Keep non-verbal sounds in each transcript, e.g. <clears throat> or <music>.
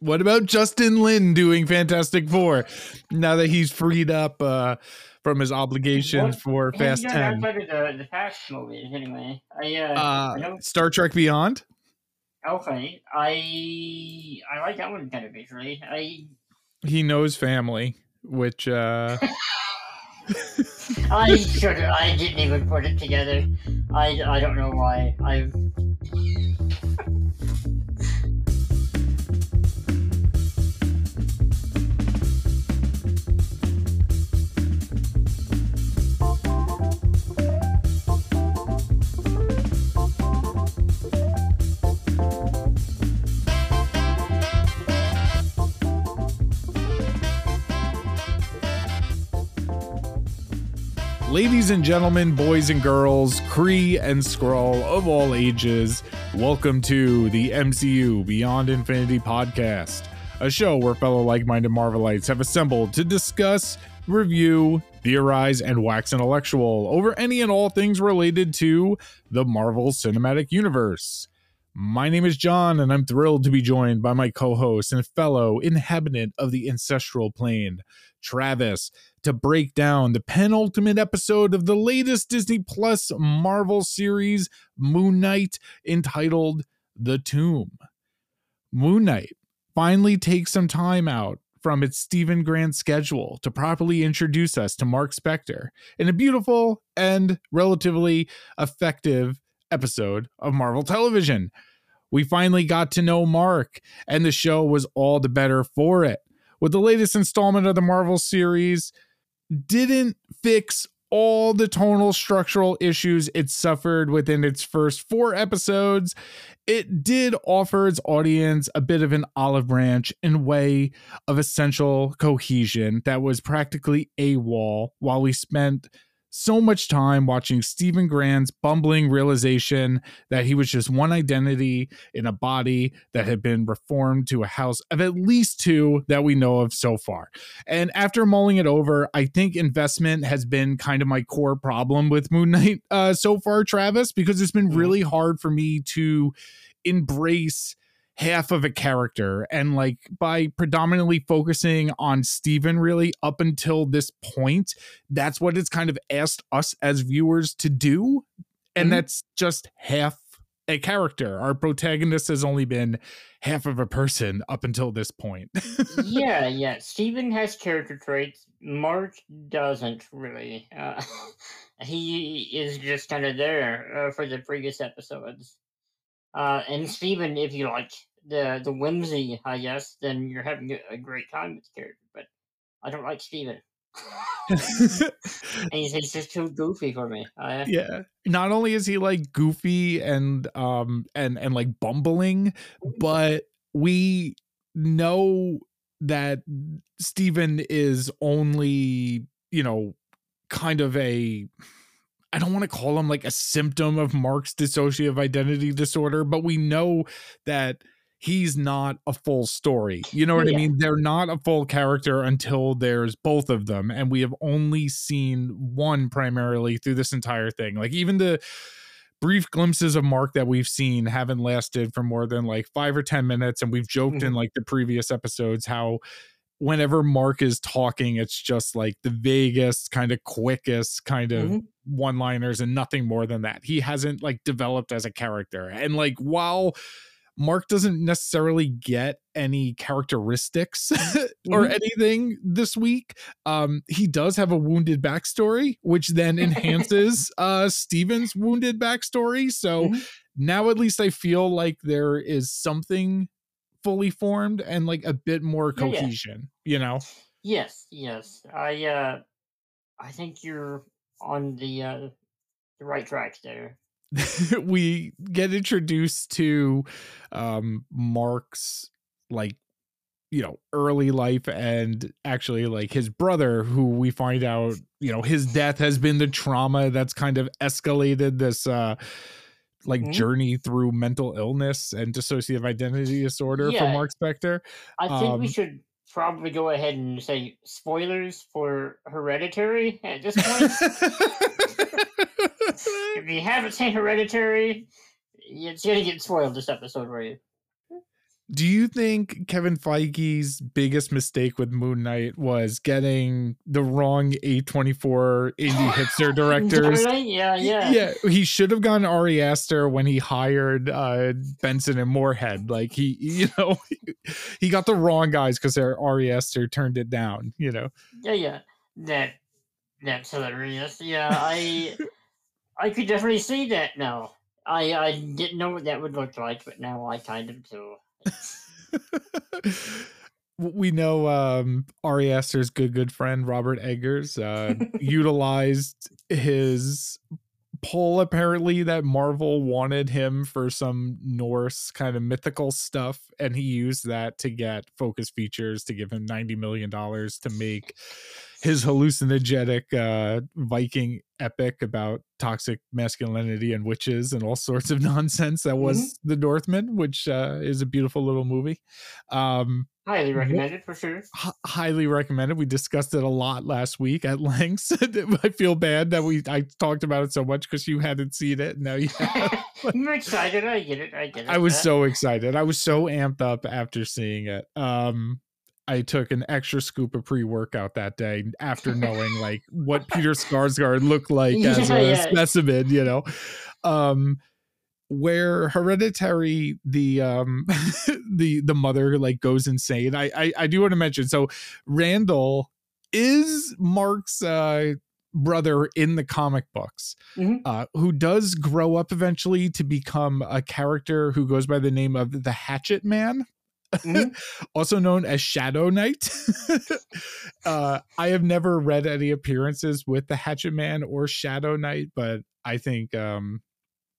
What about Justin Lin doing Fantastic Four now that he's freed up uh, from his obligations What for Fast you 10? outside the, the past movies, anyway. I, uh, Uh, I Star Trek Beyond? okay. I I like that one kind of visually. I He knows family, which uh, <laughs> I should I didn't even put it together. I, I don't know why. I've Ladies and gentlemen, boys and girls, Kree and Skrull of all ages, welcome to the MCU Beyond Infinity podcast, a show where fellow like minded Marvelites have assembled to discuss, review, theorize, and wax intellectual over any and all things related to the Marvel Cinematic Universe. My name is John, and I'm thrilled to be joined by my co host and fellow inhabitant of the ancestral plane, Travis to break down the penultimate episode of the latest Disney Plus Marvel series, Moon Knight, entitled The Tomb. Moon Knight finally takes some time out from its Steven Grant schedule to properly introduce us to Mark Spector in a beautiful and relatively effective episode of Marvel television. We finally got to know Mark, and the show was all the better for it. With the latest installment of the Marvel series, didn't fix all the tonal structural issues it suffered within its first four episodes. It did offer its audience a bit of an olive branch in way of essential cohesion that was practically a wall while we spent so much time watching Steven Grant's bumbling realization that he was just one identity in a body that had been reformed to a house of at least two that we know of so far. And after mulling it over, I think investment has been kind of my core problem with Moon Knight uh, so far, Travis, because it's been Mhm. really hard for me to embrace half of a character and like by predominantly focusing on Steven really up until this point that's what it's kind of asked us as viewers to do and Mhm. that's just half a character our protagonist has only been half of a person up until this point <laughs> yeah, yeah. Steven has character traits. Mark doesn't really. Uh, <laughs> he is just kind of there uh, for the previous episodes. Uh, and Steven, if you like the the whimsy, I guess, then you're having a- great time with the character. But I don't like Steven. And <laughs> he's, he's just too goofy for me. I, yeah not only is he like goofy and um and and like bumbling but we know that Steven is only you know kind of a I don't want to call him like a symptom of Mark's dissociative identity disorder but we know that he's not a full story. You know what I mean? They're not a full character until there's both of them and we have only seen one primarily through this entire thing. Like even the brief glimpses of mark that we've seen haven't lasted for more than like five or ten minutes and we've joked in Mhm. like the previous episodes how whenever mark is talking it's just like the vaguest kind of quickest kind of Mhm. one liners and nothing more than that. He hasn't like developed as a character. And like while Mark doesn't necessarily get any characteristics <laughs> or Mhm. anything this week. Um, he does have a wounded backstory, which then <laughs> enhances uh Steven's wounded backstory. So Mhm. now at least I feel like there is something fully formed and like a bit more Yeah, yeah. cohesion, you know? Yes, yes. I uh I think you're on the uh the right track there. <laughs> we get introduced to um Mark's like you know early life and actually like his brother who we find out you know his death has been the trauma that's kind of escalated this uh like Mhm. journey through mental illness and dissociative identity disorder for Mark Spector. I think we Um, should probably go ahead and say spoilers for Hereditary at this point. <laughs> if you haven't seen Hereditary, it's gonna get spoiled this episode for you. Do you think Kevin Feige's biggest mistake with Moon Knight was getting the wrong A24 indie hipster <laughs> directors? yeah, yeah. Yeah, he should have gone Ari Aster when he hired uh, Benson and Moorhead. Like he, <laughs> you know, he got the wrong guys because Ari Aster turned it down. You know. Yeah, yeah. That that's hilarious. Yeah, I I could definitely see that now. I I didn't know what that would look like, but now I kind of do. <laughs> we know um Ari Aster's good good friend Robert Eggers uh <laughs> utilized his pull apparently that Marvel wanted him for some Norse kind of mythical stuff and he used that to get focus features to give him 90 million dollars to make his hallucinogenic uh, Viking epic about toxic masculinity and witches and all sorts of <laughs> nonsense that was mm-hmm. the Northman, which uh, is a beautiful little movie. Um, highly recommended for sure. H- highly recommended. We discussed it a lot last week at <laughs> length. I feel bad that we I talked about it so much because you hadn't seen it. Now you <laughs> have. I'm excited. I get it. I get it. I was so excited. I was so amped up after seeing it. Um, I took an extra scoop of pre workout that day after knowing <laughs> like what Peter Sarsgaard looked like yeah, as a yeah. specimen, you know. Um, where hereditary the um <laughs> the the mother like goes insane. I I, I do want to mention so Randall is Mark's uh brother in the comic books mm-hmm. uh, who does grow up eventually to become a character who goes by the name of the hatchet man mm-hmm. <laughs> also known as Shadow Knight. <laughs> uh, I have never read any appearances with the Hatchet Man or Shadow Knight, but I think um,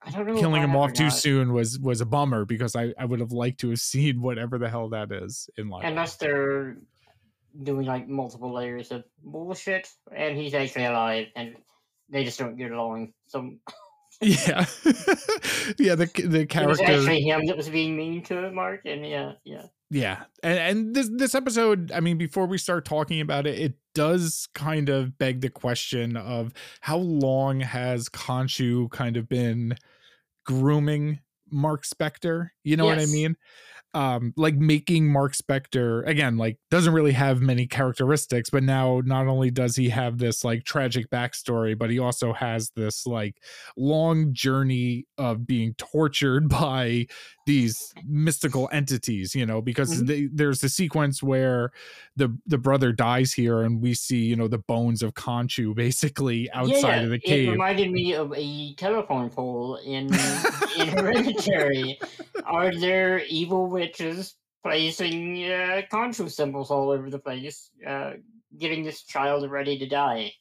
I don't know killing him off too soon was was a bummer because I, I would have liked to have <laughs> seen whatever the hell that is in life. Unless they're doing like multiple layers of bullshit, and he's actually alive, and they just don't get along. So yeah, <laughs> yeah. The the character it was actually him that was being mean to Mark, and yeah, yeah, yeah. And and this this episode, I mean, before we start talking about it, it does kind of beg the question of how long has Khonshu kind of been grooming Mark Spector? You know yes. what I mean? Um like making mark spector again like doesn't really have many characteristics but now not only does he have this like tragic backstory but he also has this like long journey of being tortured <laughs> by these mystical entities you know because mm-hmm. they, there's a sequence where the the brother dies here and we see you know the bones of Khonshu basically outside yeah, of the cave it reminded me of a telephone pole in in <laughs> hereditary are there evil witches placing uh, Khonshu symbols all over the place, uh, getting this child ready to die.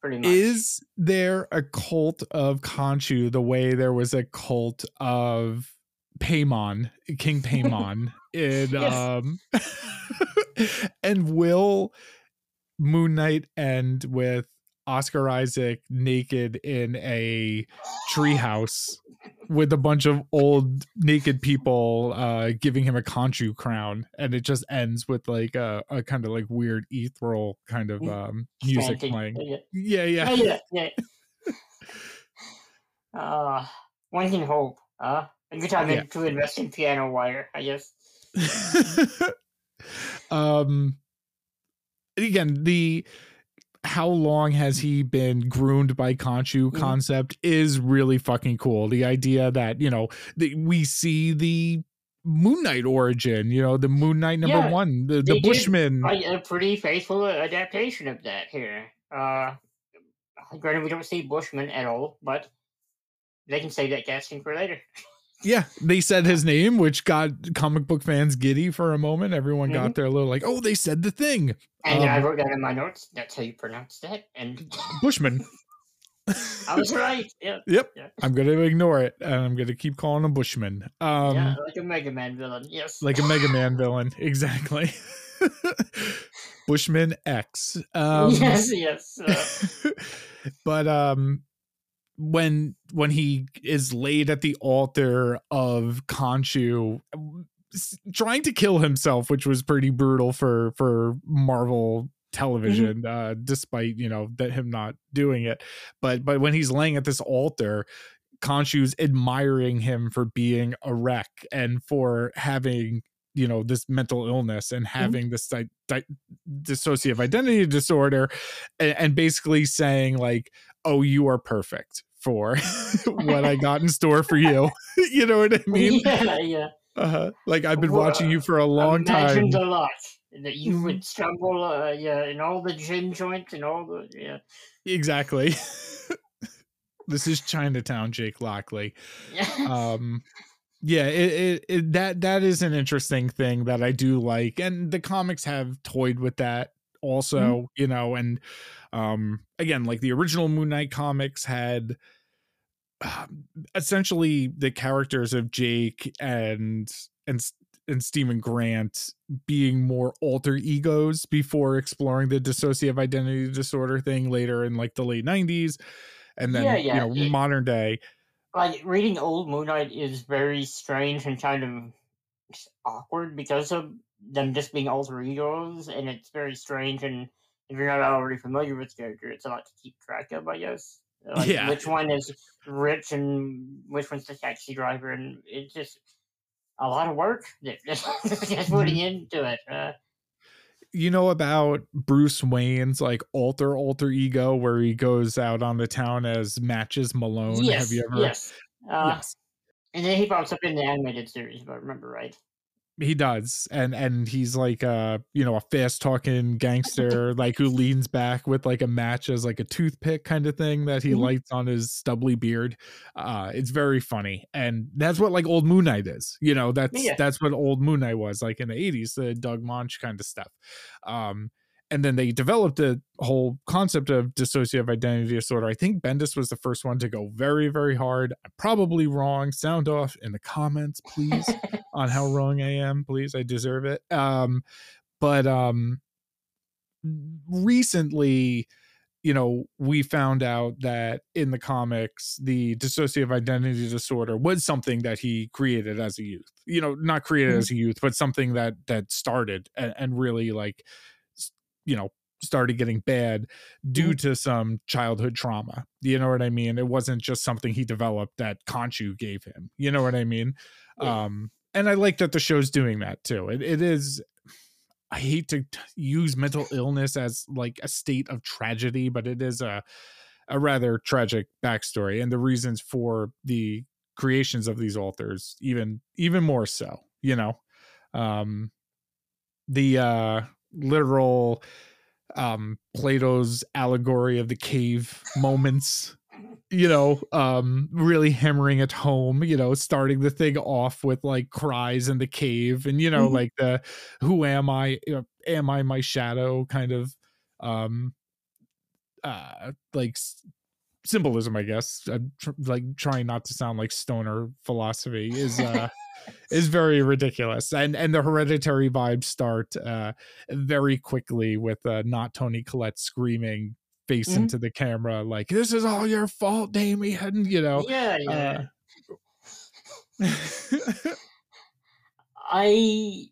Pretty much. Is there a cult of Khonshu the way there was a cult of Paimon, King <laughs> Paimon in um <laughs> and will Moon Knight end with Oscar Isaac naked in a treehouse with a bunch of old naked people uh giving him a Khonshu crown and it just ends with like a, a kind of like weird ethereal kind of mm. um music playing. Yeah, yeah. Oh, yeah, <laughs> yeah. uh one can hope. Uh a good time yeah. to invest in piano wire, I guess. <laughs> um again the how long has he been groomed by Khonshu mm-hmm. concept is really fucking cool. The idea that, you know, the, we see the Moon Knight origin, you know, the Moon Knight number yeah, one, the, the Bushman. A, a pretty faithful adaptation of that here. Uh, granted, we don't see Bushman at all, but they can save that casting for later. <laughs> Yeah, they said his name, which got comic book fans giddy for a moment. Everyone mm-hmm. got there a little like, "Oh, they said the thing." And um, I wrote that in my notes. That's how you pronounce that. And Bushman. <laughs> I was right. Yep. Yep. Yeah. I'm gonna ignore it, and I'm gonna keep calling him Bushman. Um, yeah, like a Mega Man villain. Yes. Like a Mega Man <laughs> villain. <laughs> Exactly. Bushman X. Um, yes. Yes. Uh, but um, when when he is laid at the altar of Khonshu trying to kill himself which was pretty brutal for for Marvel television mm-hmm. uh despite you know that him not doing it but but when he's laying at this altar Khonshu's admiring him for being a wreck and for having you know this mental illness and having this di- di- dissociative identity disorder and, and basically saying like oh you are perfect for <laughs> what i got in <laughs> store for you. <laughs> You know what i mean? Yeah, yeah. Uh-huh. like i've been Well, watching you for a long time. a lot that you would stumble, uh, yeah, in all the gin joints and all the yeah. exactly. This is chinatown jake lockley. Um yeah it, it, it that that is an interesting thing that i do like and the comics have toyed with that also you know and um again like the original moon knight comics had um, essentially the characters of jake and and and Steven Grant being more alter egos before exploring the dissociative identity disorder thing later in like the late 90s and then Yeah, you know it- modern day. Like reading old Moon Knight is very strange and kind of awkward because of them just being alter egos, and it's very strange. And if you're not already familiar with the character, it's a lot to keep track of, I guess. <laughs> Like, Yeah. Which one is rich and which one's the taxi driver, and it's just a lot of work that <laughs> just putting into it. Uh, you know about Bruce Wayne's like alter alter ego where he goes out on the town as Matches Malone. yes, Have you ever? yes. Uh, yes, And then he pops up in the animated series, if I remember right. He does, and and he's like uh you know a fast talking gangster <laughs> like who leans back with like a match as like a toothpick kind of thing that he Mhm. lights on his stubbly beard. Uh, it's very funny, and that's what like old Moon Knight is. You know that's Yeah. that's what old Moon Knight was like in the eighties, the Doug Moench kind of stuff. Um, and then they developed the whole concept of dissociative identity disorder. I think Bendis was the first one to go very, very hard. I'm probably wrong. Sound off in the comments, please, <laughs> on how wrong I am. Please, I deserve it. Um, but um, recently, you know, we found out that in the comics, the dissociative identity disorder was something that he created as a youth. You know, not created Mhm. as a youth, but something that that started and, and really like, you know, started getting bad due to some childhood trauma. You know what I mean? It wasn't just something he developed that Khonshu gave him. You know what I mean? Yeah. Um, and I like that the show's doing that too. It, it is I hate to use mental illness as like a state of tragedy, but it is a a rather tragic backstory, and the reasons for the creations of these authors even even more so. You know, um, the uh, literal um, Plato's allegory of the cave moments you know um really hammering it home you know starting the thing off with like cries in the cave and you know Mhm. like the who am i? You know, am i my shadow? kind of um uh like symbolism i guess. Uh, tr- like trying not to sound like stoner philosophy is uh is very ridiculous and and the hereditary vibes start uh very quickly with uh not toni collette screaming face Mhm. into the camera like this is all your fault damien you know yeah, yeah. uh, I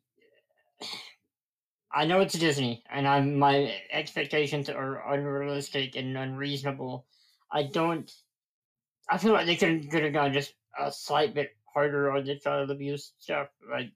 I know it's Disney, and I'm my expectations are unrealistic and unreasonable. I don't. I feel like they could could have gone just a slight bit harder on the child abuse stuff. Like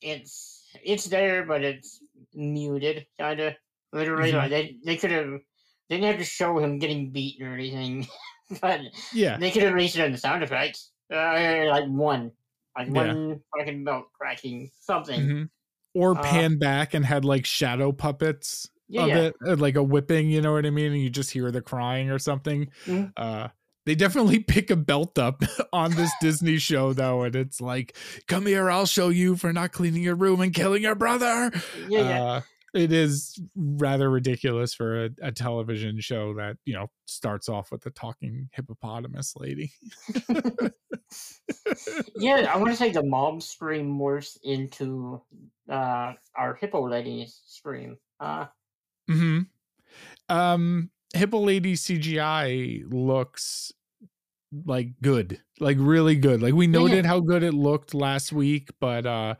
it's it's there, but it's muted, kind of literally. Mhm. Like they they could have they didn't have to show him getting beaten or anything, <laughs> but yeah they could have released it in the sound effects. Uh, like one, like Yeah. one fucking belt cracking, something. mhm. or Uh, pan back and had like shadow puppets Yeah, of yeah. it uh, like a whipping you know what i mean and you just hear the crying or something Mhm. uh they definitely <laughs> pick a belt up <laughs> on this Disney show though, and it's like, "Come here, I'll show you for not cleaning your room and killing your brother." Yeah, yeah. Uh, it is rather ridiculous for a, a television show that you know starts off with a talking hippopotamus lady. <laughs> yeah, I want to say the mob scream morphs into uh, our hippo lady scream. Uh, hmm Um, Hippo Lady CGI looks like good, like really good. Like we Yeah, yeah. noted how good it looked last week, but uh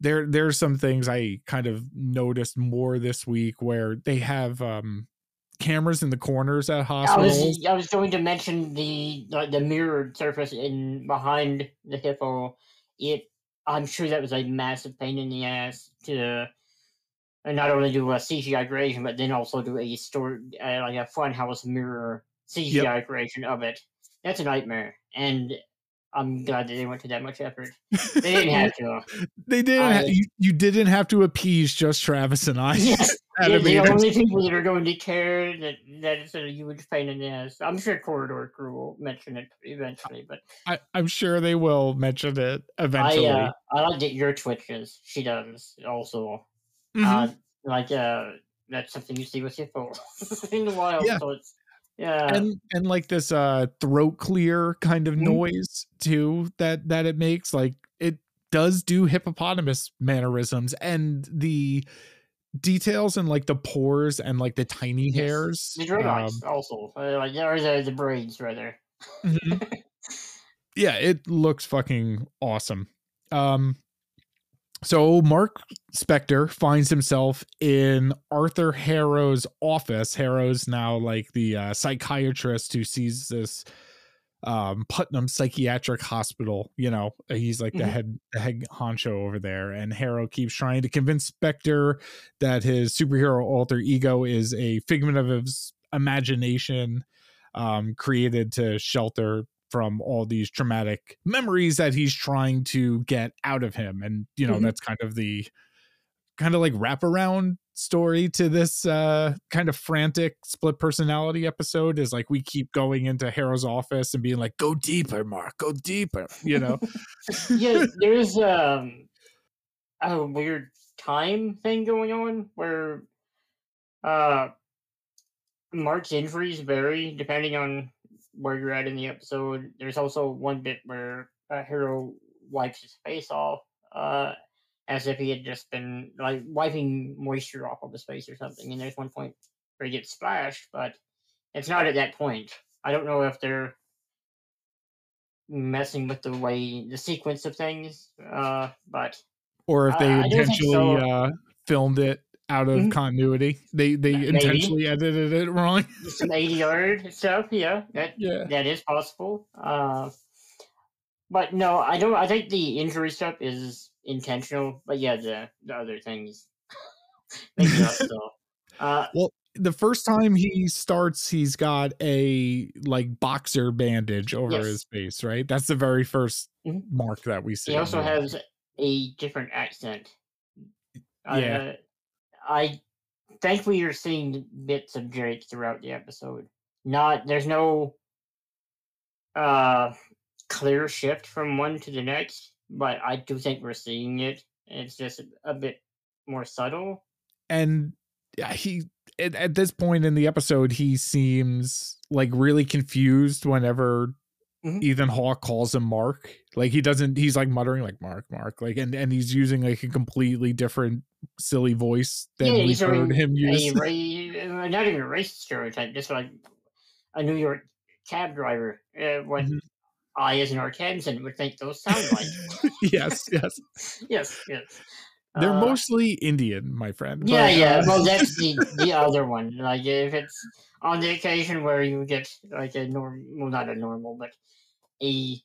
there there's some things I kind of noticed more this week where they have um cameras in the corners at hospital. I hospitals. was I was going to mention the like the mirrored surface in behind the hippo. It I'm sure that was a massive pain in the ass to and not only do a CGI creation, but then also do a story uh, like a funhouse mirror CGI yep. creation of it. That's a nightmare, and I'm glad that they went to that much effort. <laughs> They didn't have to. they didn't. I, you, you, didn't have to appease just Travis and I. Yes, <laughs> yeah, the only people that are going to care that that is a huge pain in the ass. I'm sure Corridor Crew will mention it eventually, but I, am sure they will mention it eventually. I, uh, I like that your twitches. She does also. Mm-hmm. Uh, like uh, that's something you see with your Hippo <laughs> in the wild. Yeah. So it's yeah and and like this uh throat clear kind of mm-hmm. noise too that that it makes like it does do hippopotamus mannerisms and the details and like the pores and like the tiny yes. hairs the um, also uh, like or the, the braids rather mm-hmm. <laughs> yeah it looks fucking awesome um so Mark Spector finds himself in Arthur Harrow's office. Harrow's now like the uh, psychiatrist who sees this um, Putnam Psychiatric Hospital. You know, he's like the mm-hmm. head the head honcho over there, and Harrow keeps trying to convince Spector that his superhero alter ego is a figment of his imagination, um, created to shelter from all these traumatic memories that he's trying to get out of him and you know mm-hmm. that's kind of the kind of like wraparound story to this uh kind of frantic split personality episode is like we keep going into Harrow's office and being like go deeper Mark go deeper you know <laughs> yeah <laughs> there's um a weird time thing going on where uh Mark's injuries vary depending on where you're at in the episode. There's also one bit where a hero wipes his face off, uh, as if he had just been like wiping moisture off of his face or something. And there's one point where he gets splashed, but it's not at that point. I don't know if they're messing with the way the sequence of things, uh, but or if they intentionally so. uh, filmed it out of mm-hmm. continuity. They they Maybe. intentionally edited it wrong. <laughs> Some ADR stuff, yeah. That yeah. that is possible. Uh, but no, I don't I think the injury stuff is intentional. But yeah, the, the other things <laughs> maybe not so. <laughs> Uh, well the first time he starts, he's got a like boxer bandage over yes. his face, right? That's the very 1st mm-hmm. mark that we see. He also has a different accent. Yeah. Uh, I thankfully you're seeing bits of Drake throughout the episode. Not there's no uh clear shift from one to the next, but I do think we're seeing it. It's just a, bit more subtle. And he at, at this point in the episode, he seems like really confused whenever Mm-hmm. Ethan Hawke calls him Mark. Like he doesn't he's like muttering like Mark, Mark. Like and and he's using like a completely different silly voice than yeah, we've heard him use. A, uh, not even a race stereotype, just like a New York cab driver. Uh, what mm-hmm. I as an Arkansan would think those sound like. <laughs> yes, yes. <laughs> yes, yes. They're uh, mostly Indian, my friend. Yeah, but, yeah. Uh, well, <laughs> that's the the other one. Like if it's on the occasion where you get like a normal, well, not a normal, but a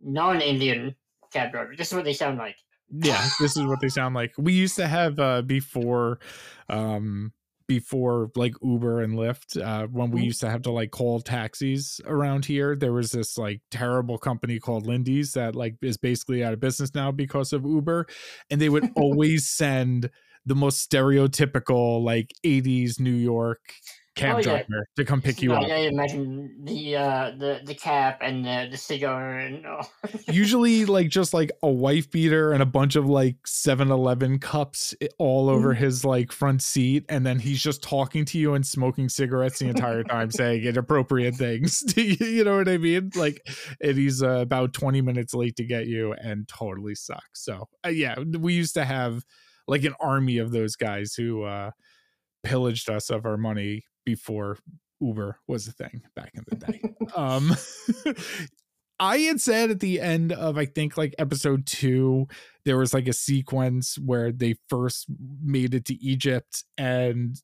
non-Indian cab driver. This is what they sound like. Yeah, this is what they sound like. We used to have uh before um before like Uber and Lyft, uh, when we mm-hmm. used to have to like call taxis around here, there was this like terrible company called Lindy's that like is basically out of business now because of Uber. And they would <laughs> always send the most stereotypical like 80s New York cab oh, driver yeah. to come pick you up. Yeah, imagine the uh the the cap and the, the cigar and <laughs> all. usually like just like a wife beater and a bunch of like 7-Eleven cups all over mm his like front seat and then he's just talking to you and smoking cigarettes the entire time saying inappropriate things. <laughs> you know what I mean? Like and he's uh, about 20 minutes late to get you and totally sucks. So, uh, yeah, we used to have like an army of those guys who uh pillaged us of our money before Uber was a thing back in the day. um, <laughs> I had said at the end of I think like episode two, there was like a sequence where they first made it to Egypt and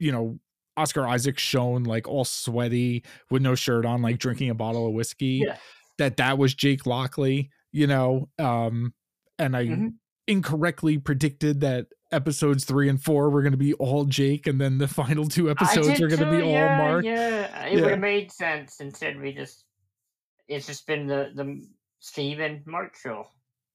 you know Oscar Isaac shown like all sweaty with no shirt on, like drinking a bottle of whiskey. Yeah. That that was Jake Lockley, you know. Um, and I Mhm. Incorrectly predicted that episodes three and four were going to be all Jake, and then the final two episodes are going to be too, all Mark. Yeah, it Yeah. would have made sense. Instead, we just it's just been the the Steve and Mark show.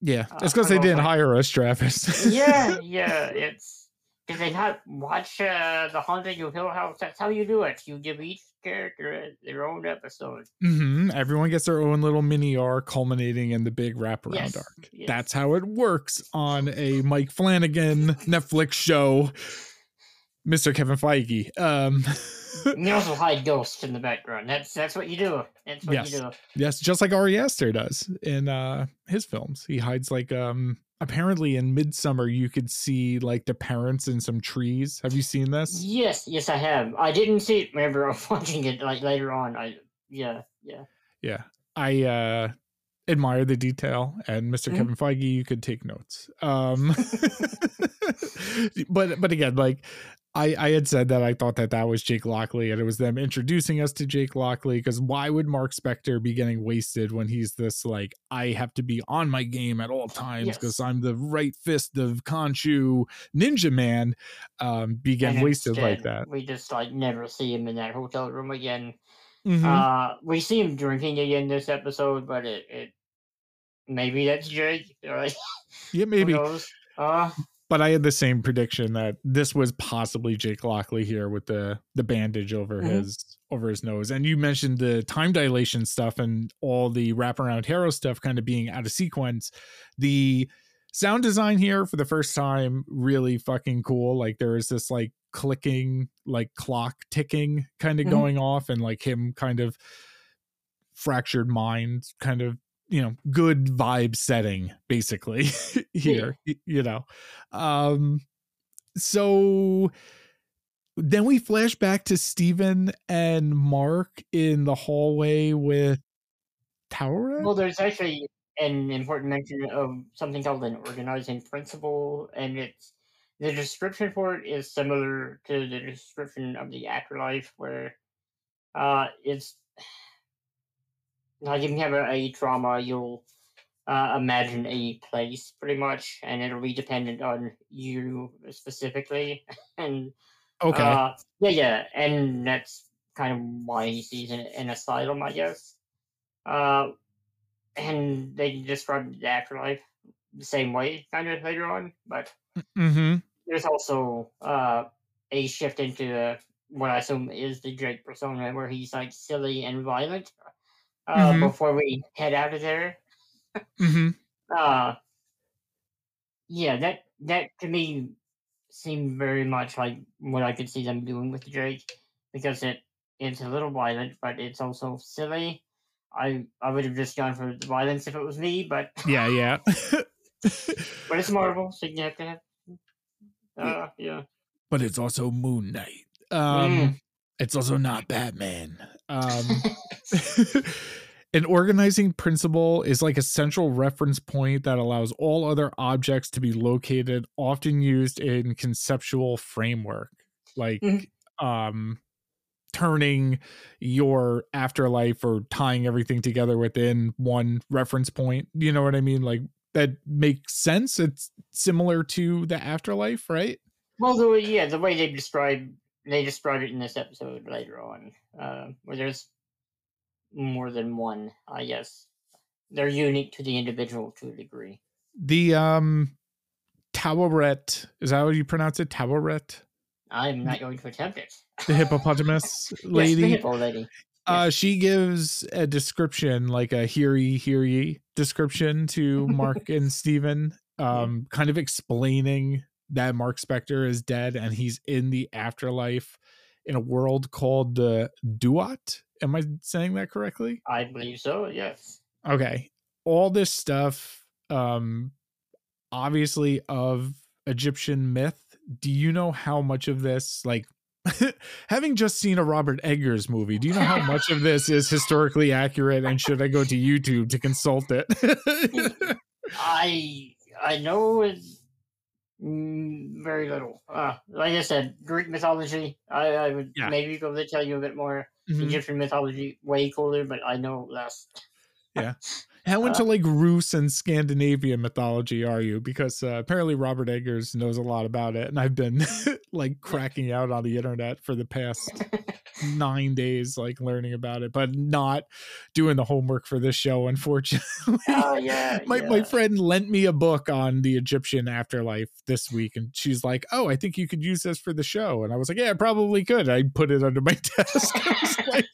Yeah, Uh, it's because they didn't hire us, Travis. yeah, <laughs> yeah. It's did they not watch uh, the Haunting of Hill House? That's how you do it. You give each character their own episode. hmm Everyone gets their own little mini arc, culminating in the big wraparound Yes, arc. yes. That's how it works on a Mike Flanagan Netflix show, Mr. Kevin Feige. Um, <laughs> You also hide ghosts in the background. That's that's what you do. That's what Yes. you do. yes, just like Ari Aster does in uh, his films. He hides like um. Apparently, in Midsommar, you could see like the parents in some trees. Have you seen this? Yes, yes, I have. I didn't see it. Remember, I was <laughs> watching it like later on. I yeah, yeah. Yeah, I uh, admire the detail, and mister Mhm. Kevin Feige, you could take notes. Um, <laughs> <laughs> but but again, like I I had said that I thought that that was Jake Lockley, and it was them introducing us to Jake Lockley. Because why would Mark Spector be getting wasted when he's this like I have to be on my game at all times because Yes. I'm the right fist of Khonshu Ninja Man? Um, be getting wasted like that. We just like never see him in that hotel room again. Mhm. Uh, we see him drinking again this episode, but it, it maybe that's Jake. <laughs> Right? yeah, Who maybe. knows? Uh, but I had the same prediction that this was possibly Jake Lockley here with the the bandage over Mhm. his over his nose. And you mentioned the time dilation stuff and all the wraparound Harrow stuff kind of being out of sequence. The sound design here for the first time really fucking cool. Like there is this like clicking, like clock ticking kind of Mhm. going off, and like him kind of fractured mind kind of you know good vibe setting basically <laughs> here y- you know. Um so then we flash back to Steven and Mark in the hallway with Taweret well, there's actually an important mention of something called an organizing principle, and it's the description for it is similar to the description of the afterlife, where uh, it's like if you have a, a trauma, you'll uh, imagine a place pretty much, and it'll be dependent on you specifically. <laughs> and okay uh, yeah, yeah, and that's kind of why he sees an, an asylum, I guess. Uh, and they describe the afterlife the same way, kind of later on, but mm-hmm there's also uh, a shift into uh, what I assume is the Drake persona, where he's like silly and violent. Uh, Mhm. Before we head out of there, mm-hmm uh, yeah, that that to me seemed very much like what I could see them doing with Drake, because it it's a little violent, but it's also silly. I I would have just gone for the violence if it was me, but <laughs> yeah yeah but it's <laughs> Marvel, so you have to have. Uh, yeah. but it's also moon knight um it's also not batman um <laughs> <laughs> An organizing principle is like a central reference point that allows all other objects to be located, often used in conceptual framework, like Mhm. um, turning your afterlife or tying everything together within one reference point. You know what I mean? Like that makes sense. It's similar to the afterlife, right? Well, the way, yeah, the way they describe they describe it in this episode later on, uh, where there's more than one. I guess they're unique to the individual to a degree. The um, Taweret is that how you pronounce it? Taweret, I'm not going to attempt it. the hippopotamus lady. <laughs> Yes, the hippo lady. Uh, she gives a description, like a hear ye, hear ye description to Mark and <laughs> Steven, um, kind of explaining that Mark Spector is dead and he's in the afterlife in a world called the Duat. Am I saying that correctly? I believe so. Yes. Okay. All this stuff, um, obviously of Egyptian myth. Do you know how much of this, like, <laughs> having just seen a Robert Eggers movie, do you know how much of this is historically accurate and should I go to YouTube to consult it? <laughs> I I know it's very little. Uh, like I said, Greek mythology. I, I would Yeah. maybe go to tell you a bit more. Mhm. Egyptian mythology way cooler, but I know less. <laughs> How Uh, into like Rus and Scandinavian mythology are you? Because uh, apparently Robert Eggers knows a lot about it, and I've been <laughs> like cracking out on the internet for the past <laughs> nine days, like learning about it, but not doing the homework for this show, unfortunately. Oh yeah, <laughs> my yeah. my friend lent me a book on the Egyptian afterlife this week, and she's like, "Oh, I think you could use this for the show." And I was like, "Yeah, I probably could." I put it under my desk. I was like,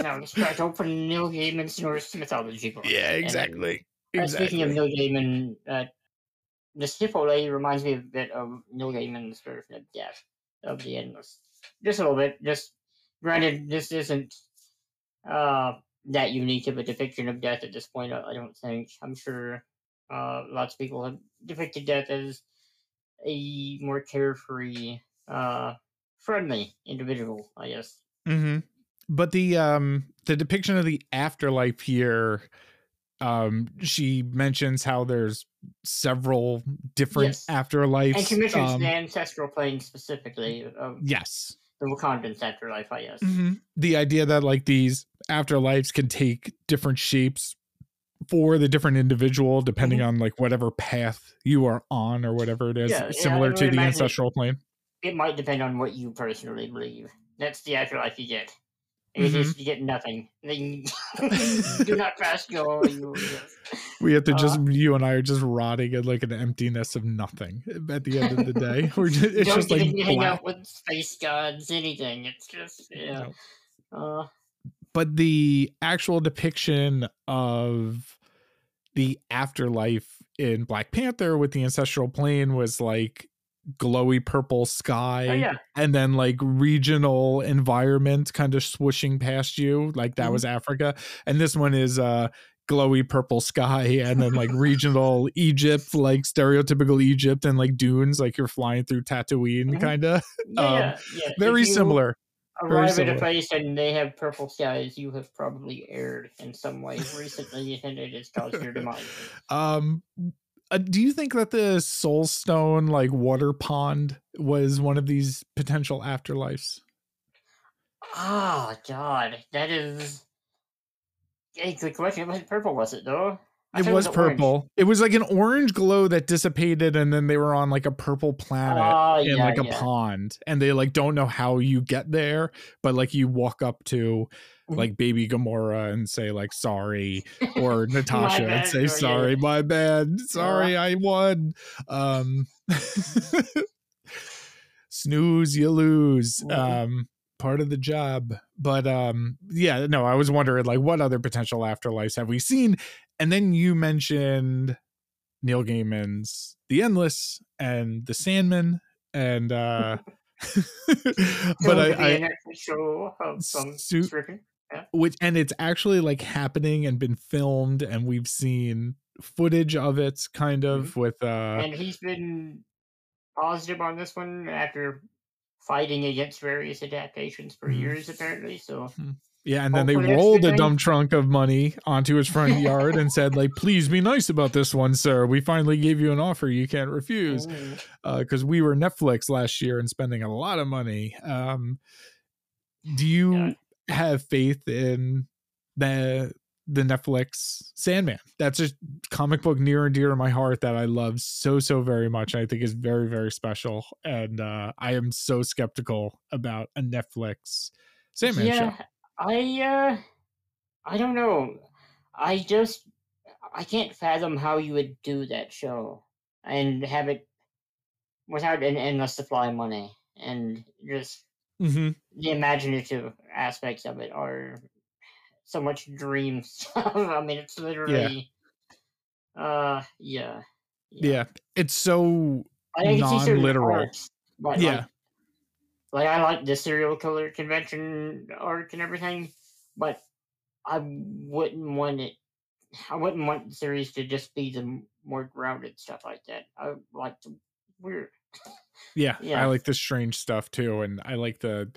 no, just try to open Neil Gaiman's Norse mythology book. yeah, and exactly. Uh, Speaking of Neil Gaiman, uh, the Chipotle reminds me a bit of Neil Gaiman's version of Death of the Endless. Just a little bit. Just granted, this isn't uh, that unique of a depiction of death at this point. I, I don't think. I'm sure uh, lots of people have depicted death as a more carefree, uh, friendly individual. I guess. hmm But the um the depiction of the afterlife here, um, she mentions how there's several different Yes. afterlives. And she mentions um, the ancestral plane specifically of yes. the Wakandan's afterlife. I guess. Mhm. The idea that like these afterlives can take different shapes for the different individual depending on like whatever path you are on or whatever it is, Mm-hmm. Yeah, yeah, similar I to the ancestral plane. it might depend on what you personally believe. That's the afterlife you get. It Mhm. is you get nothing. Then <laughs> do not pass go. You, We have to just Uh, you and I are just rotting in like an emptiness of nothing at the end of the day. <laughs> We're just, it's don't just like hang black. out with space gods, anything. It's just yeah. Uh, but the actual depiction of the afterlife in Black Panther with the ancestral plane was like glowy purple sky oh yeah, and then like regional environment kind of swooshing past you like that Mhm. was Africa and this one is uh glowy purple sky <laughs> and then like regional Egypt like stereotypical Egypt and like dunes like you're flying through Tatooine Mhm. kind of <laughs> yeah, Um, yeah, yeah. Very similar very Arrive at similar. a place and they have purple skies. You have probably erred in some way recently, and it has caused your <laughs> demise. Um, uh, do you think that the Soul Stone like water pond was one of these potential afterlives? Oh God, that is a good question. It purple? Was it though? It was orange. purple. It was like an orange glow that dissipated, and then they were on like a purple planet Ah, in yeah, like a yeah. pond, and they like don't know how you get there, but like you walk up to Mhm. like baby Gamora and say like sorry, <laughs> or Natasha and say sorry, yeah. my bad, sorry, I won. Um, <laughs> snooze, you lose. Mhm. Um, part of the job. But um, yeah, no, I was wondering like what other potential afterlives have we seen? And then you mentioned Neil Gaiman's The Endless and The Sandman, and uh, <laughs> <laughs> but I, I show of some Su- description. which and it's actually like happening and been filmed, and we've seen footage of it, kind of with uh, and he's been positive on this one after fighting against various adaptations for Mhm. years, apparently. So Yeah, and then they Hopefully that's rolled a dump trunk of money onto his front yard and said, like, please be nice about this one, sir. We finally gave you an offer you can't refuse. mm, Because we were Netflix last year and spending a lot of money. Um, do you Yeah. have faith in the the Netflix Sandman? That's a comic book near and dear to my heart that I love so so very much. I think is very very special, and uh, I am so skeptical about a Netflix Sandman show. yeah, I uh, I don't know. I just I can't fathom how you would do that show and have it without an endless supply of money and just Mm-hmm. the imaginative aspects of it are so much dream <laughs> stuff. I mean, it's literally, uh, yeah, Yeah. It's so I can see certain non-literal. but Yeah. like, like I like the serial killer convention arc and everything, but I wouldn't want it. I wouldn't want the series to just be the more grounded stuff like that. I like the weird. yeah, <laughs> yeah, I like the strange stuff too, and I like the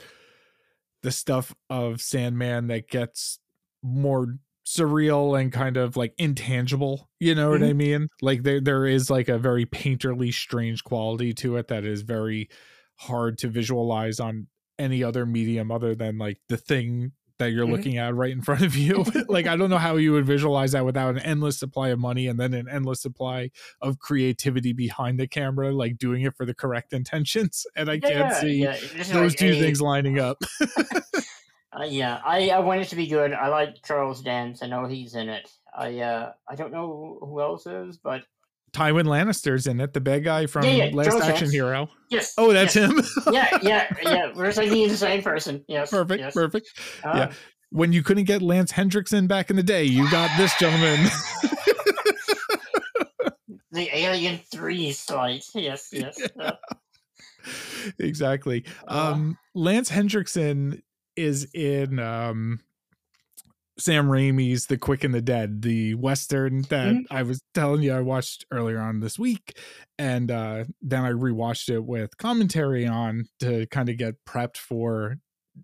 the stuff of Sandman that gets more surreal and kind of like intangible. You know what I mean? Like there there is like a very painterly strange quality to it that is very hard to visualize on any other medium other than like the thing that you're Mhm. looking at right in front of you. <laughs> <laughs> like I don't know how you would visualize that without an endless supply of money and then an endless supply of creativity behind the camera, like doing it for the correct intentions. And I can't see yeah, those like two a- things lining up. <laughs> Uh, yeah, I, I want it to be good. I like Charles Dance. I know he's in it. I uh I don't know who else is, but Tywin Lannister's in it, the bad guy from Yeah, yeah, Last Charles Action Dance. Hero. yes. Oh, that's yes. him. <laughs> yeah, yeah, yeah. We're thinking of the same person. Yes. perfect, yes. perfect. Uh, yeah. When you couldn't get Lance Henriksen back in the day, you got this gentleman. <laughs> The Alien Three slide. Yes, yes. <laughs> Uh, exactly. Uh. Um, Lance Henriksen is in um, Sam Raimi's The Quick and the Dead, the western that Mhm. I was telling you I watched earlier on this week, and uh, then I rewatched it with commentary on to kind of get prepped for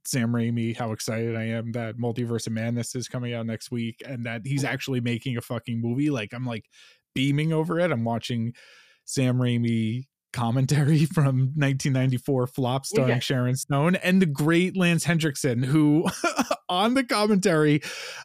Sam Raimi. How excited I am that Multiverse of Madness is coming out next week, and that he's actually making a fucking movie. Like I'm like beaming over it. I'm watching Sam Raimi commentary <laughs> from 1994 flop starring Yeah. Sharon Stone and the great Lance Henriksen who <laughs> on the commentary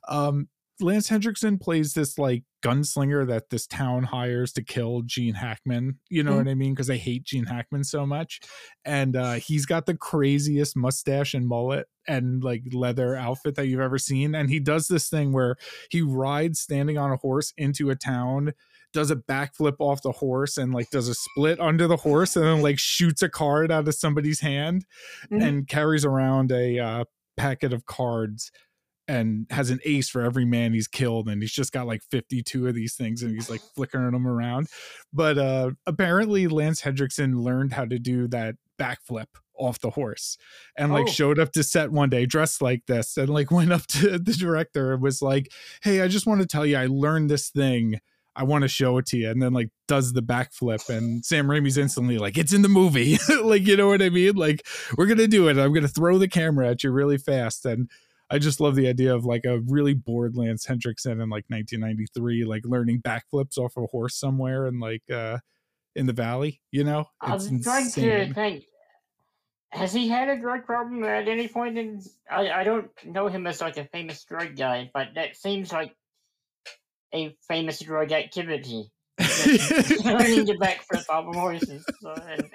um Lance Henriksen plays this like gunslinger that this town hires to kill Gene Hackman. You know Mhm. what I mean? Because they hate Gene Hackman so much. And uh, he's got the craziest mustache and mullet and like leather outfit that you've ever seen. And he does this thing where he rides standing on a horse into a town does a backflip off the horse and like does a split under the horse and then like shoots a card out of somebody's hand Mhm. and carries around a uh, packet of cards and has an ace for every man he's killed and he's just got like 52 of these things and he's like flickering them around but uh apparently lance henriksen learned how to do that backflip off the horse and like Oh. showed up to set one day dressed like this and like went up to <laughs> the director and was like hey i just want to tell you i learned this thing I want to show it to you, and then like does the backflip, and Sam Raimi's instantly like, "It's in the movie," <laughs> like you know what I mean? Like we're gonna do it. I'm gonna throw the camera at you really fast, and I just love the idea of like a really bored Lance Henriksen in like 1993, like learning backflips off a horse somewhere and like uh in the valley. You know, it's I'm trying to think. Has he had a drug problem at any point in? I I don't know him as like a famous drug guy, but that seems like a famous drug activity. <laughs> Learning to backflip off of horses. So, and,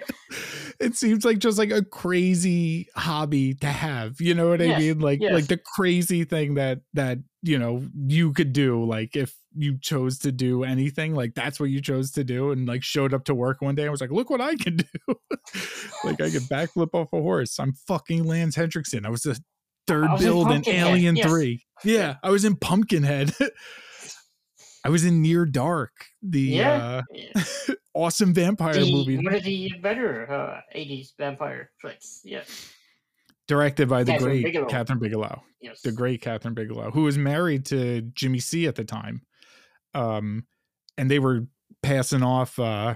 it seems like just like a crazy hobby to have you know what i Yes, mean like yes. like the crazy thing that that you know you could do like if you chose to do anything like that's what you chose to do and like showed up to work one day and was like look what i can do <laughs> like i could backflip off a horse i'm fucking lance henriksen i was the third I was build in Pumpkinhead, alien yes. 3 yeah i was in pumpkinhead <laughs> i was in near dark the Yeah. uh <laughs> awesome vampire the, movie one of the better uh, 80s vampire flicks. Yeah. directed by the Kathryn great Bigelow. Kathryn Bigelow, Yes. the great Kathryn Bigelow, who was married to Jimmy C at the time. Um, and they were passing off uh,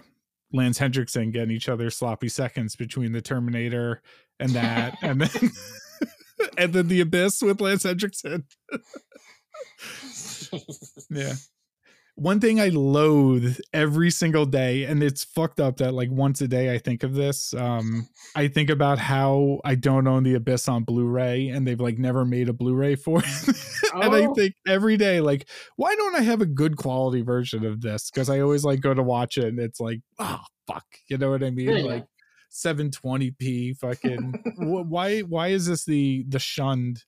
Lance Henriksen getting each other sloppy seconds between the Terminator and that, <laughs> and then <laughs> and then the Abyss with Lance Henriksen. Yeah. One thing I loathe every single day, and it's fucked up that like once a day I think of this. Um, I think about how I don't own the Abyss on Blu-ray, and they've like never made a Blu-ray for it. <laughs> and I Oh. think every day, like, why don't I have a good quality version of this? Because I always like go to watch it, and it's like, oh fuck, you know what I mean? Yeah. Like 720p, fucking. <laughs> wh- why? Why is this the the shunned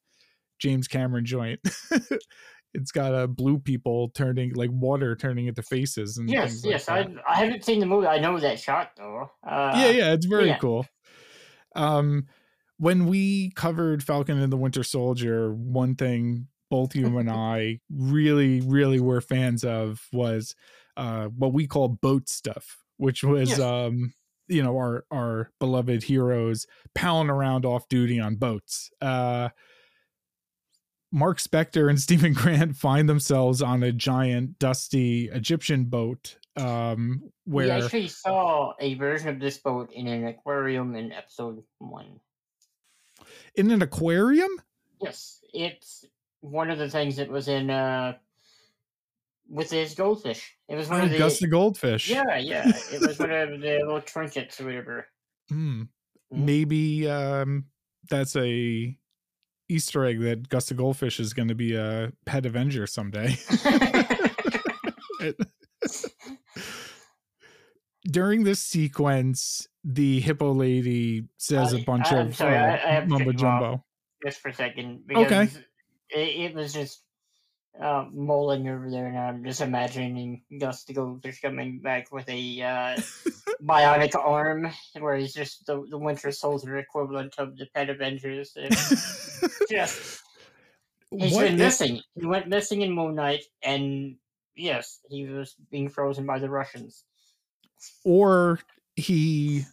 James Cameron joint? <laughs> it's got a blue people turning like water turning into faces and Yes, like yes. that. I I haven't seen the movie. I know that shot though. Uh, yeah, yeah, it's very yeah. cool. Um, when we covered Falcon and the Winter Soldier, one thing both you and <laughs> I really, really were fans of was uh what we call boat stuff, which was Yes. um you know our our beloved heroes palling around off duty on boats. Uh Mark Spector and <laughs> Steven Grant find themselves on a giant dusty Egyptian boat um We where actually saw a version of this boat in an aquarium in episode one. in an aquarium Yes, it's one of the things that was in uh with his goldfish. It was one Oh, of the Gus the goldfish. yeah, yeah. It was one of the little trinkets or whatever. Hmm. Mhm. Maybe um that's a Easter egg that Gus the Goldfish is going to be a pet Avenger someday. <laughs> During this sequence, the hippo lady says a I- bunch I'm of sorry, uh, I- mumbo cut you off. jumbo. just for a second Okay. it, it was just uh, mulling over there, and I'm just imagining the Goldfish coming back with a uh, <laughs> bionic arm, where he's just the, the Winter Soldier equivalent of the Pet Avengers. and <laughs> just he's What been missing. He went missing in Moon Knight, and yes, he was being frozen by the Russians. or he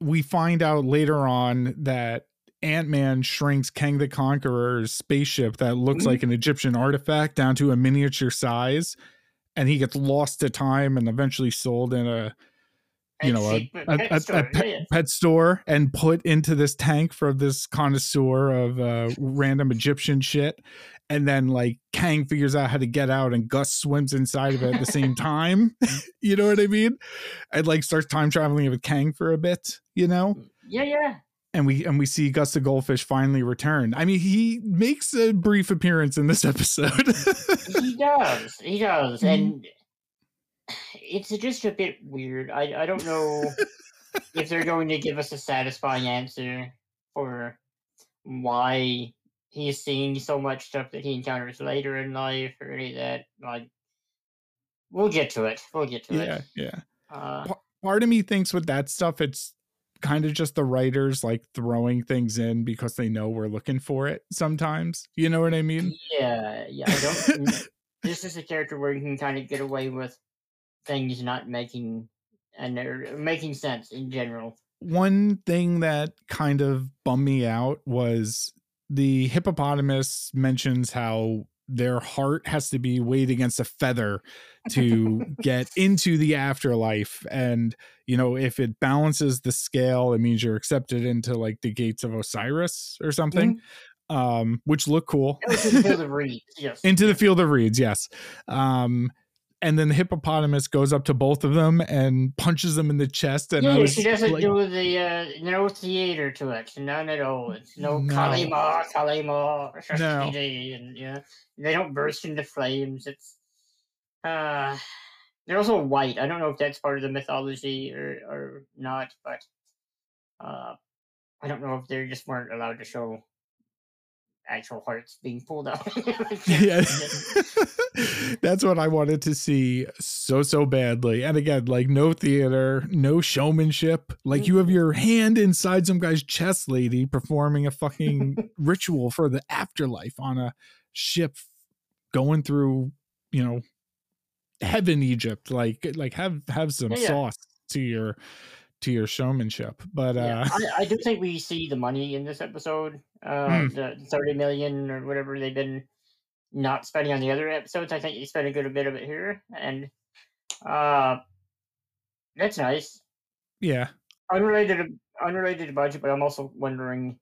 we find out later on that ant-man shrinks kang the conqueror's spaceship that looks Mhm. like an egyptian artifact down to a miniature size and he gets lost to time and eventually sold in a you know a, a, pet a- a store, pet, yeah. pet store and put into this tank for this connoisseur of uh, random egyptian shit and then like kang figures out how to get out and gus swims inside of it at the same <laughs> time <laughs> you know what i mean and like starts time traveling with kang for a bit you know Yeah, yeah. And we and we see gus the goldfish finally return i mean he makes a brief appearance in this <laughs> episode he does. He does, Mhm. and it's just a bit weird. I I don't know <laughs> if they're going to give us a satisfying answer for why he's seeing so much stuff that he encounters later in life or any of that. Like, we'll get to it. We'll get to yeah it. yeah Uh, part of me thinks with that stuff it's kind of just the writers like throwing things in because they know we're looking for it sometimes you know what i mean yeah, yeah. I don't. this is a character where you can kind of get away with things not making and they're making sense in general. one thing that kind of bummed me out was the hippopotamus mentions how their heart has to be weighed against a feather to <laughs> get into the afterlife. And you know if it balances the scale it means you're accepted into like the gates of osiris or something um which look cool. It was in Field of <laughs> Reeds, yes. into the field of reeds yes. Um and then the hippopotamus goes up to both of them and punches them in the chest and yeah, was she doesn't like, do the uh, no theater to it, none at all. It's no, No. Kalima, Kalima, <laughs> No. and yeah, they don't burst into flames. It's uh, they're also white. I don't know if that's part of the mythology or or not, but uh, I don't know if they just weren't allowed to show actual hearts being pulled out. <laughs> <laughs> yeah <laughs> that's what i wanted to see so so badly and again like no theater no showmanship like you have your hand inside some guy's chest lady performing a fucking <laughs> ritual for the afterlife on a ship going through you know heaven egypt like like have have some Yeah, yeah. sauce to your to your showmanship but Yeah, uh I, I do think we see the money in this episode. Uh, Hmm. The thirty million or whatever they've been not spending on the other episodes. I think you spent a good bit of it here, and uh, that's nice. yeah Unrelated, unrelated to budget, but I'm also wondering.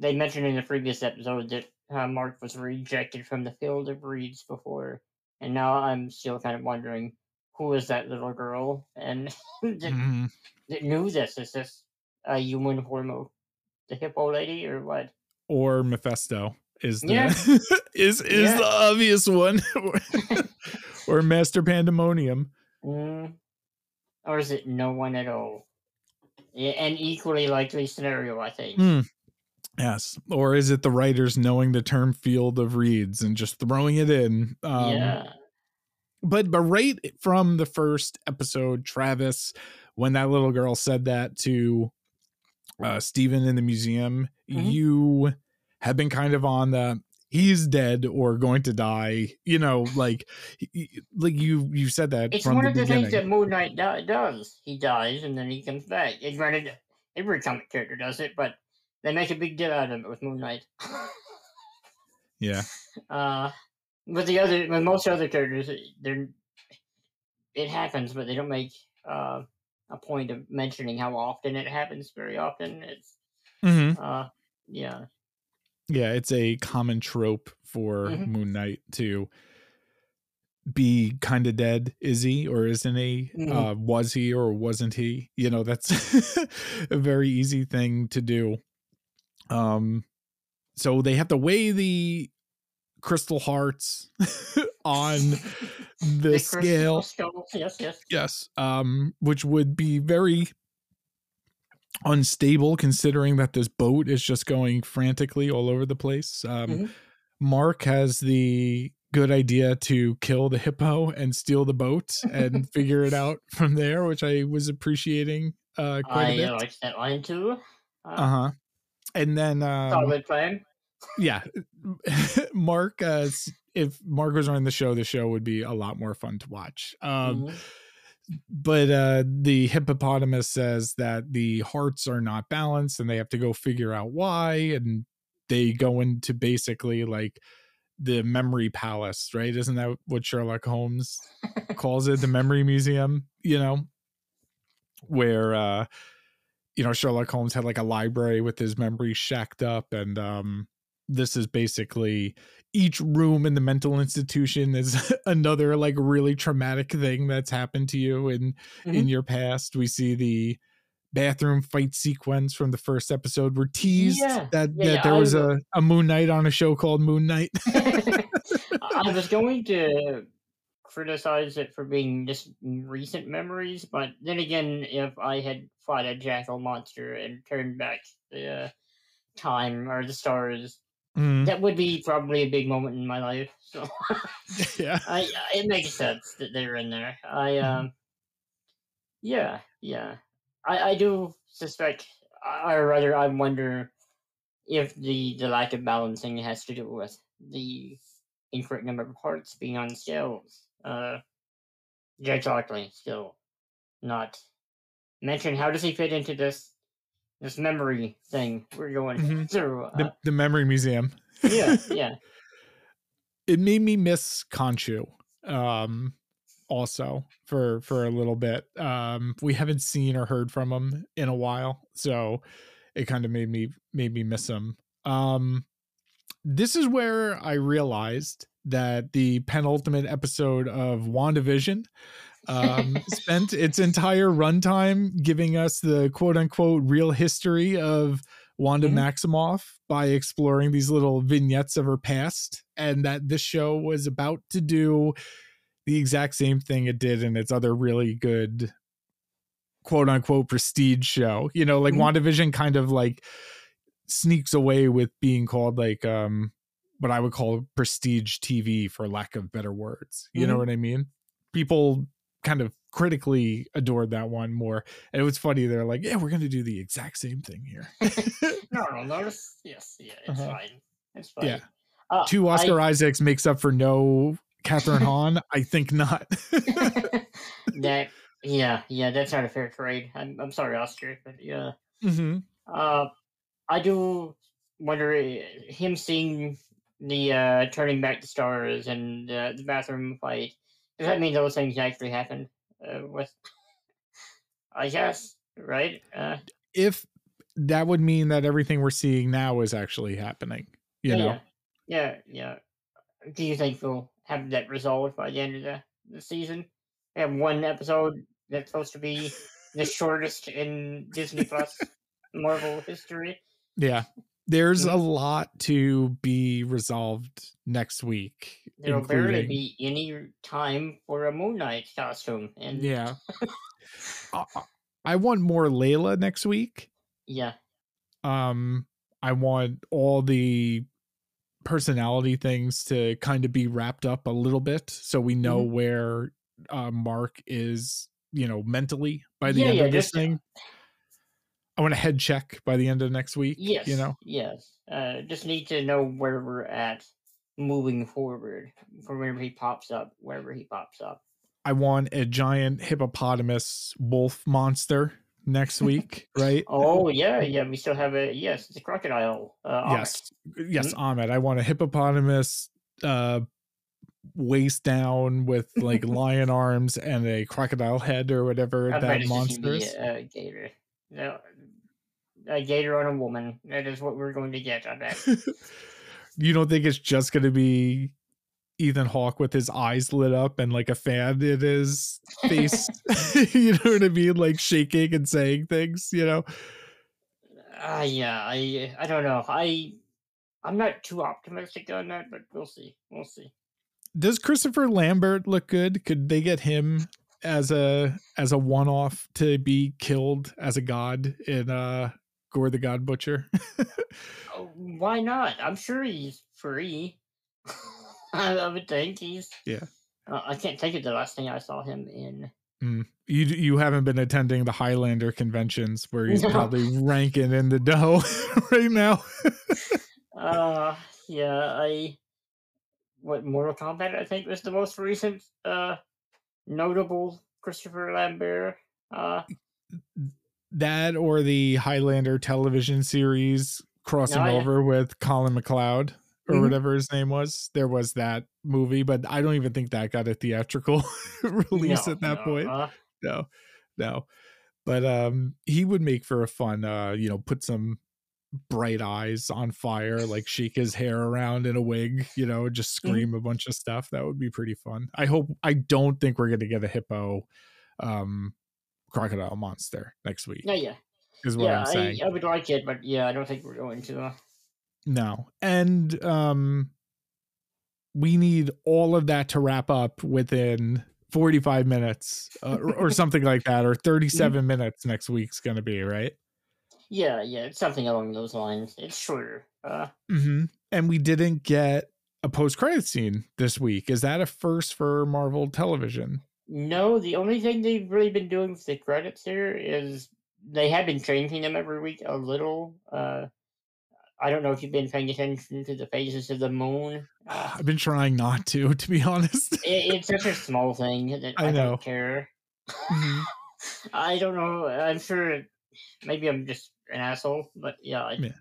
They mentioned in the previous episode that uh, Mark was rejected from the Field of Reeds before, and now I'm still kind of wondering who is that little girl and <laughs> that, Mhm. that knew this. Is this a human form of the hippo lady or what? or Mephisto is the Yeah. <laughs> is is Yeah. the obvious one, <laughs> or Master Pandemonium. Mm. Or is it no one at all? Yeah, an equally likely scenario, I think. Hmm. Yes, or is it the writers knowing the term "field of reeds" and just throwing it in? Um, yeah. but but right from the first episode, Travis, when that little girl said that to uh, Steven in the museum, Mhm. you have been kind of on the he's dead or going to die. You know, like like you you said that It's one the of the beginning. things that Moon Knight do- does. He dies and then he comes back. And granted, every comic character does it, but they make a big deal out of it with Moon Knight. yeah, <laughs> uh, but the other, with most other characters, it- they're it happens, but they don't make uh, a point of mentioning how often it happens. Very often, it's mm-hmm. uh, yeah. Yeah, it's a common trope for Mhm. Moon Knight to be kind of dead. Is he or isn't he? Mhm. Uh, was he or wasn't he? You know, that's <laughs> a very easy thing to do. Um, so they have to weigh the crystal hearts <laughs> on <laughs> the, The scale. Yes, yes. Yes, um, which would be very unstable considering that this boat is just going frantically all over the place. Um, Mhm. Mark has the good idea to kill the hippo and steal the boat and <laughs> figure it out from there, which I was appreciating uh, quite a I bit. I liked that line too. Uh, Uh huh. And then, um, solid plan. yeah, <laughs> Mark. Uh, if Mark was on the show, the show would be a lot more fun to watch. Um, Mhm. But uh the hippopotamus says that the hearts are not balanced and they have to go figure out why and they go into basically like the memory palace right? Isn't that what sherlock holmes calls it? The memory museum you know? Where uh you know sherlock holmes had like a library with his memories shacked up and um this is basically each room in the mental institution is <laughs> another like really traumatic thing that's happened to you in in Mhm. your past. We see the bathroom fight sequence from the first episode. We're teased Yeah, that yeah, that yeah, there I was a, a moon knight on a show called moon knight. <laughs> I was going to criticize it for being just recent memories, but then again, if I had fought a jackal monster and turned back the uh, time or the stars, Mm, that would be probably a big moment in my life. So <laughs> yeah I, it makes sense that they're in there. I Mhm. um, yeah, yeah. I I do suspect, or rather, I wonder if the the lack of balancing has to do with the incorrect number of parts being on scales. Uh, Jake Lockley still not mentioned. How does he fit into this this memory thing we're going Mhm. <laughs> through? Uh, the, the memory museum yeah, <laughs> yeah. it made me miss Khonshu um also for for a little bit um we haven't seen or heard from him in a while so it kind of made me made me miss him um this is where i realized that the penultimate episode of wandavision um <laughs> spent its entire runtime giving us the quote unquote real history of Wanda Mhm. Maximoff by exploring these little vignettes of her past, and that this show was about to do the exact same thing it did in its other really good quote unquote prestige show. You know, like Mhm. WandaVision kind of like sneaks away with being called like um what I would call prestige TV for lack of better words. You know Mhm. what I mean? People kind of critically adored that one more. And it was funny. They're like, yeah, we're going to do the exact same thing here. <laughs> <laughs> no, no, no. It's, yes, yeah, it's Uh-huh. fine. It's fine. Yeah. Uh, Two I- Oscar Isaacs makes up for no Kathryn <laughs> Hahn. I think not. that yeah, yeah, that's not a fair trade. I'm I'm sorry, Oscar, but yeah. hmm Uh, I do wonder uh, him seeing the uh, turning back the stars and uh, the bathroom fight. Does that mean those things actually happened? Uh, with, <laughs> I guess, right? Uh, If that would mean that everything we're seeing now is actually happening, you yeah, know? yeah, yeah. Do you think we'll have that resolved by the end of the, the season? We have one episode that's supposed to be the <laughs> shortest in Disney Plus Marvel history. Yeah. There's a lot to be resolved next week. There will barely be any time for a Moon Knight costume, and Yeah. <laughs> I, I- I want more Layla next week. yeah, um i want all the personality things to kind of be wrapped up a little bit so we know Mm-hmm. where uh mark is you know mentally by the Yeah, end yeah, of this thing i want a head check by the end of next week yes, you know yes. Uh, just need to know where we're at moving forward for whenever he pops up, wherever he pops up. i want a giant hippopotamus wolf monster next <laughs> week right Oh yeah, yeah. We still have a yes, it's a crocodile. Uh, yes yes Mm-hmm. ammit i want a hippopotamus uh waist down with like <laughs> lion arms and a crocodile head or whatever that monster is a gator. No, a gator on a woman. That is what we're going to get. I bet. <laughs> you don't think it's just going to be Ethan Hawke with his eyes lit up and like a fan in his face? <laughs> <laughs> you know what I mean? Like shaking and saying things, you know? Uh, yeah, I I don't know. I I'm not too optimistic on that, but we'll see. We'll see. Does Christopher Lambert look good? Could they get him as a as a one off to be killed as a god in uh Gorr the God Butcher? <laughs> Oh, why not? I'm sure he's free. <laughs> I, I would think he's. Yeah. Uh, I can't think of the last thing I saw him in. Mm. You you haven't been attending the Highlander conventions where he's No. probably ranking in the dough <laughs> right now. Uh, yeah, I. What Mortal Kombat? I think was the most recent uh notable Christopher Lambert. Uh, that or the Highlander television series crossing Oh, yeah. over with Colin MacLeod or Mhm. whatever his name was. There was that movie, but I don't even think that got a theatrical <laughs> release no, at that no, point. uh, No, no. But um he would make for a fun uh, you know, put some bright eyes on fire, like shake his hair around in a wig, you know, just Mm-hmm. scream a bunch of stuff. That would be pretty fun. I hope I don't think we're gonna get a hippo um crocodile monster next week yeah, yeah, is what yeah. I'm I, saying. I would like it, but yeah, I don't think we're going to. Uh, No. And um we need all of that to wrap up within 45 minutes uh, or, or <laughs> something like that or 37 minutes next week's going to be, right? yeah, yeah, it's something along those lines. It's shorter. Uh, Mhm. And we didn't get a post-credit scene this week. Is that a first for Marvel Television? No, the only thing they've really been doing with the credits here is they have been changing them every week a little. Uh, I don't know if you've been paying attention to the phases of the moon. Uh, I've been trying not to, to be <laughs> honest. it, it's such a small thing that I I, don't care. Mhm. <laughs> I don't know. I'm sure. Maybe I'm just an asshole, but yeah. I, Yeah.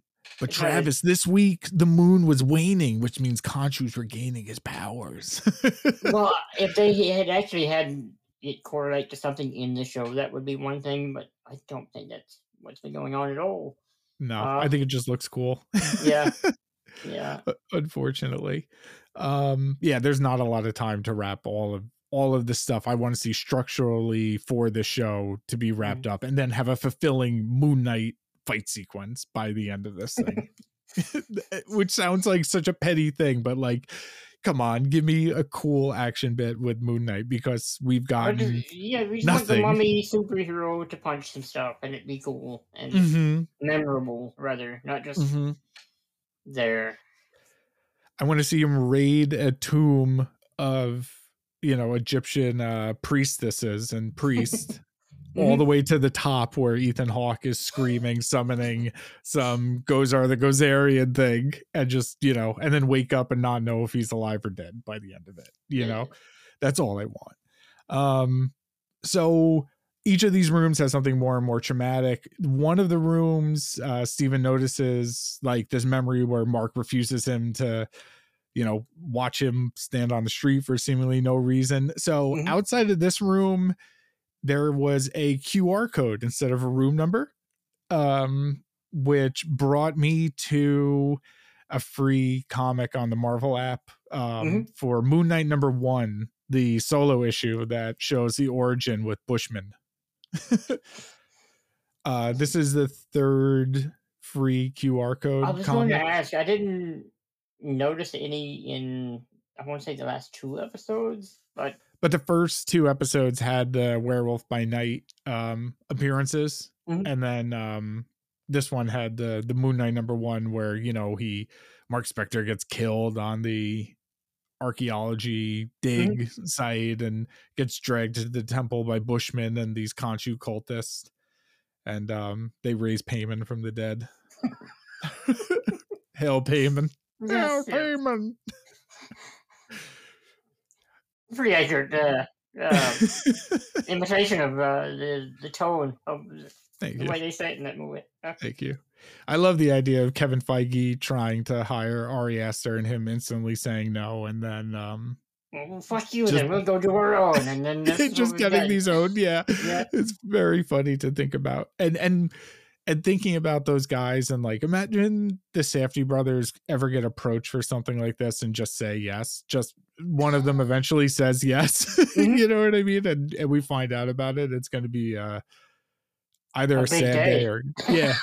But Travis, this week the moon was waning, which means Khonshu's regaining his powers. <laughs> well, if they had actually had it correlate to something in the show, that would be one thing. But I don't think that's what's been going on at all. no, Uh, I think it just looks cool. Yeah. <laughs> Yeah. unfortunately um yeah there's not a lot of time to wrap all of all of the stuff i want to see structurally for the show to be wrapped up and then have a fulfilling moon knight fight sequence by the end of this thing <laughs> <laughs> which sounds like such a petty thing but like come on give me a cool action bit with moon knight because we've got yeah, we just want the mummy superhero to punch some stuff, and it'd be cool and Mhm, memorable, rather, not just mhm. there. I want to see him raid a tomb of you know Egyptian uh priestesses and <laughs> priests all Mhm. the way to the top where Ethan Hawke is screaming, summoning some Gozer the Gozerian thing, and just you know, and then wake up and not know if he's alive or dead by the end of it. You know, that's all I want. Um, so each of these rooms has something more and more traumatic. One of the rooms, uh, Steven notices like this memory where Mark refuses him to, you know, watch him stand on the street for seemingly no reason. So Mhm. outside of this room, there was a QR code instead of a room number, um, which brought me to a free comic on the Marvel app um, Mhm. for Moon Knight number one, the solo issue that shows the origin with Bushman. <laughs> uh, this is the third free QR code. I was going to ask. I didn't notice any in. I want to say the last two episodes, but but the first two episodes had the werewolf by night um appearances Mhm. and then um this one had the the moon knight number one where you know he mark spector gets killed on the archaeology dig site and gets dragged to the temple by bushmen and these Khonshu cultists and um they raise Paimon from the dead <laughs> <laughs> hail Paimon hail yes, yes. Paimon pretty accurate uh, uh, <laughs> imitation of uh, the the tone of thank the you way they say it in that movie. Thank you. I love the idea of Kevin Feige trying to hire Ari Aster and him instantly saying no, and then um well, fuck you, Just- then we'll go do our own, and then <laughs> just getting get. these own. Yeah, Yeah. it's very funny to think about, and and and thinking about those guys and like imagine the Safdie brothers ever get approached for something like this and just say yes. Just one of them eventually says yes. <laughs> Mhm. you know what I mean? And and we find out about it. It's going to be uh either A a, sad day. day. or <laughs> yeah.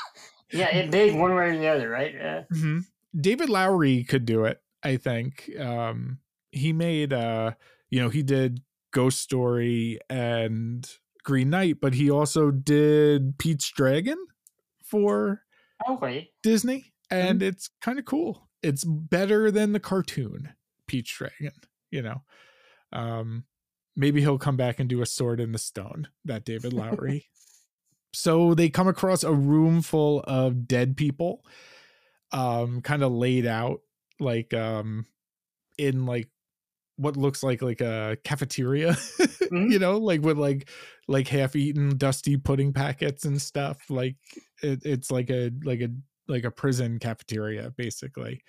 Yeah, it big one way or the other, right? Uh, hmm David Lowery could do it. I think um, he made uh, you know he did Ghost Story and Green Knight, but he also did Pete's Dragon for Okay. Disney, and it's kind of cool. It's better than the cartoon Pete's Dragon. You know, um, maybe he'll come back and do a Sword in the Stone. That David Lowery. <laughs> so they come across a room full of dead people, um, kind of laid out like um, in like what looks like like a cafeteria <laughs> Mhm. you know like with like like half eaten dusty pudding packets and stuff like it, it's like a like a like a prison cafeteria basically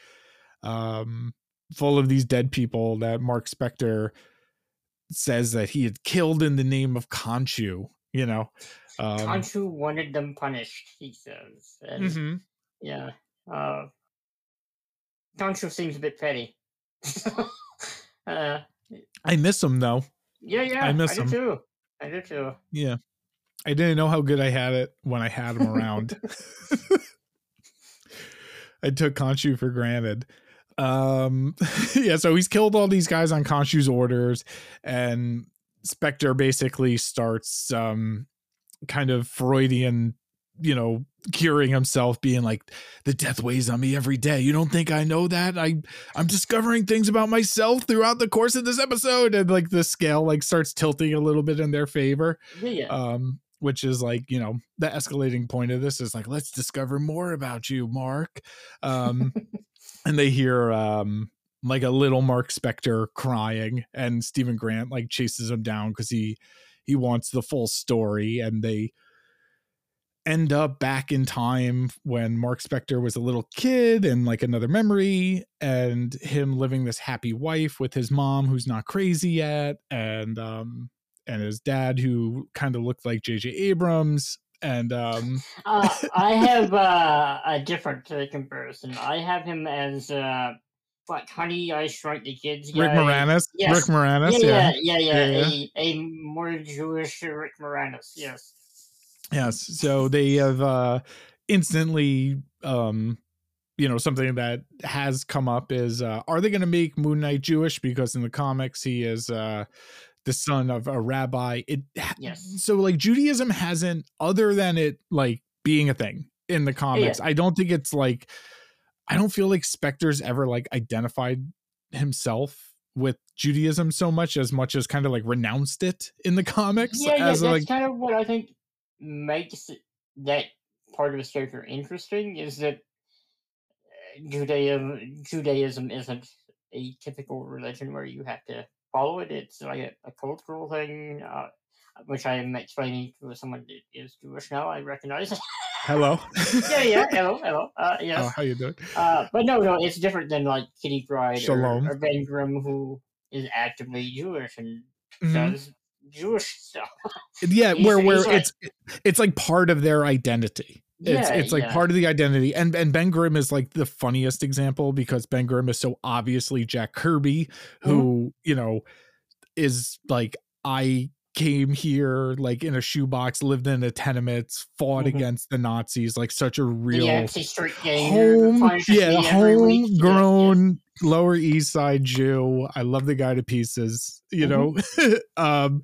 um full of these dead people that mark spector says that he had killed in the name of khonshu you know um Khonshu wanted them punished, he says. And mhm. yeah. Uh Khonshu seems a bit petty. <laughs> uh i miss him though yeah, yeah. I miss do him. too. I do too. yeah i didn't know how good i had it when i had him around <laughs> <laughs> I took Khonshu for granted. Um, <laughs> yeah, so he's killed all these guys on Khonshu's orders, and Spector basically starts um, kind of Freudian, you know, curing himself, being like, "The death weighs on me every day. You don't think I know that? I I'm discovering things about myself throughout the course of this episode." And like the scale like starts tilting a little bit in their favor Yeah, um which is like you know the escalating point of this is like let's discover more about you mark um <laughs> and they hear um like a little mark spector crying and steven grant like chases him down because he he wants the full story and they end up back in time when mark spector was a little kid and like another memory and him living this happy wife with his mom who's not crazy yet and um and his dad who kind of looked like jj abrams and um Uh, <laughs> I have uh, a different uh, comparison. I have him as uh, what Honey I Shrunk the Kids guy. rick moranis Yes. rick moranis yeah, yeah, yeah, yeah, Yeah, A, a more Jewish Rick Moranis. Yes. Yes. So they have uh instantly um you know something that has come up is uh are they going to make Moon Knight Jewish because in the comics he is uh the son of a rabbi. It Yes. so like Judaism hasn't other than it like being a thing in the comics. I don't think it's like I don't feel like Spector's ever like identified himself with Judaism so much as much as kind of like renounced it in the comics Yeah, yeah. That's like kind of what I think makes that part of his character interesting. Is that uh, Judaism Judaism isn't a typical religion where you have to follow it. It's like a, a cultural thing, uh, which I am explaining to someone that is Jewish now. I recognize. hello. <laughs> yeah, yeah. Hello, hello. Uh, <laughs> yes. Oh, how you doing? Uh, but no, no, it's different than like Kitty Pryde Shalom. or, or Ben Grimm, who is actively Jewish and Mhm. does Jewish stuff. Yeah, He's- where where he's like- it's it's like part of their identity. It's Yeah, it's like yeah. part of the identity. And and Ben Grimm is like the funniest example because Ben Grimm is so obviously Jack Kirby, Mm-hmm. who, you know, is like I came here like in a shoebox, lived in the tenements, fought Mhm. against the Nazis, like such a real anti-street ganger who home <laughs> yeah week. Yeah, yeah. homegrown lower east side jew i love the guy to pieces you know <laughs> um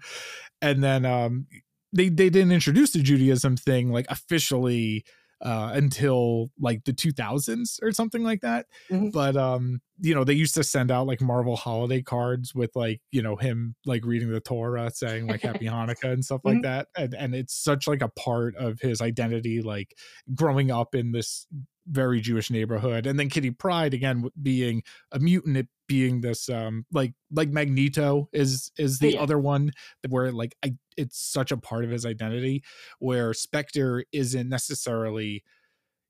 and then um they they didn't introduce the judaism thing like officially uh until like the 2000s or something like that Mhm. but um you know they used to send out like marvel holiday cards with like you know him like reading the torah saying like happy <laughs> hanukkah and stuff like Mhm. that and and it's such like a part of his identity like growing up in this very Jewish neighborhood, and then Kitty Pryde again being a mutant, it being this um like like Magneto is is the Yeah. other one that where like I it's such a part of his identity where Spector isn't necessarily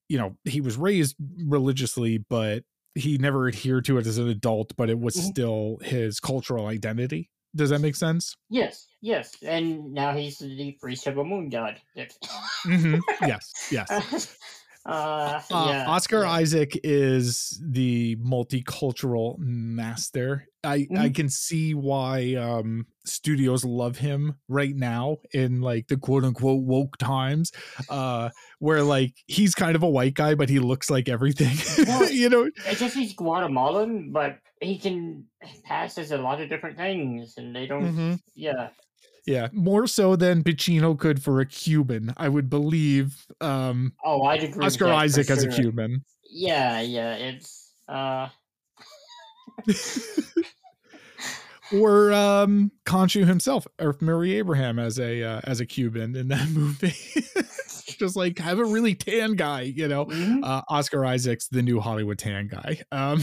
you know he was raised religiously but he never adhered to it as an adult but it was Mhm. still his cultural identity does that make sense Yes, yes, and now he's the priest of a moon god. Mhm. <laughs> yes yes <laughs> Uh, Uh, yeah, Oscar yeah. Isaac is the multicultural master. I I Mhm. can see why um studios love him right now in like the quote unquote woke times, uh, where like he's kind of a white guy, but he looks like everything. Well, <laughs> you know, it's just he's Guatemalan, but he can pass as a lot of different things, and they don't. Mhm. Yeah, yeah, more so than Pacino could for a Cuban. I would believe um oh, I'd agree. Oscar that for Isaac as a. Cuban. Yeah, yeah, it's uh, <laughs> <laughs> or um Khonshu himself or Murray Abraham as a uh, as a Cuban in that <laughs> movie. Just like have a really tan guy, you know. mhm. Uh, Oscar Isaac's the new Hollywood tan guy. Um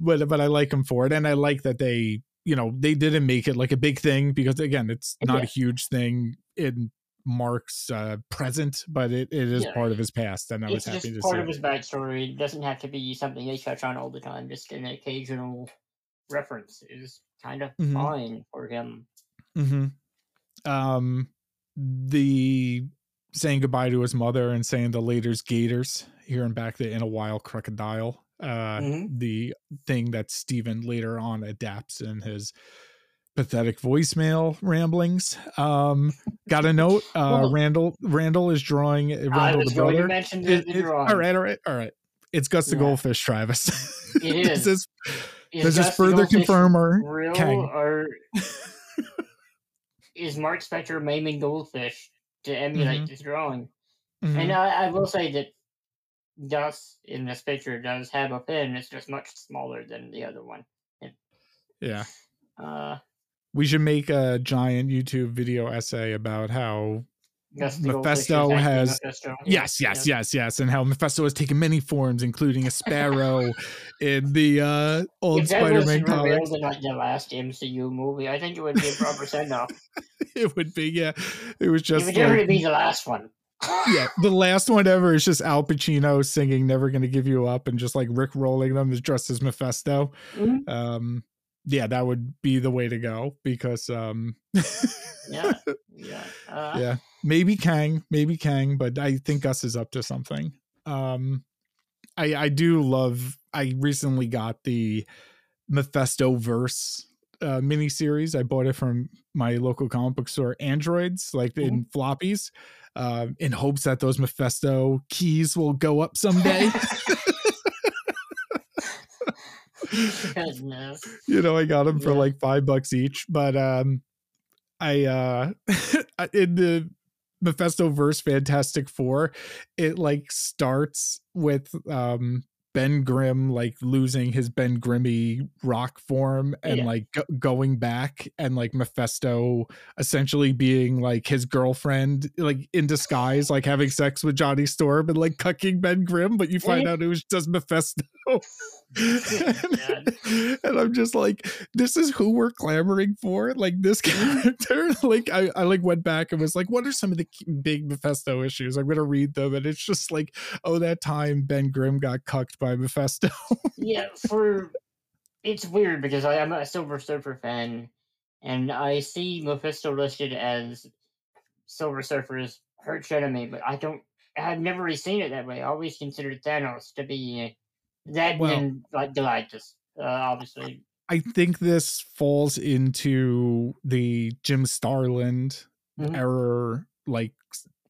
but but I like him for it and I like that they, you know, they didn't make it like a big thing because again, it's not a huge thing in Mark's uh present, but it, it is Yeah. part of his past and I was happy just to part of his backstory. It doesn't have to be something they touch on all the time. Just an occasional reference is kind of Mhm. fine for him. mm-hmm. Um, the saying goodbye to his mother and saying the later's gators, hearing back the in a while crocodile, uh, Mhm. the thing that Steven later on adapts in his pathetic voicemail ramblings. Um, got a note. <laughs> Uh, Well- Randall Randall is drawing uh, I Randall was the going to brother. mention the, It- the it- drawing. all right, all right, all right. It's Gus the Yeah. Goldfish, Travis. <laughs> It Does is. this, Is does this further confirm or real Kang? or <laughs> is Mark Spector maiming goldfish to emulate Mhm. this drawing? Mhm. And I, I will say that Gus in this picture does have a fin. It's just much smaller than the other one. yeah. Uh, We should make a giant YouTube video essay about how Gus the Goldfish is Mephisto has- Mephisto. yes, yes, yes, yes, and how Mephisto has taken many forms, including a sparrow in the uh, old If that was Spider-Man comics. in like the last MCU movie, I think it would be a proper <laughs> send off. It would be, yeah. It was just. it would like, definitely be the last one. Yeah, the last one ever is just Al Pacino singing "Never Gonna Give You Up" and just like Rick rolling them is dressed as Mephisto. Mhm. Um, yeah, that would be the way to go because um, Yeah, <laughs> yeah. Uh, yeah maybe kang maybe kang but i think gus is up to something um i i do love i recently got the mephisto verse uh miniseries i bought it from my local comic book store androids like in floppies um in hopes that those mephisto keys will go up someday <laughs> Goodness. you know i got them for like five bucks each but um i uh <laughs> in the mephisto verse fantastic four it like starts with um ben grimm like losing his ben grimmy rock form and Yeah. like go- going back and like mephisto essentially being like his girlfriend like in disguise like having sex with johnny storm and like cucking ben grimm but you find Mhm. out it was just mephisto God. <laughs> and I'm just like, this is who we're clamoring for. Like this <laughs> character. like I, I like went back and was like, what are some of the big Mephisto issues? I'm gonna read them, and it's just like, oh, that time Ben Grimm got cucked by Mephisto. <laughs> yeah, for it's weird because I am a Silver Surfer fan, and I see Mephisto listed as Silver Surfer's arch enemy, but I don't. I've never really seen it that way. I always considered Thanos to be that Well- and like Galactus, uh, obviously. I think this falls into the Jim Starlin Mhm. error, like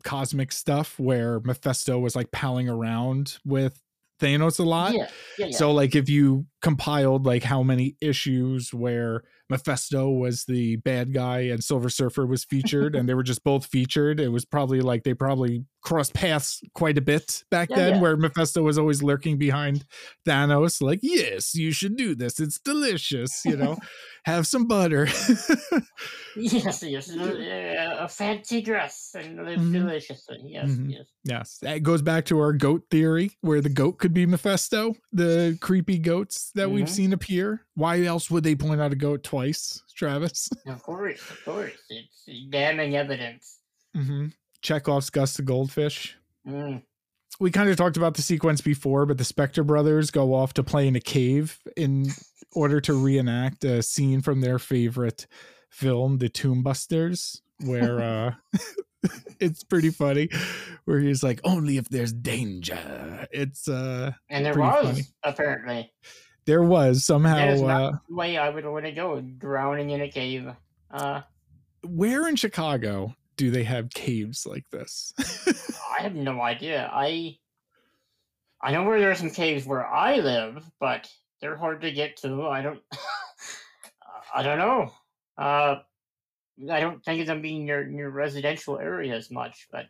cosmic stuff, where Mephisto was like palling around with Thanos a lot. Yeah, yeah, yeah. So like if you compiled like how many issues where Mephisto was the bad guy and Silver Surfer was featured and they were just both featured, it was probably like they probably crossed paths quite a bit back Yeah, then yeah. where Mephisto was always lurking behind Thanos like, "Yes, you should do this. It's delicious, you know. <laughs> Have some butter." yes, yes, <laughs> uh, a fancy dress and live Mhm. deliciously. Yes, Mhm. yes. yes. That goes back to our goat theory where the goat could be Mephisto, the creepy goats that we've Mhm. seen appear. Why else would they point out a goat twice, Travis? <laughs> Of course, of course. It's damning evidence. Mm-hmm. Chekhov's Gus the Goldfish. Mm. We kind of talked about the sequence before, but the Spector brothers go off to play in a cave in <laughs> order to reenact a scene from their favorite film, The Tomb Busters, where uh, <laughs> it's pretty funny where he's like, only if there's danger. It's uh And there was funny. apparently. There was somehow That is uh not the way I would want to go, drowning in a cave. Uh, where in Chicago do they have caves like this? <laughs> I have no idea. I I know where there are some caves where I live, but they're hard to get to. I don't. <laughs> I don't know. Uh, I don't think of them being near near residential areas much, but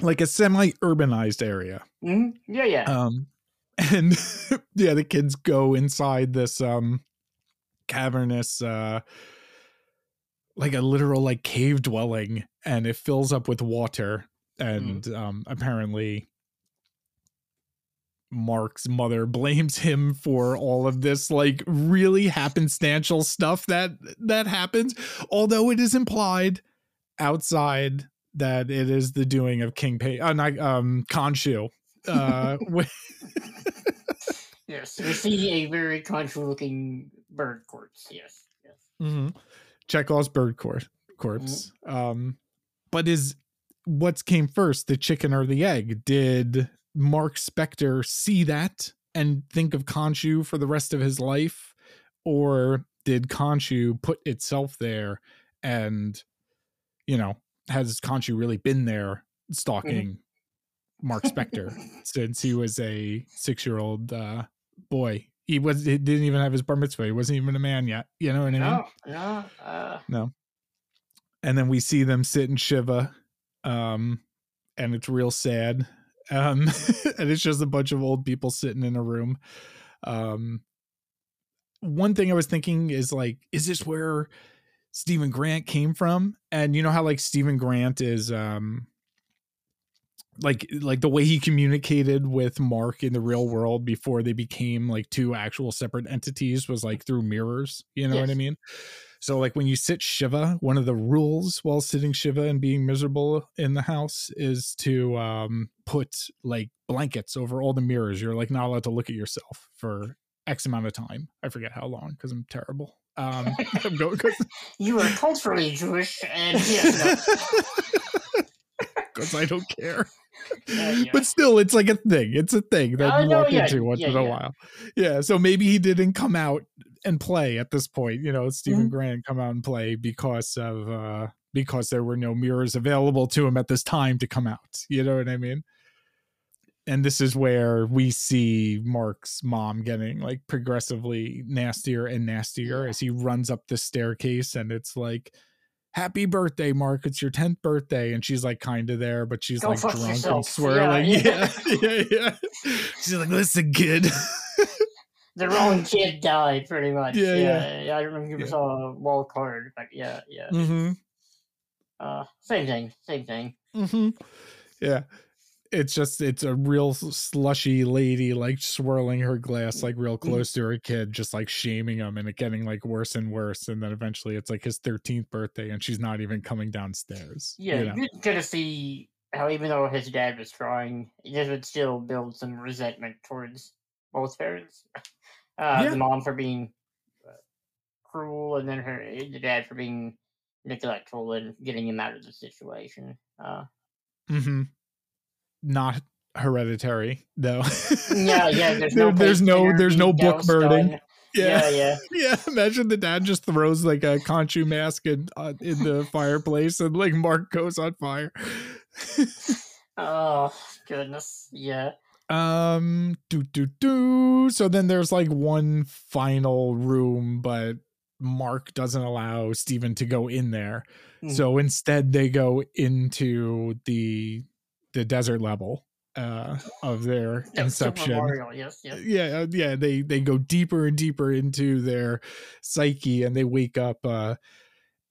like a semi-urbanized area. Mhm, yeah, yeah. Um and <laughs> yeah, the kids go inside this um cavernous uh like a literal like cave dwelling and it fills up with water and um apparently Mark's mother <laughs> blames him for all of this like really happenstantial stuff that that happens although it is implied outside that it is the doing of King Pay uh, not, um Khonshu uh <laughs> wh- yes, we see a very country-looking bird corpse. Yes, yes. mm-hmm. Chekhov's bird cor- corpse. Um, but is what's came first, the chicken or the egg? Did Mark Spector see that and think of Khonshu for the rest of his life, or did Khonshu put itself there and, you know, has Khonshu really been there stalking Mark Spector since he was a six-year-old uh, boy? He was he didn't even have his bar mitzvah. He wasn't even a man yet. You know what I mean? No, no. Uh, No. And then we see them sit in Shiva. Um, and it's real sad. Um, <laughs> and it's just a bunch of old people sitting in a room. Um, one thing I was thinking is like, is this where Steven Grant came from? And you know how like Steven Grant is um like like the way he communicated with Mark in the real world before they became like two actual separate entities was like through mirrors. You know what I mean? So like when you sit Shiva, one of the rules while sitting Shiva and being miserable in the house is to um put like blankets over all the mirrors. You're like not allowed to look at yourself for X amount of time. I forget how long because I'm terrible. Um <laughs> I'm going <laughs> you are culturally Jewish, and yes, no. <laughs> because I don't care. <laughs> Yeah, <laughs> yeah. But still, it's like a thing. It's a thing that Oh, you no, walk yeah, into once in a while. Yeah. So maybe he didn't come out and play at this point. You know, Steven Mm-hmm. Grant come out and play because of uh because there were no mirrors available to him at this time to come out. You know what I mean? And this is where we see Mark's mom getting like progressively nastier and nastier as he runs up the staircase and it's like happy birthday mark it's your 10th birthday and she's like kind of there but she's Go like drunk and swirling Yeah, <laughs> yeah yeah yeah, she's like listen kid the wrong kid died, pretty much. Yeah, Yeah, yeah. I remember you saw a wall card, but yeah, yeah. mm-hmm, Uh, same thing, same thing. mm-hmm. yeah it's just it's a real slushy lady like swirling her glass like real Mm-hmm. close to her kid just like shaming him and it getting like worse and worse and then eventually it's like his 13th birthday and she's not even coming downstairs Yeah, you know? you're gonna see how even though his dad was trying, this would still build some resentment towards both parents. <laughs> Uh, Yeah. The mom for being uh, cruel, and then her the dad for being neglectful and getting him out of the situation. Uh, Mm-hmm. Not hereditary though. yeah, yeah. There's <laughs> There- no there's no there's no book burning. on- Yeah. Yeah, yeah. <laughs> yeah. Imagine the dad just throws like a Khonshu mask in uh, in the <laughs> fireplace and like Mark goes on fire. Oh goodness, yeah. um do do do. So then there's like one final room, but Mark doesn't allow Steven to go in there. Mhm. So instead they go into the the desert level uh of their Yeah, inception. Mario, yes, yes. yeah uh, yeah they they go deeper and deeper into their psyche and they wake up uh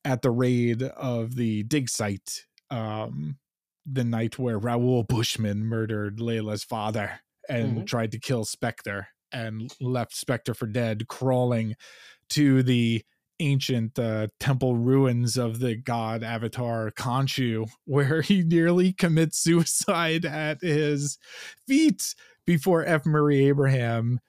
at the raid of the dig site um the night where Raoul Bushman murdered Layla's father and Mhm. tried to kill Spector and left Spector for dead crawling to the ancient uh, temple ruins of the god avatar Khonshu <laughs> where he nearly commits suicide at his feet before F. Murray Abraham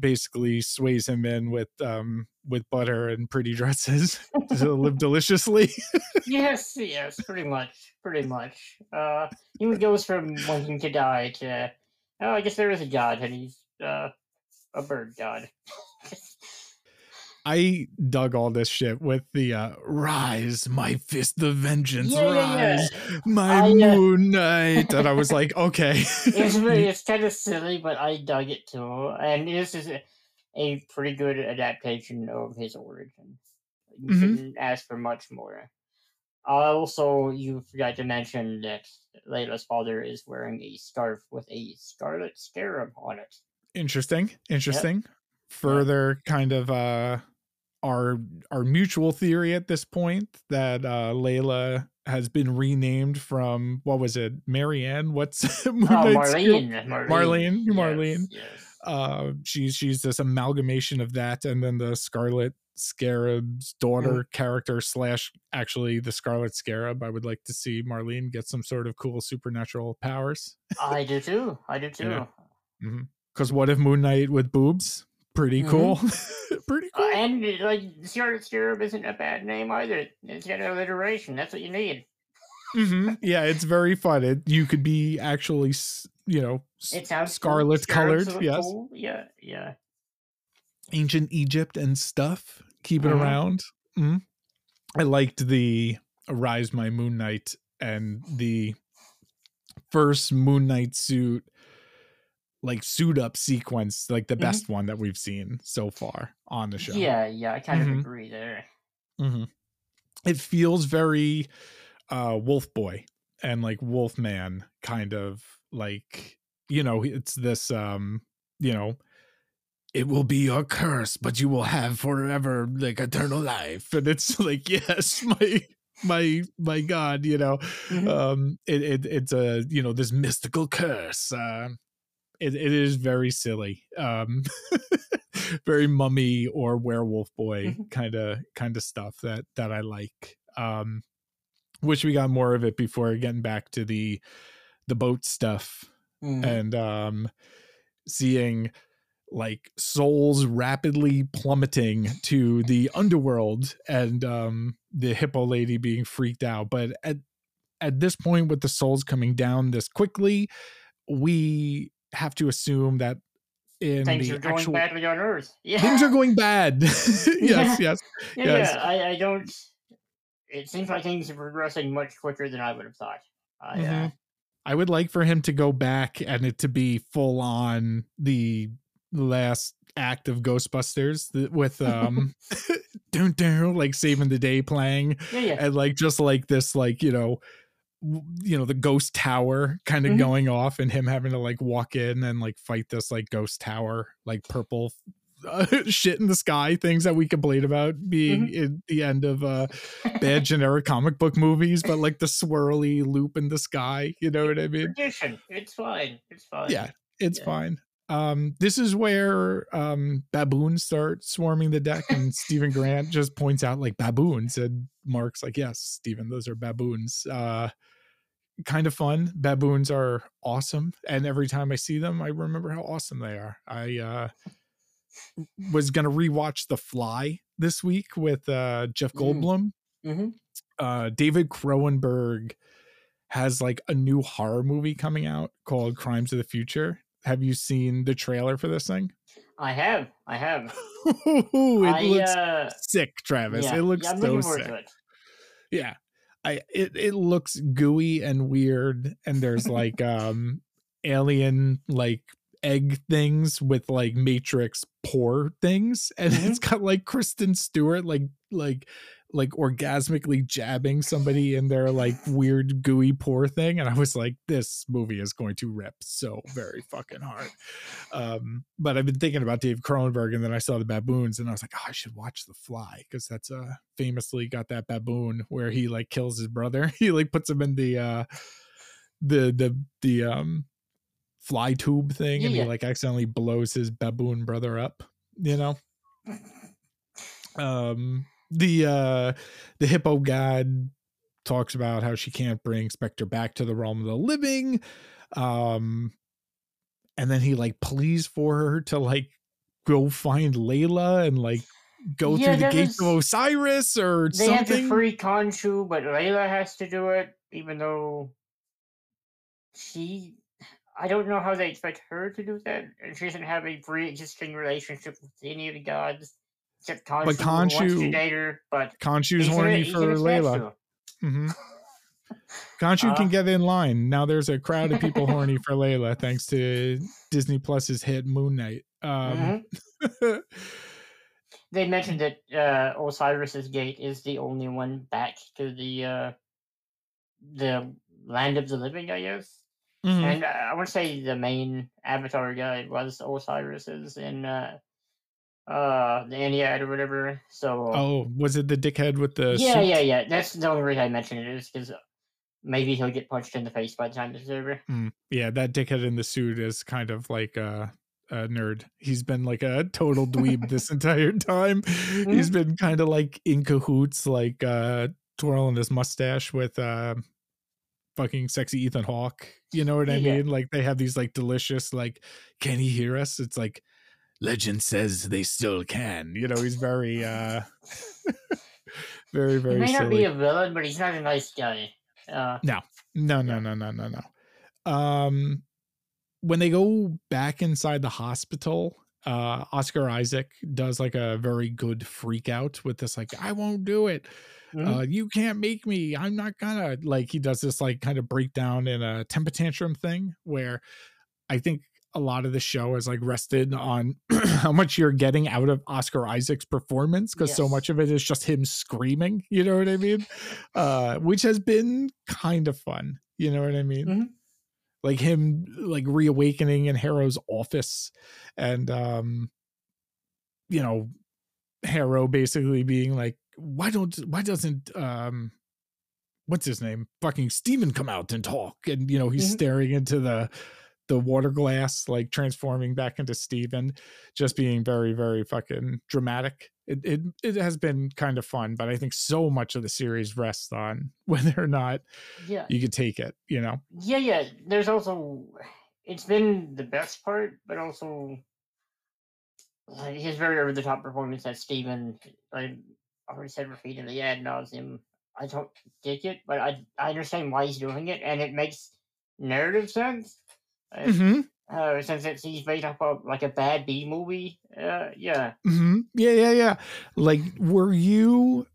basically sways him in with um with butter and pretty dresses <laughs> to live deliciously. <laughs> yes, yes, pretty much, pretty much. Uh, he goes from wanting to die to, oh, I guess there is a god, and he's uh, a bird god. I dug all this shit with the uh, rise, my fist the vengeance, Yeah, yeah, rise, my I, uh, moon <laughs> knight, and I was like, okay, it's really, <laughs> it's kind of silly, but I dug it too, and this is a, a pretty good adaptation of his origin. You Mhm. couldn't ask for much more. Also, you forgot to mention that Layla's father is wearing a scarf with a scarlet scarab on it. interesting, interesting. Further, kind of uh, our our mutual theory at this point that uh, Layla has been renamed from what was it, Marianne? What's <laughs> Oh, Marlene, Marlene, Marlene, yes, Marlene. yes. uh she's she's this amalgamation of that and then the scarlet scarab's daughter character slash actually the scarlet scarab i would like to see marlene get some sort of cool supernatural powers I do too. I do <laughs> too. Yeah. because what if moon knight with boobs pretty Mhm. cool <laughs> pretty Uh, cool and uh, like Scarlet Scarab isn't a bad name either. It's got alliteration. That's what you need. Mhm. yeah it's very fun it, you could be actually you know It sounds scarlet colored yes cool. Yeah, yeah. ancient Egypt and stuff. Keep it Mhm. around. Mhm. I liked the Arise My Moon Knight and the first Moon Knight suit, like suit up sequence, like the Mhm. best one that we've seen so far on the show. Yeah, yeah. I kind Mhm. of agree there. hmm It feels very uh Wolf Boy and like Wolf Man kind of like you know it's this um you know it will be your curse but you will have forever like eternal life and it's <laughs> like yes my my my god you know Mhm. um it, it it's a you know this mystical curse uh it, it is very silly um <laughs> very mummy or werewolf boy kind of kind of stuff that that i like um wish we got more of it before getting back to the the boat stuff Mhm. and um seeing like souls rapidly plummeting to the underworld and um the hippo lady being freaked out but at at this point with the souls coming down this quickly we have to assume that in Things the are going actual badly on Earth. <laughs> Yeah. things are going bad <laughs> yes Yeah. yes yeah, yes. yeah. I, I don't. It seems like things are progressing much quicker than I would have thought. I, uh, Mhm. I would like for him to go back and it to be full on the last act of Ghostbusters with um <laughs> dun, dun, like saving the day playing yeah, yeah. and like just like this like you know you know the ghost tower kind of Mhm. going off and him having to like walk in and like fight this like ghost tower like purple uh, <laughs> shit in the sky things that we complain about being in the end of uh bad generic comic book movies but like the swirly loop in the sky you know what i mean Tradition. It's fine. It's fine. yeah it's Yeah. fine um this is where um baboons start swarming the deck and stephen grant just points out like baboons and mark's like yes stephen those are baboons uh kind of fun baboons are awesome and every time i see them i remember how awesome they are i uh was gonna rewatch the fly this week with uh jeff Mm. goldblum hmm uh David Cronenberg has like a new horror movie coming out called Crimes of the Future. Have you seen the trailer for this thing? I have. I have. <laughs> it I, looks uh, sick, Travis. yeah, it looks yeah, so sick. Yeah. I it it looks gooey and weird and there's <laughs> like um alien like egg things with like matrix pore things and Mhm. it's got like Kristen Stewart like like like orgasmically jabbing somebody in their like weird gooey pore thing and I was like this movie is going to rip so very fucking hard. Um but I've been thinking about Dave Cronenberg and then I saw the baboons and I was like oh, I should watch The Fly because that's uh famously got that baboon where he like kills his brother. <laughs> he like puts him in the uh the the the um fly tube thing Yeah, and he yeah. like accidentally blows his baboon brother up, you know. <laughs> Um the uh the hippo god talks about how she can't bring Spector back to the realm of the living. Um and then he like pleads for her to like go find Layla and like go Yeah, through the gates of Osiris or They have to free Khonshu, but Layla has to do it, even though she. I don't know how they expect her to do that. and She doesn't have a pre-existing relationship with any of the gods, except Khonshu, who wants to Khonshu- date. But Khonshu's in a- horny for Layla. statue. hmm Khonshu <laughs> can Uh, get in line. Now there's a crowd of people horny <laughs> for Layla thanks to Disney Plus's hit Moon Knight. Um, Mhm. <laughs> They mentioned that uh, Osiris's gate is the only one back to the uh, the land of the living, I guess. mhm. And uh, I would say the main Avatar guy was Osiris's in uh, uh, the Ennead or whatever. So Oh, was it the dickhead with the yeah, suit? yeah, yeah. That's the only reason I mentioned it is because maybe he'll get punched in the face by the time it's over. Mm, yeah, that dickhead in the suit is kind of like a, a nerd. He's been like a total <laughs> dweeb this entire time. Mm-hmm. He's been kind of like in cahoots, like uh twirling his mustache with uh fucking sexy Ethan Hawke. You know what I Yeah. mean? Like they have these like delicious like, can he hear us? It's like legend says they still can. You know, he's very uh <laughs> very, He very may not be a villain, but he's not a nice guy. Uh, No, no, no, no, no, no, no. Um, when they go back inside the hospital, uh, Oscar Isaac does like a very good freak out with this, like, I won't do it. mhm. Uh, you can't make me. I'm not gonna. Like, he does this like kind of breakdown in a temper tantrum thing where I think a lot of the show is like rested on <clears throat> how much you're getting out of Oscar Isaac's performance because so much of it is just him screaming. You know what I mean? <laughs> Uh, which has been kind of fun. You know what I mean? Mhm. Like him, like reawakening in Harrow's office, and um, you know, Harrow basically being like, "Why don't? Why doesn't um." What's his name? Fucking Steven come out and talk. And you know, he's Mhm. staring into the the water glass, like transforming back into Steven, just being very, very fucking dramatic. It, it it has been kind of fun, but I think so much of the series rests on <laughs> whether or not yeah, you could take it, you know. yeah, yeah. There's also it's been the best part, but also his very over the top performance as Steven. I already said repeatedly ad nauseum. I don't dig it, but I I understand why he's doing it, and it makes narrative sense. Uh, Mm-hmm. uh, since it's he's based off of like a bad B movie. Uh, yeah. Mm-hmm. Yeah, yeah, yeah. Like, were you?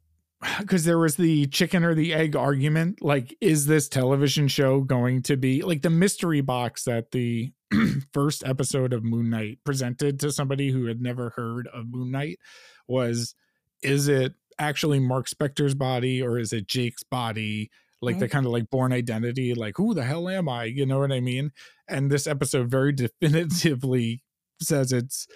Because there was the chicken or the egg argument. Like, is this television show going to be like the mystery box that the <clears throat> first episode of Moon Knight presented to somebody who had never heard of Moon Knight? Was is it actually Mark Spector's body or is it Jake's body? Like the kind of like Bourne identity, like who the hell am I? You know what I mean? And this episode very <laughs> definitively says it's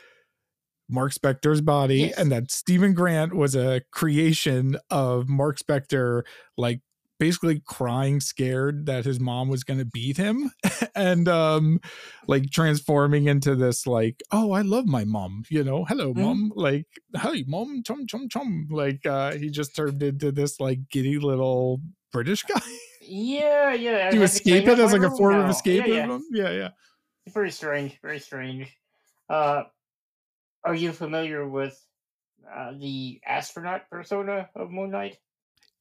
Mark Spector's body Yes. and that Steven Grant was a creation of Mark Spector, like basically crying scared that his mom was going to beat him <laughs> and um like transforming into this like oh i love my mom you know hello Mhm. mom like hey mom chum chum chum like uh he just turned into this like giddy little british guy Yeah, yeah. <laughs> the king escape it as like a form room of escape? Yeah, yeah. yeah yeah Very strange. Very strange. Uh, are you familiar with uh, the astronaut persona of Moon Knight?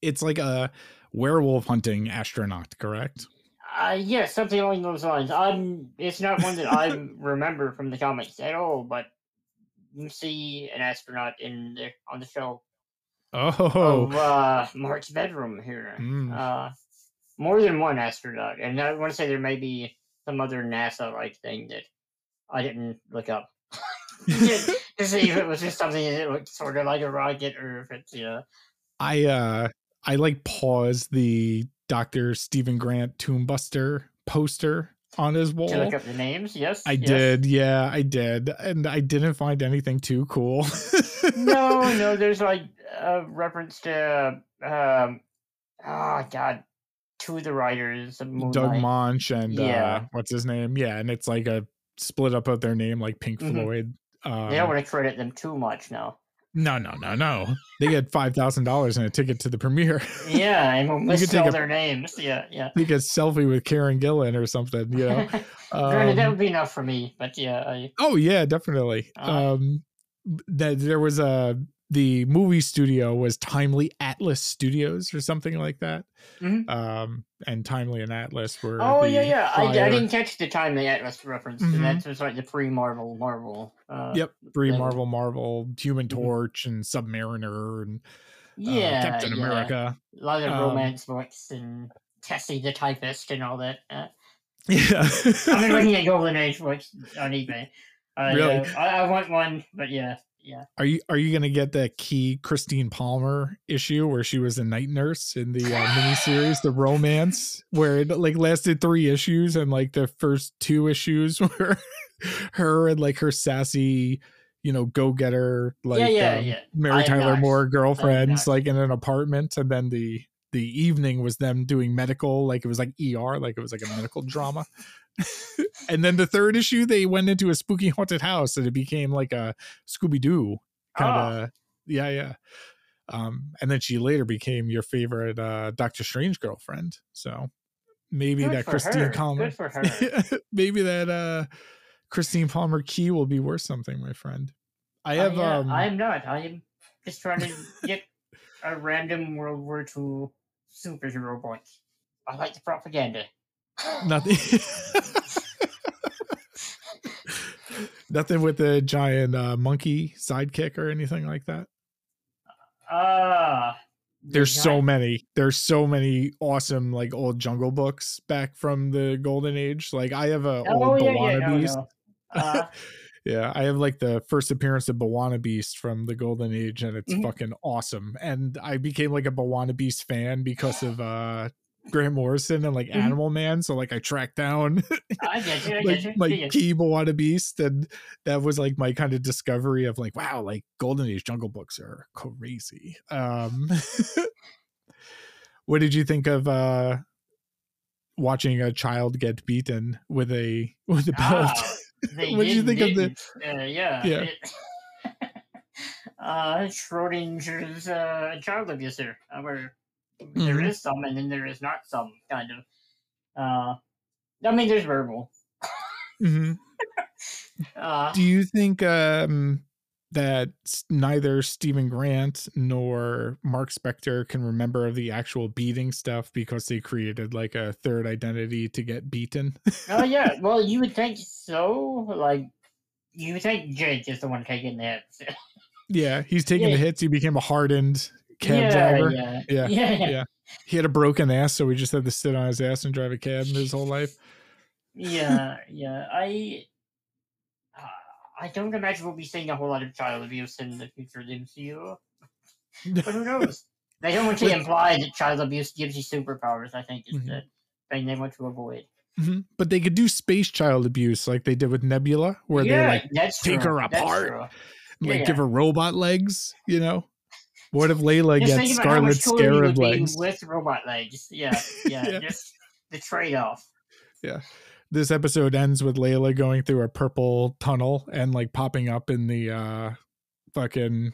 it's like a werewolf hunting astronaut correct Uh, yeah, something along those lines. I'm. It's not one that I <laughs> remember from the comics at all, but you see an astronaut in the on the show oh of uh, Mark's bedroom here. Mm. Uh, more than one astronaut, and I want to say there may be some other NASA-like thing that I didn't look up <laughs> <laughs> to see if it was just something that looked sort of like a rocket or if it's yeah. I uh I like pause the Dr. Steven Grant Tombbuster poster on his wall. To look up the names, yes. I yes. did, yeah, I did. And I didn't find anything too cool. <laughs> No, no, <laughs> there's like a reference to um, oh god, two of the writers of Moon Doug. Moench and uh Yeah. what's his name? Yeah, and it's like a split up of their name like Pink Mhm. Floyd. Um, They don't want to credit them too much now. No, no, no, no. They get five thousand dollars and a ticket to the premiere. Yeah, and we'll <laughs> You could take a- their names. Yeah, yeah. They get selfie with Karen Gillan or something. You know. <laughs> Granted, that Um, would be enough for me, but yeah, I, Oh yeah, definitely. Uh. Um, that there was a the movie studio was Timely Atlas Studios or something like that. Mhm. Um, and Timely and Atlas were. Oh yeah, yeah. I, I didn't catch the Timely Atlas reference. Mhm. That's just like the pre-Marvel Marvel. Uh, Yep, pre Marvel Marvel, Human Mhm. Torch, and Submariner, and uh, Yeah, Captain yeah. America. A lot of Um, romance books and Tessie the typist and all that. Uh, <laughs> Yeah, I've been looking at Golden Age books on eBay. I, Really? uh, I, I want one, but yeah, yeah. Are you are you gonna get that key Christine Palmer issue where she was a night nurse in the uh, miniseries, the romance, where it like lasted three issues and like the first two issues <laughs> were her and like her sassy, you know, go getter like yeah, yeah, um, yeah. Mary Tyler not. Moore girlfriends like in an apartment, and then the the evening was them doing medical, like it was like ER, like it was like a medical drama. <laughs> and then the third issue, they went into a spooky haunted house, and it became like a Scooby Doo kind Oh. of. Yeah, yeah. Um, and then she later became your favorite uh, Doctor Strange girlfriend. So maybe Good that Christine her. Palmer, Good for her. <laughs> maybe that uh, Christine Palmer key will be worth something, my friend. I Uh, have yeah, um, I'm not. I am just trying to <laughs> get a random World War II superhero book. I like the propaganda. Nothing. Nothing with the giant uh, monkey sidekick or anything like that. Ah. the There's so many. There's so many awesome like old jungle books back from the golden age. Like I have a Oh old yeah, Bawana yeah, no, Beast. no. Uh, <laughs> Yeah, I have like the first appearance of B'wana Beast from the golden age, and it's Mhm. fucking awesome. And I became like a B'wana Beast fan because of uh Grant Morrison and like Mhm. Animal Man. So like I tracked down <laughs> I get you. I like get you. my key B'wana Beast, and that was like my kind of discovery of like, wow, like Golden Age Jungle Books are crazy. Um, <laughs> what did you think of uh watching a child get beaten with a with a belt? <laughs> Ah, What did you think of the-. Uh, yeah. Yeah. it- uh, Schrodinger's uh, child abuser, uh, where there is some and then there is not some kind of. Uh, I mean, there's verbal. Mhm. <laughs> Uh, Do you think um that neither Steven Grant nor Mark Spector can remember the actual beating stuff because they created like a third identity to get beaten? oh yeah, <laughs> well, you would think so. Like, you would think Jake is the one taking the hits. Yeah, he's taking Yeah. the hits. He became a hardened cab yeah, driver. Yeah, Yeah, yeah, yeah, yeah. He had a broken ass, so he just had to sit on his ass and drive a cab his whole life. yeah, yeah. I, uh, I don't imagine we'll be seeing a whole lot of child abuse in the future of the MCU. But who <laughs> knows? They don't want to imply that child abuse gives you superpowers. I think is Mhm. the thing they want to avoid. Mhm. But they could do space child abuse like they did with Nebula, where yeah, they like take true, her apart. true. like Yeah. give her robot legs. You know, what if Layla Just gets think about how Scarlet much cooler you Scarab legs? with robot legs. Yeah, <laughs> yeah, Yeah. just the trade-off. Yeah. This episode ends with Layla going through a purple tunnel and like popping up in the uh fucking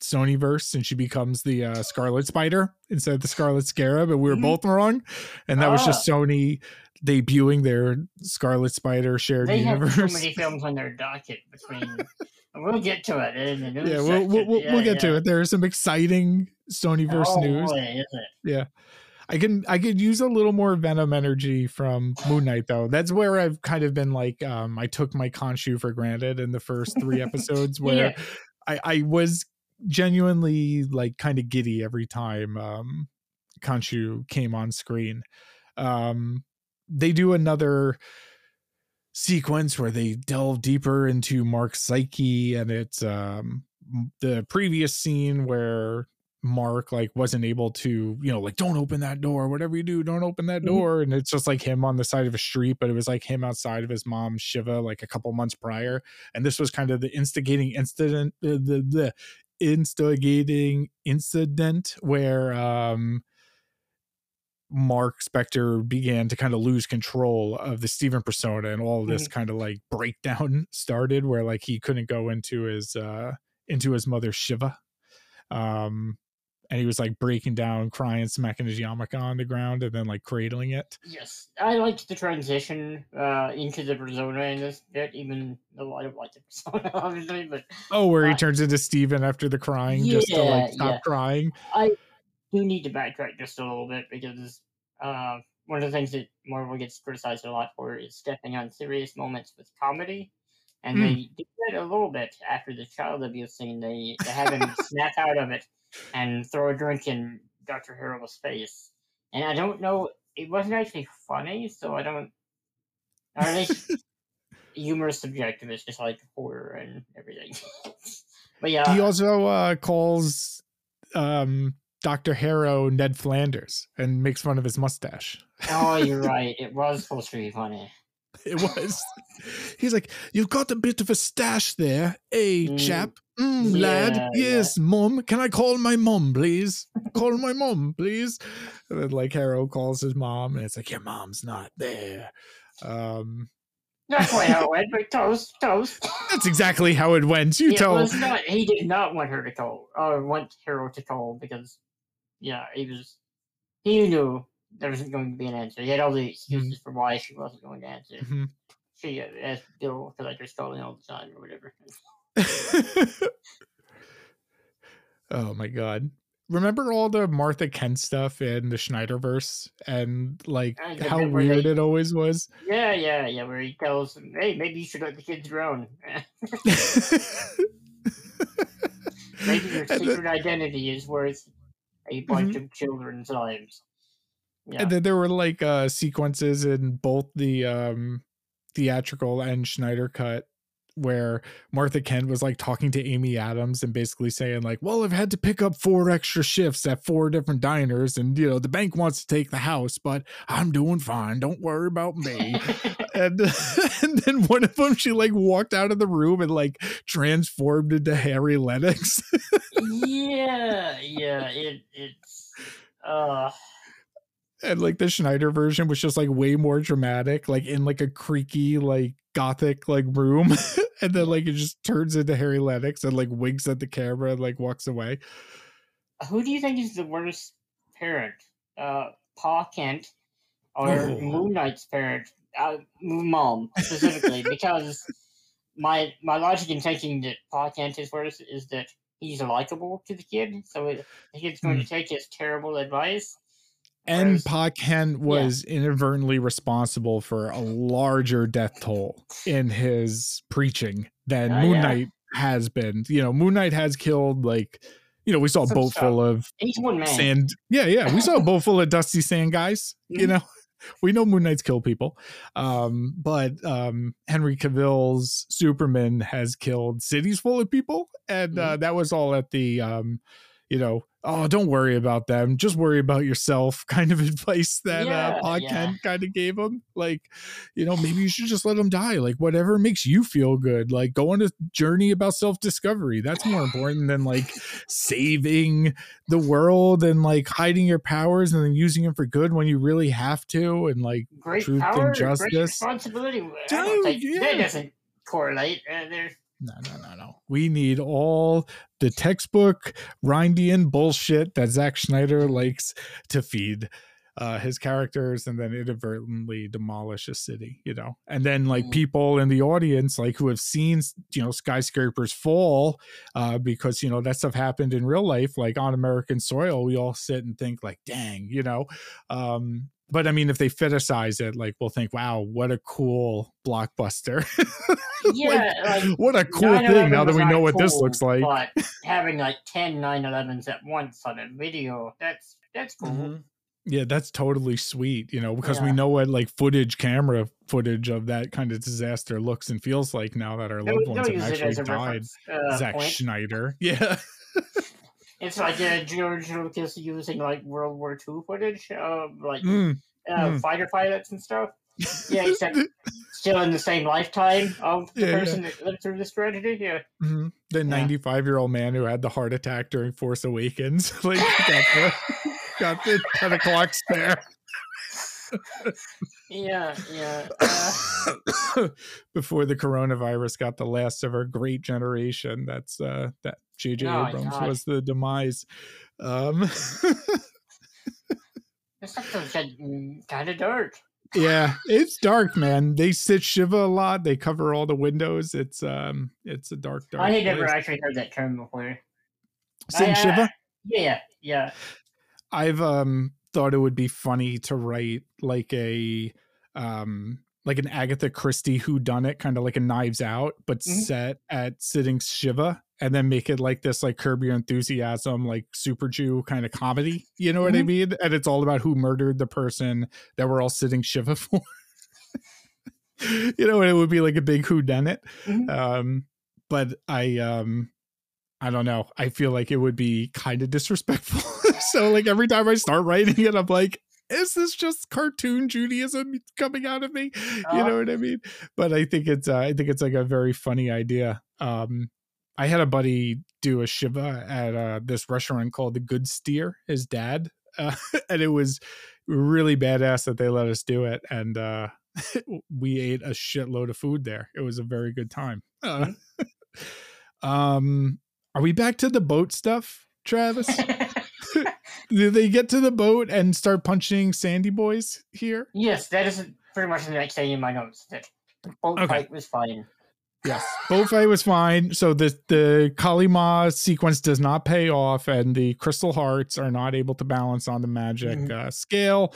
Sonyverse and she becomes the uh, Scarlet Spider instead of the Scarlet Scarab, and we were Mhm. both wrong. And that was just Ah. Sony debuting their Scarlet Spider shared They have universe. so many films on their docket between. We'll get to it in the news. yeah, we'll, we'll, we'll, Yeah, we'll get to it. There is some exciting Sonyverse oh, news. Boy, it? I can I could use a little more Venom energy from Moon Knight though. That's where I've kind of been like um I took my Khonshu for granted in the first three <laughs> episodes where Yeah. I, I was genuinely like kind of giddy every time um Khonshu came on screen. Um they do another sequence where they delve deeper into Mark's psyche and it's um the previous scene where Mark like wasn't able to, you know, like don't open that door, whatever you do, don't open that Mhm. door. And it's just like him on the side of a street, but it was like him outside of his mom Shiva like a couple months prior. And this was kind of the instigating incident, uh, the the instigating incident where um Mark Spector began to kind of lose control of the Steven persona and all this kind of like breakdown <laughs> started where like he couldn't go into his uh into his mother Shiva. Um, and he was like breaking down, crying, smacking his yarmulke on the ground, and then like cradling it. Yes, I liked the transition uh, into the persona in this bit, even though I don't like the <laughs> persona, obviously. But Oh, where he Uh, turns into Steven after the crying, just to like stop yeah. crying. I do need to backtrack just a little bit because uh, one of the things that Marvel gets criticized a lot for is stepping on serious moments with comedy. And Hmm. they do that a little bit after the child abuse scene. They, <laughs> they have him snap out of it and throw a drink in Dr. Harrow's face. And I don't know, it wasn't actually funny, so I don't. Or at least <laughs> humor is subjective, it's just like horror and everything. <laughs> but yeah, he also uh, calls um, Dr. Harrow Ned Flanders and makes fun of his mustache. oh, <laughs> you're right. It was supposed to be funny. It was. He's like, You've got a bit of a stash there, eh, Mm, chap? Mm, lad, yeah, yeah. yes, mum. Can I call my mum, please? call my mum, please. And then, like, Harrow calls his mom, and it's like, Your mom's not there. Um, Not quite how it <laughs> went, but toast, toast. that's exactly how it went. You it was not. He did not want her to call, or want Harrow to call because, yeah, he was. He knew there wasn't going to be an answer. He had all the excuses for why she wasn't going to answer. Mhm. She asked Bill because I just calling all the time or whatever. <laughs> oh my god. Remember all the Martha Kent stuff in the Snyderverse and like how weird they- it always was? Yeah, yeah, yeah. Where he tells him, "Hey, maybe you should let the kids drown. <laughs> <laughs> maybe your secret identity is worth a bunch of children's lives." Yeah. And then there were like uh sequences in both the um theatrical and Snyder cut where Martha Kent was like talking to Amy Adams and basically saying like, "Well, I've had to pick up four extra shifts at four different diners and you know, the bank wants to take the house, but I'm doing fine. Don't worry about me." <laughs> and <laughs> and then one of them she like walked out of the room and like transformed into Harry Lennix. <laughs> yeah, yeah. It it's uh and like the Snyder version was just like way more dramatic, like in like a creaky, like gothic like room. <laughs> and then like it just turns into Harry Lennix and like winks at the camera and like walks away. who do you think is the worst parent? Uh Pa Kent or Oh. Moon Knight's parent? Uh, mom specifically, because my my logic in thinking that Pa Kent is worse is that he's likable to the kid, so it, the kid's going to take his terrible advice. And whereas- Pa Kent was inadvertently responsible for a larger death toll in his preaching than Oh, Moon yeah. Knight has been. You know, Moon Knight has killed like you know, we saw a boat stuff. full of sand. Yeah, yeah. We saw a boat full of dusty sand guys. You Mhm. know, <laughs> we know Moon Knight's kill people. Um, but um Henry Cavill's Superman has killed cities full of people. And uh, that was all at the um, you know, oh, don't worry about them. Just worry about yourself <laughs> kind of advice that Yeah, uh Pa yeah. Kent kind of gave him. Like, you know, maybe you should just let them die. Like whatever makes you feel good. Like go on a journey about self-discovery. That's more important than like saving the world and like hiding your powers and then using them for good when you really have to and like great truth and power, justice. great responsibility. Dude, think that yeah. doesn't correlate. Uh, there's no no no no. We need all the textbook Randian bullshit that Zack Snyder likes to feed uh his characters and then inadvertently demolish a city you know? And then like Mm. people in the audience like who have seen you know skyscrapers fall uh because you know that stuff happened in real life like on american soil we all sit and think like dang you know? Um but I mean, if they fetishize it, like we'll think, "Wow, what a cool blockbuster!" <laughs> yeah, like, what a cool thing! Now that we not know what this looks like. But having like 10 9/11s at once on a video, that's that's cool. Mhm. Yeah, that's totally sweet, you know, because we know what like footage, camera footage of that kind of disaster looks and feels like now that our loved ones have actually died. reference uh, Zack point. Snyder. <laughs> Yeah. <laughs> It's like uh, George Lucas using like World War II footage of like Mm, uh, mm. fighter pilots and stuff. Yeah, except <laughs> still in the same lifetime of the Yeah, yeah. person that lived through this tragedy. Yeah. Mhm. The Yeah. 95 year old man who had the heart attack during Force Awakens. <laughs> like, got the, <laughs> got the 10 o'clock stare. Yeah, yeah. Uh, <coughs> Before the coronavirus got the last of our great generation, that's uh that JJ Oh Abrams God. was the demise. Um <laughs> this episode's kind of dark. yeah, it's dark, man. They sit Shiva a lot. They cover all the windows. It's um it's a dark dark. I had never actually heard that term before. Sing I- I- Shiva? Yeah, yeah. I've um thought it would be funny to write like a um like an Agatha Christie who done it, kind of like a Knives Out, but Mhm. set at sitting Shiva, and then make it like this like Curb Your Enthusiasm, like Super Jew kind of comedy. You know what I Mhm. mean? And it's all about who murdered the person that we're all sitting Shiva <laughs> for. you know, and it would be like a big who done it. Mhm. Um, but I um I don't know. I feel like it would be kind of disrespectful. <laughs> so like every time I start writing it, I'm like, is this just cartoon Judaism coming out of me? You Uh, know what I mean? But I think it's uh, I think it's like a very funny idea. Um I had a buddy do a shiva at uh, this restaurant called the Good Steer, his dad. <laughs> Uh, and it was really badass that they let us do it. And uh, <laughs> we ate a shitload of food there. It was a very good time. Uh, <laughs> um, are we back to the boat stuff, Travis? Do they get to the boat and start punching Sandy boys here? yes, that is pretty much the next thing in my notes. That the boat Okay. fight was fine. Yes, boat fight was fine. So the the Kalima sequence does not pay off, and the crystal hearts are not able to balance on the magic Mhm. uh, scale.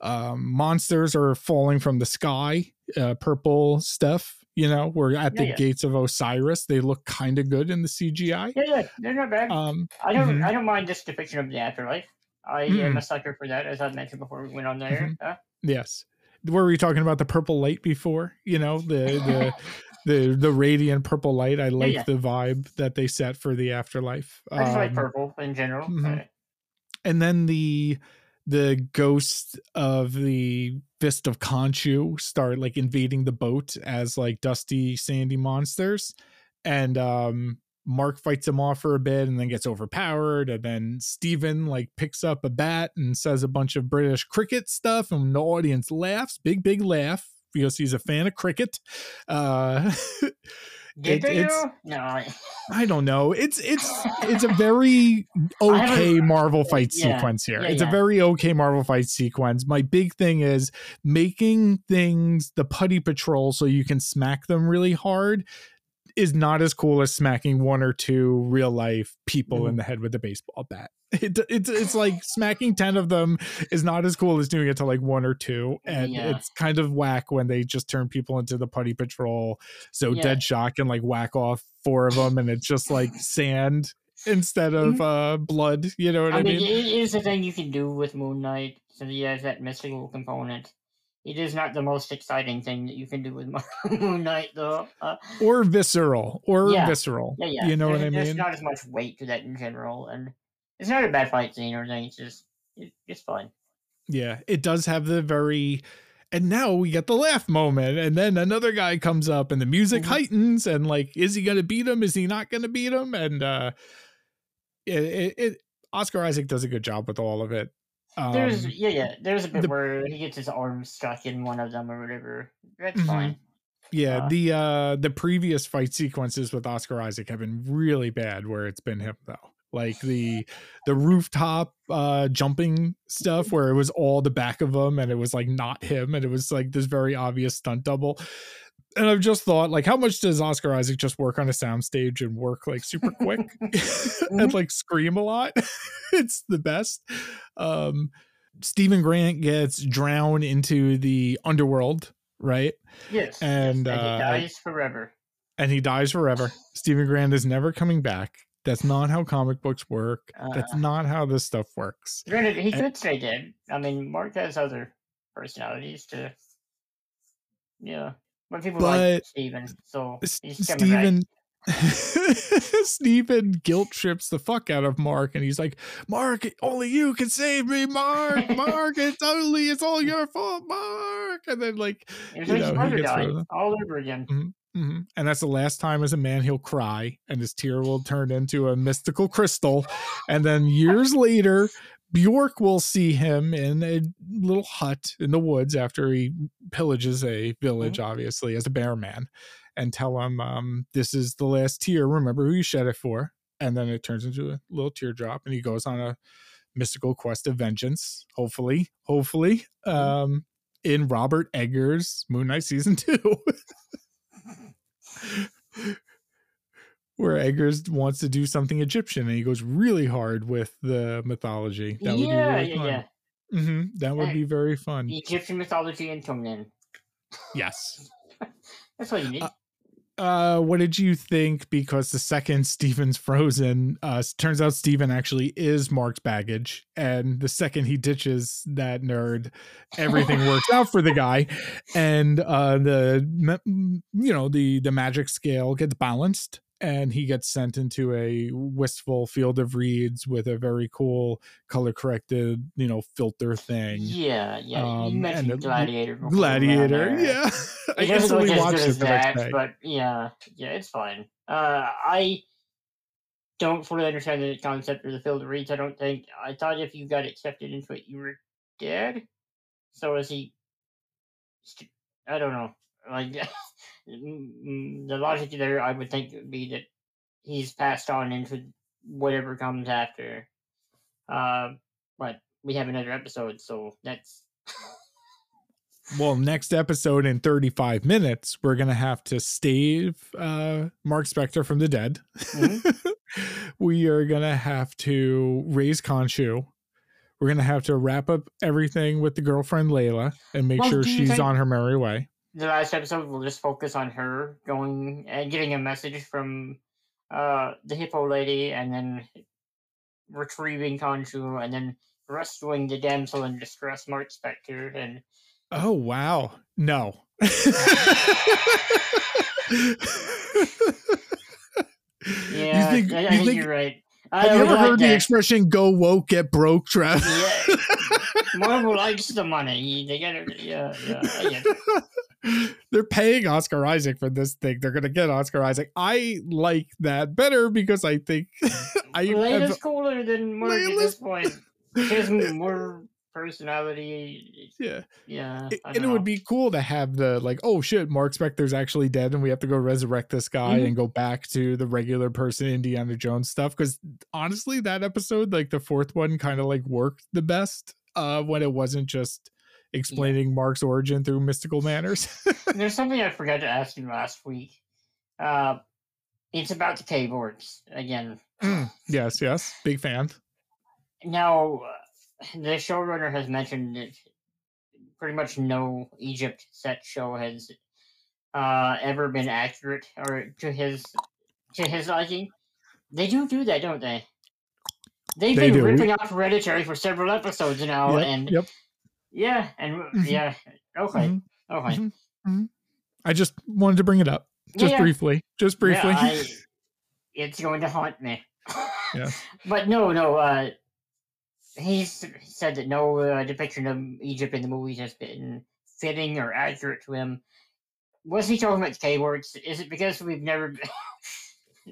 Um, monsters are falling from the sky, uh, purple stuff. You know, we're at the Yeah, yeah. gates of Osiris. They look kind of good in the CGI. Yeah, yeah, they're not bad. Um, I don't, mhm. I don't mind this depiction of the afterlife. I am Mm. a sucker for that, as I mentioned before we went on there. Uh, Yes. Were we talking about the purple light before? You know, the the <laughs> the the radiant purple light. I like yeah. the vibe that they set for the afterlife. I just like Um, purple in general. mhm. Uh, and then the the ghost of the fist of Khonshu start like invading the boat as like dusty sandy monsters. And um Mark fights him off for a bit and then gets overpowered. And then Steven like picks up a bat and says a bunch of British cricket stuff. And the audience laughs big big laugh because he's a fan of cricket. Uh <laughs> Did It- they it's- though? No. I- <laughs> I don't know. It's it's <laughs> it's a very okay Marvel fight yeah, sequence here. yeah, it's a very okay Marvel fight sequence. My big thing is making things the putty patrol so you can smack them really hard is not as cool as smacking one or two real life people in Mhm. the head with a baseball bat. <laughs> It, it's it's like smacking 10 of them is not as cool as doing it to like one or two and Yeah. it's kind of whack when they just turn people into the putty patrol so Yeah. Deadshot can like whack off four of them and it's just like <laughs> sand instead of uh blood you know what I, Mm-hmm. I mean, mean it is a thing you can do with Moon Knight, so he has that mystical component. It is not the most exciting thing that you can do with <laughs> Moon Knight, though. Uh, or visceral or Yeah. visceral yeah, yeah. you know what there's, I There's mean not as much weight to that in general, and it's not a bad fight scene or anything. It's just, it, it's fun. Yeah, it does have the very and now we get the laugh moment and then another guy comes up and the music Mhm. heightens and like is he going to beat him is he not going to beat him and uh it, it, it Oscar Isaac does a good job with all of it. Um, There's, yeah, yeah. There's a bit the- where he gets his arm stuck in one of them or whatever. That's Mhm. fine. yeah, uh, the uh the previous fight sequences with Oscar Isaac have been really bad where it's been him though. Like the the rooftop uh jumping stuff where it was all the back of him and it was like not him and it was like this very obvious stunt double. And I've just thought like how much does Oscar Isaac just work on a soundstage and work like super quick <laughs> and like scream a lot? <laughs> it's the best. Um Steven Grant gets drowned into the underworld, right? Yes. And, yes, uh, he dies forever. and he dies forever. Steven Grant is never coming back. That's not how comic books work. That's Uh. not how this stuff works. Granted, he and- could stay dead. I mean, Mark has other personalities to. Yeah. But people But like Steven, so S- he's coming back. Steven <laughs> Steven guilt trips the fuck out of Mark and he's like, Mark, only you can save me, Mark. Mark, it's <laughs> only it's all your fault, Mark. And then like you know, he gets died rid of- all over again. mhm. and that's the last time as a man he'll cry and his tear will turn into a mystical crystal. And then years later, Bjork will see him in a little hut in the woods after he pillages a village, Mm-hmm. obviously, as a bear man, and tell him, um, This is the last tear. Remember who you shed it for. And then it turns into a little teardrop, and he goes on a mystical quest of vengeance, hopefully, hopefully, Mm-hmm. um, in Robert Eggers' Moon Knight season <laughs> two. <laughs> Where Eggers wants to do something Egyptian and he goes really hard with the mythology. That would yeah, be really yeah, fun. yeah. hmm That would be very fun. Egyptian mythology and Conan. Yes. <laughs> That's what you need. Uh, Uh, what did you think? Because the second Steven's frozen, uh, turns out Steven actually is Mark's baggage, and the second he ditches that nerd, everything works out for the guy, and uh, the you know the the magic scale gets balanced, and he gets sent into a wistful field of reeds with a very cool color corrected you know filter thing. yeah, yeah. um, you mentioned and Gladiator. Gladiator, yeah. <laughs> I instantly watched it as the next that, but yeah, yeah, it's fine. Uh, I don't fully understand the concept of the field of reeds. I don't think. I thought if you got accepted into it, you were dead. So is he? I don't know. Like <laughs> the logic there, I would think would be that he's passed on into whatever comes after. Uh, but we have another episode, so that's <laughs> well next episode in 35 minutes we're gonna have to stave uh mark spector from the dead Mhm. <laughs> we are gonna have to raise Khonshu. we're gonna have to wrap up everything with the girlfriend layla and make Well, sure she's think- on her merry way the last episode will just focus on her going and getting a message from uh the hippo lady and then retrieving Khonshu and then rescuing the damsel in distress Mark Spector and oh wow no <laughs> yeah you think, I, I you think, think you're right. I have you ever like heard the expression go woke get broke Trev? Yeah. <laughs> Marvel likes the money. They get it. Yeah, yeah. It. <laughs> They're paying Oscar Isaac for this thing. They're gonna get Oscar Isaac. I like that better because I think <laughs> I Layla's have, cooler than Mark at this point. <laughs> She has more personality. yeah. Yeah, It- and it would be cool to have the like, oh shit, Mark Spector's actually dead, and we have to go resurrect this guy Mhm. and go back to the regular person Indiana Jones stuff. Because honestly, that episode, like the fourth one, kind of like worked the best uh when it wasn't just explaining Mark's origin through mystical manners. <laughs> There's something I forgot to ask you last week. Uh, it's about the keyboards again. Mm, yes, yes, big fan. Now, uh, the showrunner has mentioned that pretty much no Egypt set show has uh, ever been accurate or to his to his liking. They do do that, don't they? They've They been do. ripping off Hereditary for several episodes now, Yep, and yep. yeah, and Mhm. yeah, okay, Mhm. okay, Mhm. Mhm. I just wanted to bring it up, just yeah. briefly, just briefly. Yeah, I, <laughs> it's going to haunt me. Yeah. <laughs> But no, no. Uh, he said that no uh, depiction of Egypt in the movies has been fitting or accurate to him. Was he talking about K words? Is it because we've never <laughs>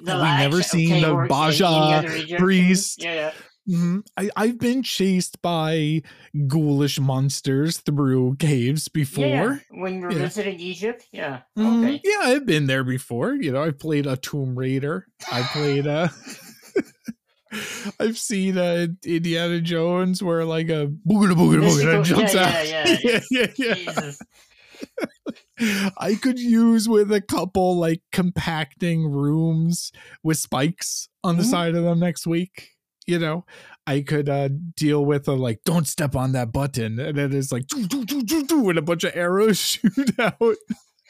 Have we never seen the in any Baja priest? Yeah, yeah. Mhm. I, I've been chased by ghoulish monsters through caves before. Yeah, yeah. When we're Yeah. visiting Egypt, yeah. Mhm. Okay. Yeah, I've been there before. You know, I've played a Tomb Raider. I played a. <laughs> I've seen uh Indiana Jones where like a boogada boogada boogada jumps yeah, out. yeah, yeah. <laughs> yeah, yeah, Jesus. <laughs> I could use with a couple like compacting rooms with spikes on the Mhm. side of them next week. You know, I could uh deal with a like, don't step on that button, and it is like, doo, doo, doo, doo, doo, and a bunch of arrows <laughs> shoot out,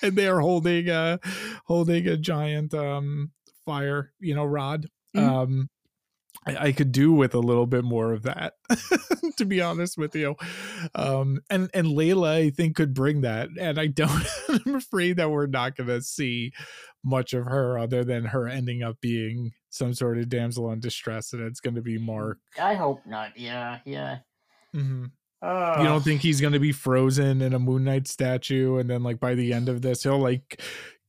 and they are holding a, holding a giant um fire, you know, rod. Mhm. Um, I, I could do with a little bit more of that, <laughs> to be honest with you. Um, and and Layla, I think, could bring that, and I don't. <laughs> I'm afraid that we're not going to see much of her other than her ending up being some sort of damsel in distress, and it's going to be Mark. I hope not. Yeah, yeah. hmm Oh, You don't think he's going to be frozen in a Moon Knight statue, and then like by the end of this, he'll like.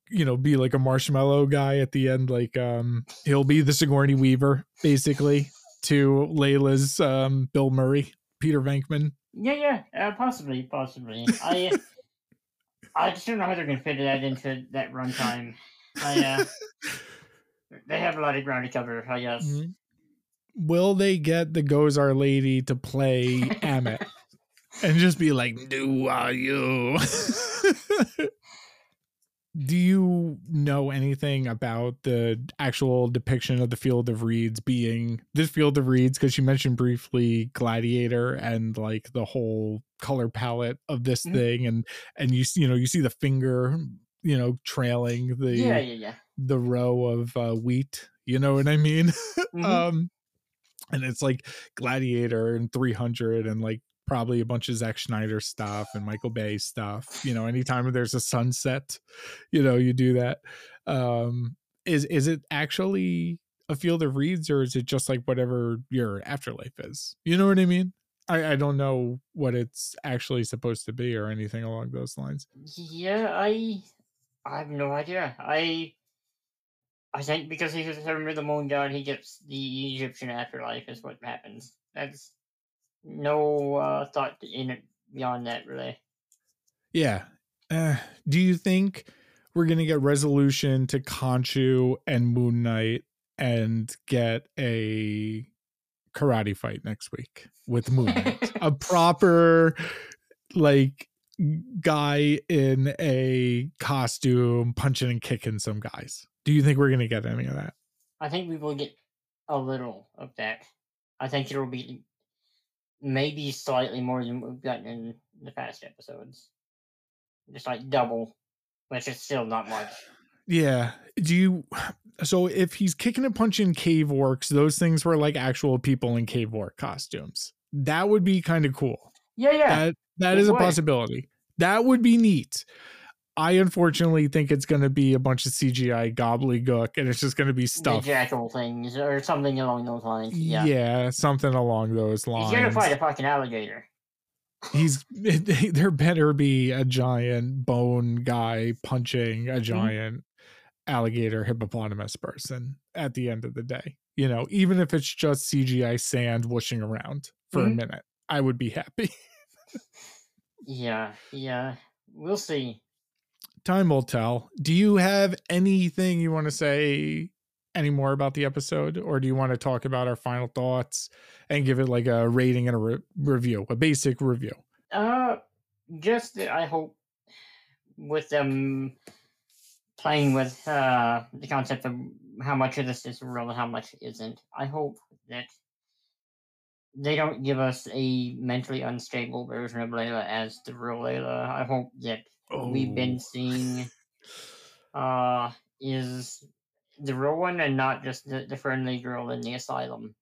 You know, be like a marshmallow guy at the end. Like, um, he'll be the Sigourney Weaver, basically. to Layla's um, Bill Murray, Peter Venkman. Yeah, yeah, uh, possibly, possibly. I I just don't know how they're gonna fit that into that runtime. I uh, they have a lot of ground to cover, I guess. Mhm. Will they get the Gozer Lady to play <laughs> Ammit and just be like, "Do are you?" <laughs> Do you know anything about the actual depiction of the Field of Reeds being this Field of Reeds? Because you mentioned briefly Gladiator and like the whole color palette of this Mhm. thing, and and you you know you see the finger, you know, trailing the Yeah, yeah, yeah. the row of uh, wheat. You know what I mean? <laughs> Mhm. um, and it's like Gladiator and 300 and like probably a bunch of Zack Snyder stuff and Michael Bay stuff. You know, anytime there's a sunset, you know, you do that. Um, is is it actually a field of reeds or is it just like whatever your afterlife is? You know what I mean? I, I don't know what it's actually supposed to be or anything along those lines. Yeah, I I have no idea. I I think because he's a member of the moon god, he gets the Egyptian afterlife is what happens. That's no uh, thought in it beyond that, really. Yeah. Uh, do you think we're gonna get resolution to Khonshu and Moon Knight and get a karate fight next week with Moon Knight? <laughs> a proper like guy in a costume punching and kicking some guys. Do you think we're gonna get any of that? I think we will get a little of that. I think it'll be maybe slightly more than we've gotten in the past episodes. Just like double, which is still not much. Yeah. Do you so if he's kicking and punching cave orcs, those things were like actual people in cave orc costumes. That would be kind of cool. Yeah, yeah. That that is a possibility. That would be neat. I unfortunately think it's going to be a bunch of CGI gobbledygook, and it's just going to be stuff. jackal things or something along those lines. Yeah. Yeah. something along those lines. He's gonna fight a fucking alligator. He's <laughs> <laughs> there better be a giant bone guy punching Mm-hmm. a giant alligator hippopotamus person at the end of the day. You know, even if it's just CGI sand whooshing around for a Mhm. minute, I would be happy. <laughs> Yeah, yeah. We'll see. Time will tell. Do you have anything you want to say any more about the episode, or do you want to talk about our final thoughts and give it like a rating and a re- review, a basic review? Uh, just I hope with them playing with uh the concept of how much of this is real and how much isn't. I hope that they don't give us a mentally unstable version of Layla as the real Layla. I hope that what we've Oh. been seeing uh is the real one and not just the, the friendly girl in the asylum.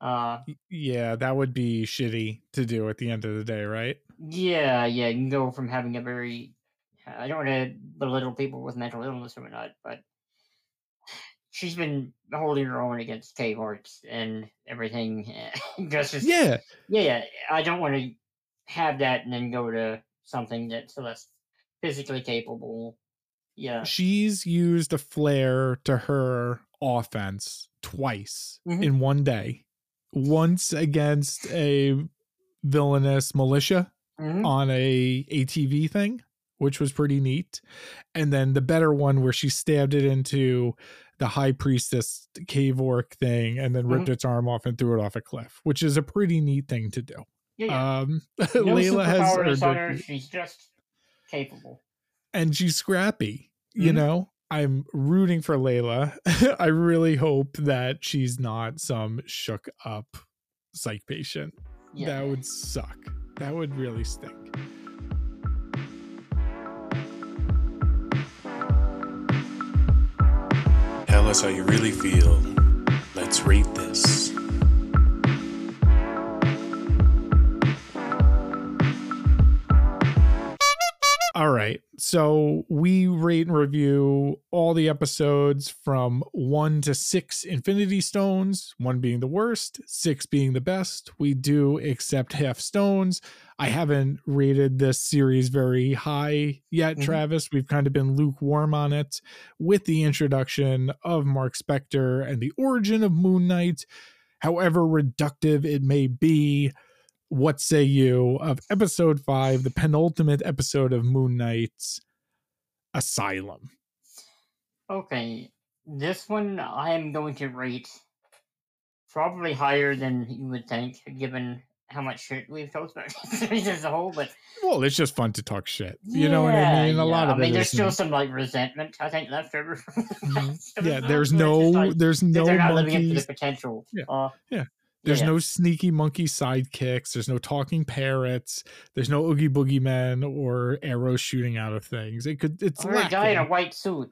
Uh Yeah, that would be shitty to do at the end of the day, right? Yeah, yeah, you can go from having a very I don't want to belittle people with mental illness or whatnot, but she's been holding her own against cave orcs and everything. <laughs> Just Yeah, yeah, yeah. I don't want to have that and then go to something that's less physically capable. Yeah, she's used a flare to her offense twice Mhm. in one day. Once against a villainous militia Mhm. on a ATV thing, which was pretty neat. And then the better one where she stabbed it into the high priestess cave orc thing and then ripped its arm off and threw it off a cliff, which is a pretty neat thing to do. Yeah, yeah. Um <laughs> no Layla has superpowers on her. She's just capable. and she's scrappy, you Mhm. know. I'm rooting for Layla. <laughs> I really hope that she's not some shook up psych patient. Yeah. That would suck. That would really stink. Tell us how you really feel. Let's rate this. All right. So we rate and review all the episodes from one to six Infinity Stones, one being the worst, six being the best. We do accept half stones. I haven't rated this series very high yet, Mhm. Travis. We've kind of been lukewarm on it with the introduction of Mark Spector and the origin of Moon Knight. however reductive it may be. What say you of episode five, the penultimate episode of Moon Knight's Asylum? Okay, this one I am going to rate probably higher than you would think, given how much shit we've talked about <laughs> series as a whole. But Well, it's just fun to talk shit. You know what I mean? A lot of I mean, there's still some like resentment I think left over. Mhm. last <laughs> yeah, there's no like there's that no they're not living up to the potential. Yeah. Uh, There's yeah. no sneaky monkey sidekicks. There's no talking parrots. There's no oogie boogie men or arrows shooting out of things. It could it's or a guy in a white suit.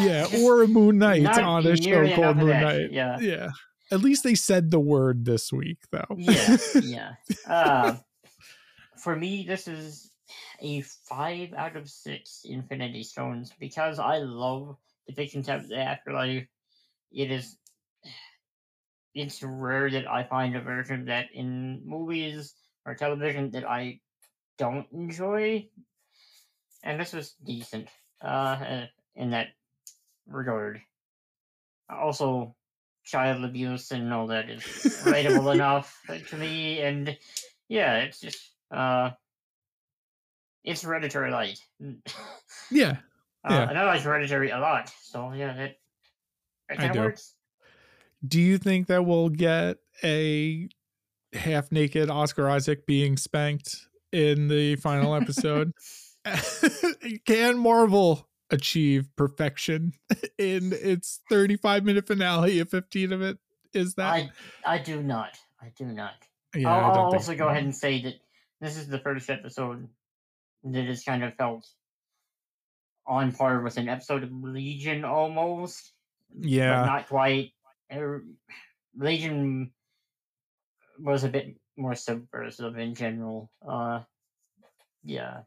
yeah, <laughs> or a Moon Knight on a show called Moon Knight. yeah. yeah. At least they said the word this week, though. yeah, yeah. <laughs> Uh, for me, this is a five out of six Infinity Stones because I love depictions of the afterlife. It is. It's rare that I find a version of that in movies or television that I don't enjoy, and this was decent uh, uh, in that regard. Also, child abuse and all that is relatable <laughs> enough to me and yeah it's just uh it's hereditary light <laughs> uh, yeah. Yeah. and i like hereditary a lot so yeah that, that I kind do. of works Do you think that we'll get a half naked Oscar Isaac being spanked in the final episode? <laughs> <laughs> Can Marvel achieve perfection in its 35 minute finale if 15 of it is that? i i do not i do not yeah, i'll, I I'll also so. go ahead and say that this is the first episode that has kind of felt on par with an episode of legion almost but Yeah. not quite. Er, Legion was a bit more subversive in general. Uh, yeah.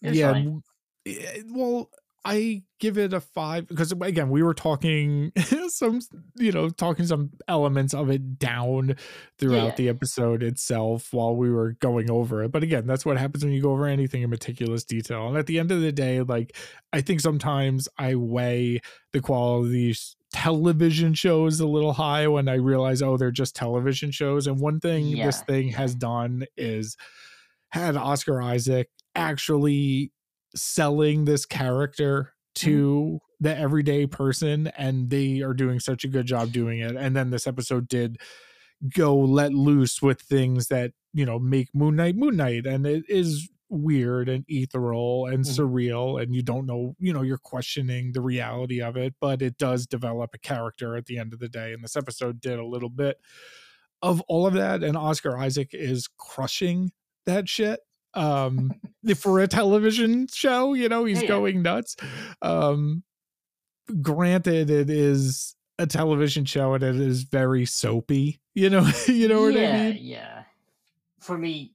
Yeah. fine. eh, Well, I give it a five because again, we were talking <laughs> some, you know, talking some elements of it down throughout Yeah. the episode itself while we were going over it. But again, that's what happens when you go over anything in meticulous detail. And at the end of the day, like, I think sometimes I weigh the these television shows a little high when I realize, oh, they're just television shows. And one thing this thing has done is had Oscar Isaac actually selling this character to mm-hmm. the everyday person and they are doing such a good job doing it. And then this episode did go let loose with things that you know make moon knight moon knight and it is weird and ethereal and Mhm. surreal and you don't know you know you're questioning the reality of it but it does develop a character at the end of the day and this episode did a little bit of all of that and oscar isaac is crushing that shit um <laughs> for a television show you know he's Yeah. going nuts um granted it is a television show and it is very soapy you know <laughs> you know what yeah, i mean Yeah, yeah. For me,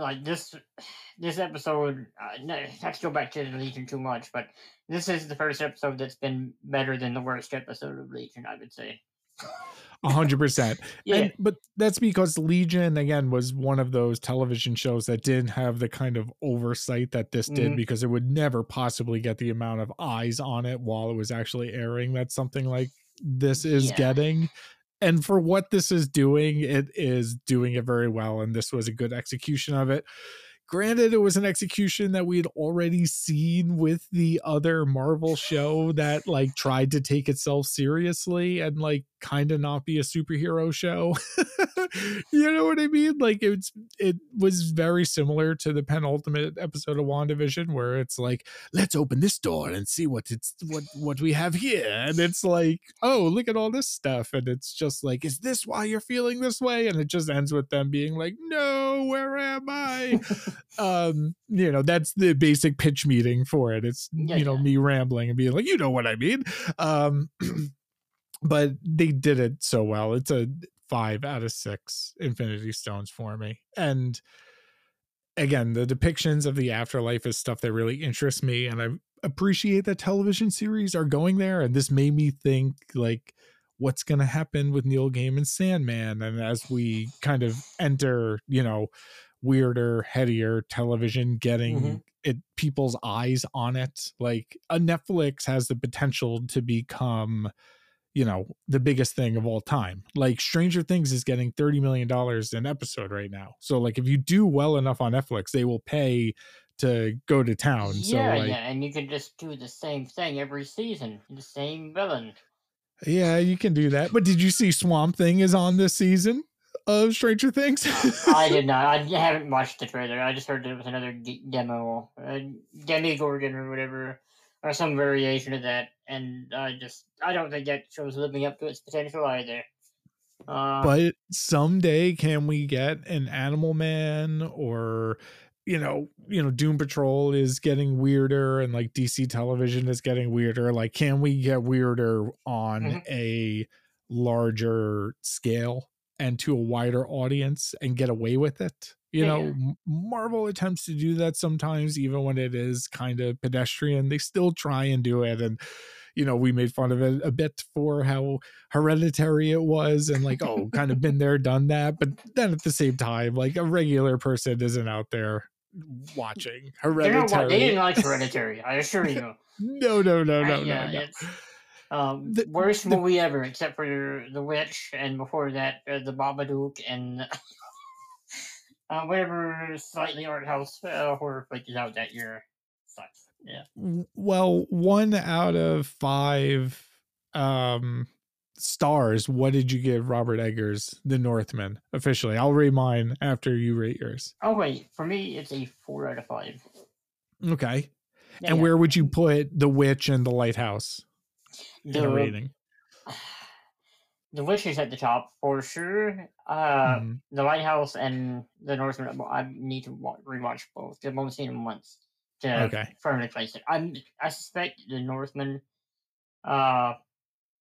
like this, this episode. Uh, no, not to go back to the Legion too much, but this is the first episode that's been better than the worst episode of Legion. I would say. A hundred percent <laughs> Yeah. And, but that's because Legion again was one of those television shows that didn't have the kind of oversight that this did Mhm. because it would never possibly get the amount of eyes on it while it was actually airing that something like this is Yeah. getting. And for what this is doing, it is doing it very well. And this was a good execution of it. Granted, it was an execution that we had already seen with the other Marvel show that like tried to take itself seriously and like kind of not be a superhero show. <laughs> you know what I mean? Like it's it was very similar to the penultimate episode of WandaVision where it's like, let's open this door and see what it's what what we have here. And it's like, oh, look at all this stuff. And it's just like, is this why you're feeling this way? And it just ends with them being like, no, where am I? <laughs> um you know that's the basic pitch meeting for it it's Yeah, you know yeah. me rambling and being like you know what i mean um <clears throat> but they did it so well it's a five out of six infinity stones for me and again the depictions of the afterlife is stuff that really interests me and i appreciate that television series are going there and this made me think like what's going to happen with neil Gaiman's sandman and as we kind of enter you know weirder headier television getting Mhm. it people's eyes on it like a netflix has the potential to become you know, the biggest thing of all time. Like Stranger Things is getting 30 million dollars an episode right now. So like if you do well enough on Netflix, they will pay to go to town. Yeah, so like, yeah, and you can just do the same thing every season, the same villain. yeah, you can do that. But did you see Swamp Thing is on this season of Stranger Things? I did not. I <laughs> haven't watched the trailer. I just heard it was another demo, uh, Demogorgon or whatever, or some variation of that. And I just, I don't think that show's living up to its potential either. Uh, but someday can we get an Animal Man or you know, you know, Doom Patrol is getting weirder and like DC television is getting weirder. Like, can we get weirder on Mhm. a larger scale and to a wider audience and get away with it? You Yeah, know, Marvel attempts to do that sometimes, even when it is kind of pedestrian. They still try and do it. And, you know, we made fun of it a bit for how hereditary it was and like, oh, kind of been there, done that. But then at the same time, like a regular person isn't out there watching wa- they didn't like <laughs> Hereditary, I assure you. No, no, no, no, yeah, no, no. it's um, The- worst the- movie ever, except for The Witch, and before that, uh, The Babadook, and <laughs> uh, whatever slightly art house uh, horror flick is out that year. Sucks. Yeah. Well, one out of five um stars. What did you give Robert Eggers, The Northman, officially? I'll rate mine after you rate yours. Oh wait, for me, it's a four out of five. Okay. Yeah, and yeah. where would you put The Witch and The Lighthouse the rating? The is at the top for sure. Uh, Mhm. the Lighthouse and the Northman. I need to wa- rewatch both. I've only seen them once to Okay. firmly place it. I'm I suspect the Northman uh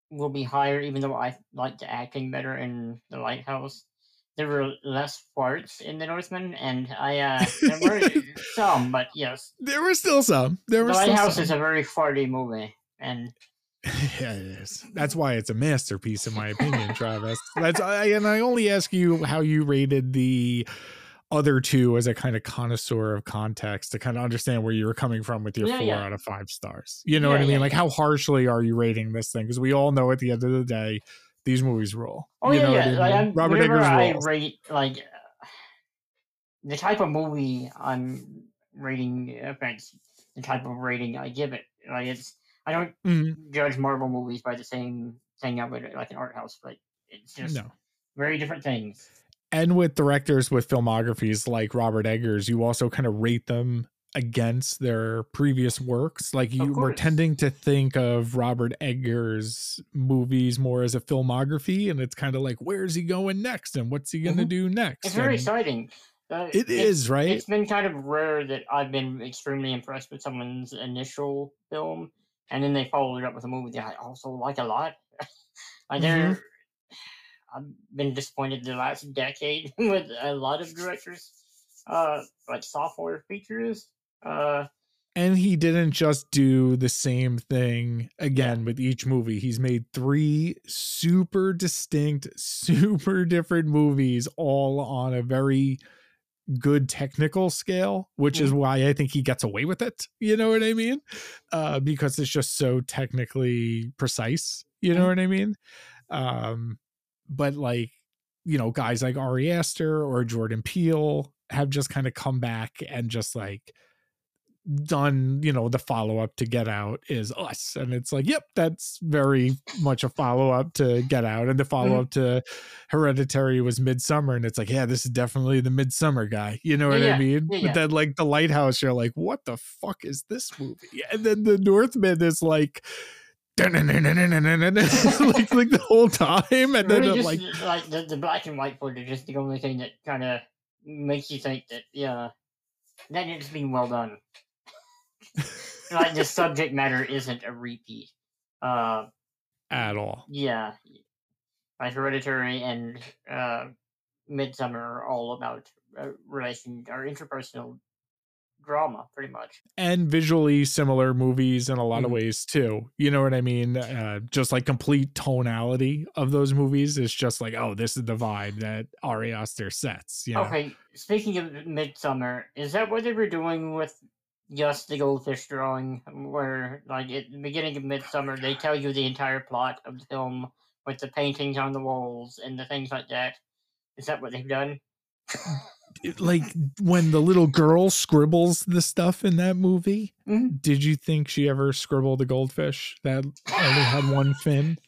will be higher, even though I like the acting better in the Lighthouse. There were less farts in the Northman, and I uh there were <laughs> some, but yes, There were still some. There the were still Lighthouse is a very farty movie, and <laughs> yeah, it is. That's why it's a masterpiece, in my opinion, Travis. That's I, and I only ask you how you rated the other two as a kind of connoisseur of context to kind of understand where you were coming from with your Yeah, four yeah. out of five stars. You know what I mean? yeah, Like yeah. how harshly are you rating this thing? Because we all know at the end of the day, these movies rule. Oh you yeah, know yeah. I Like, mean? I'm, Robert whenever Eggers I rules. rate like uh, the type of movie I'm rating affects the type of rating I give it. Like it's I don't Mhm. judge Marvel movies by the same thing I would like an art house, but it's just No. very different things. and with directors with filmographies like Robert Eggers, you also kind of rate them against their previous works. Like you were tending to think of Robert Eggers movies more as a filmography, and it's kind of like, where's he going next, and what's he going to Mhm. do next? It's very And exciting. Uh, It it's- right. It's been kind of rare that I've been extremely impressed with someone's initial film, and then they followed it up with a movie that I also like a lot. <laughs> like Mm-hmm. I've been disappointed the last decade <laughs> with a lot of directors, uh, like software features. Uh, and he didn't just do the same thing again with each movie. He's made three super distinct, <laughs> super different movies, all on a very good technical scale, which is why I think he gets away with it. You know what I mean? Uh, because it's just so technically precise. You know Mhm. what I mean? Um, but like, you know, guys like Ari Aster or Jordan Peele have just kind of come back and just like done you know the follow-up to get out is us and it's like yep that's very much a follow-up to get out and the mm-hmm. follow-up to hereditary was midsommar and it's like yeah this is definitely the midsommar guy you know what i mean? Yeah, but then like the lighthouse you're like what the fuck is this movie? And then the northman is like like, like the whole time and then really just like like the, the black and white footage is the only thing that kind of makes you think that yeah, that it's been well done. <laughs> like the subject matter isn't a repeat. Uh, at all yeah, like Hereditary and uh, Midsommar are all about uh, relation or interpersonal drama, pretty much. and visually similar movies in a lot of Mhm. ways too. You know what I mean? Uh, just like complete tonality of those movies is just like, oh, this is the vibe that Ari Aster sets. You know? Okay, speaking of Midsommar, is that what they were doing with just the goldfish drawing, where like at the beginning of Midsommar, they tell you the entire plot of the film with the paintings on the walls and the things like that. Is that what they've done? <laughs> Like when the little girl scribbles the stuff in that movie Mhm. did you think she ever scribbled a goldfish that only had one fin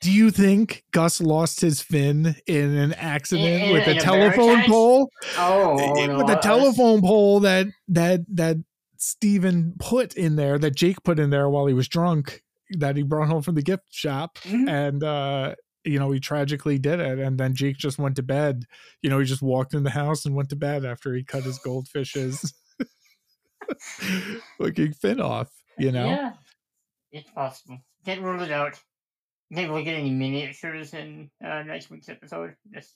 do you think gus lost his fin in an accident In- with a in a telephone barricade? pole Oh, Eh, no, with the telephone pole that that that Steven put in there that Jake put in there while he was drunk that he brought home from the gift shop Mhm. and uh you know he tragically did it and then Jake just went to bed you know he just walked in the house and went to bed after he cut his goldfish's <laughs> looking fin off you know Yeah, it's possible. Can't rule it out. Maybe we'll get any miniatures in uh, next week's episode. Just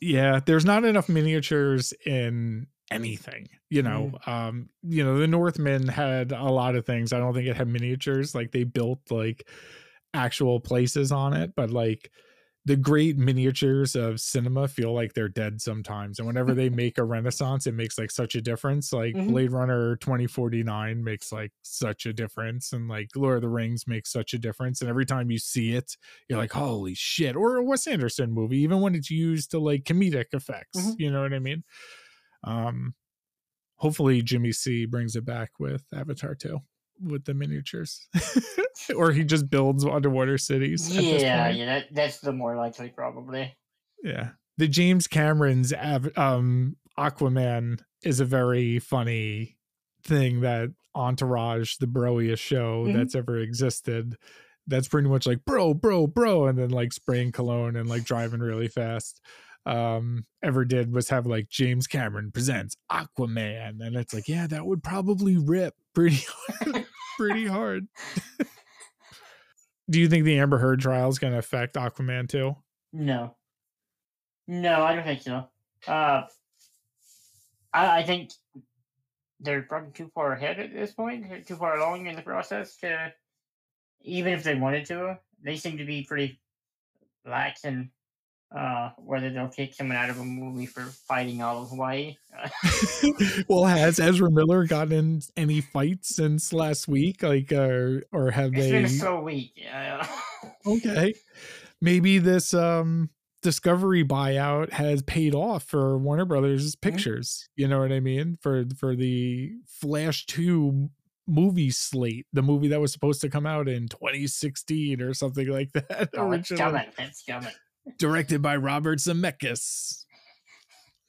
yeah there's not enough miniatures in anything you know um you know the northmen had a lot of things i don't think it had miniatures like they built like actual places on it but like the great miniatures of cinema feel like they're dead sometimes and whenever they <laughs> make a renaissance it makes like such a difference like Mhm. blade runner 2049 makes like such a difference and like lord of the rings makes such a difference and every time you see it you're like holy shit or a wes anderson movie even when it's used to like comedic effects Mhm. you know what i mean um hopefully jimmy c brings it back with avatar 2 with the miniatures <laughs> or he just builds underwater cities yeah, yeah. That that's the more likely, probably. Yeah. The James Cameron's av- um Aquaman is a very funny thing that Entourage, the broiest show Mhm. that's ever existed, that's pretty much like bro, bro, bro, and then like spraying cologne and like driving really fast. Um, ever did was have like James Cameron presents Aquaman, and it's like, yeah, that would probably rip pretty <laughs> hard, pretty hard. Do you think the Amber Heard trial is going to affect Aquaman too? No, no, I don't think so. Uh, I, I think they're probably too far ahead at this point, too far along in the process to, even if they wanted to, they seem to be pretty lax in uh, whether they'll kick someone out of a movie for fighting all of Hawaii. <laughs> Well, has Ezra Miller gotten in any fights since last week? Like, uh, or have it's been so weak. Yeah. <laughs> Okay, maybe this um Discovery buyout has paid off for Warner Brothers Pictures. You know what I mean? For for the Flash Two movie slate, the movie that was supposed to come out in 2016 or something like that. oh, it's coming. It's coming. Directed by Robert Zemeckis,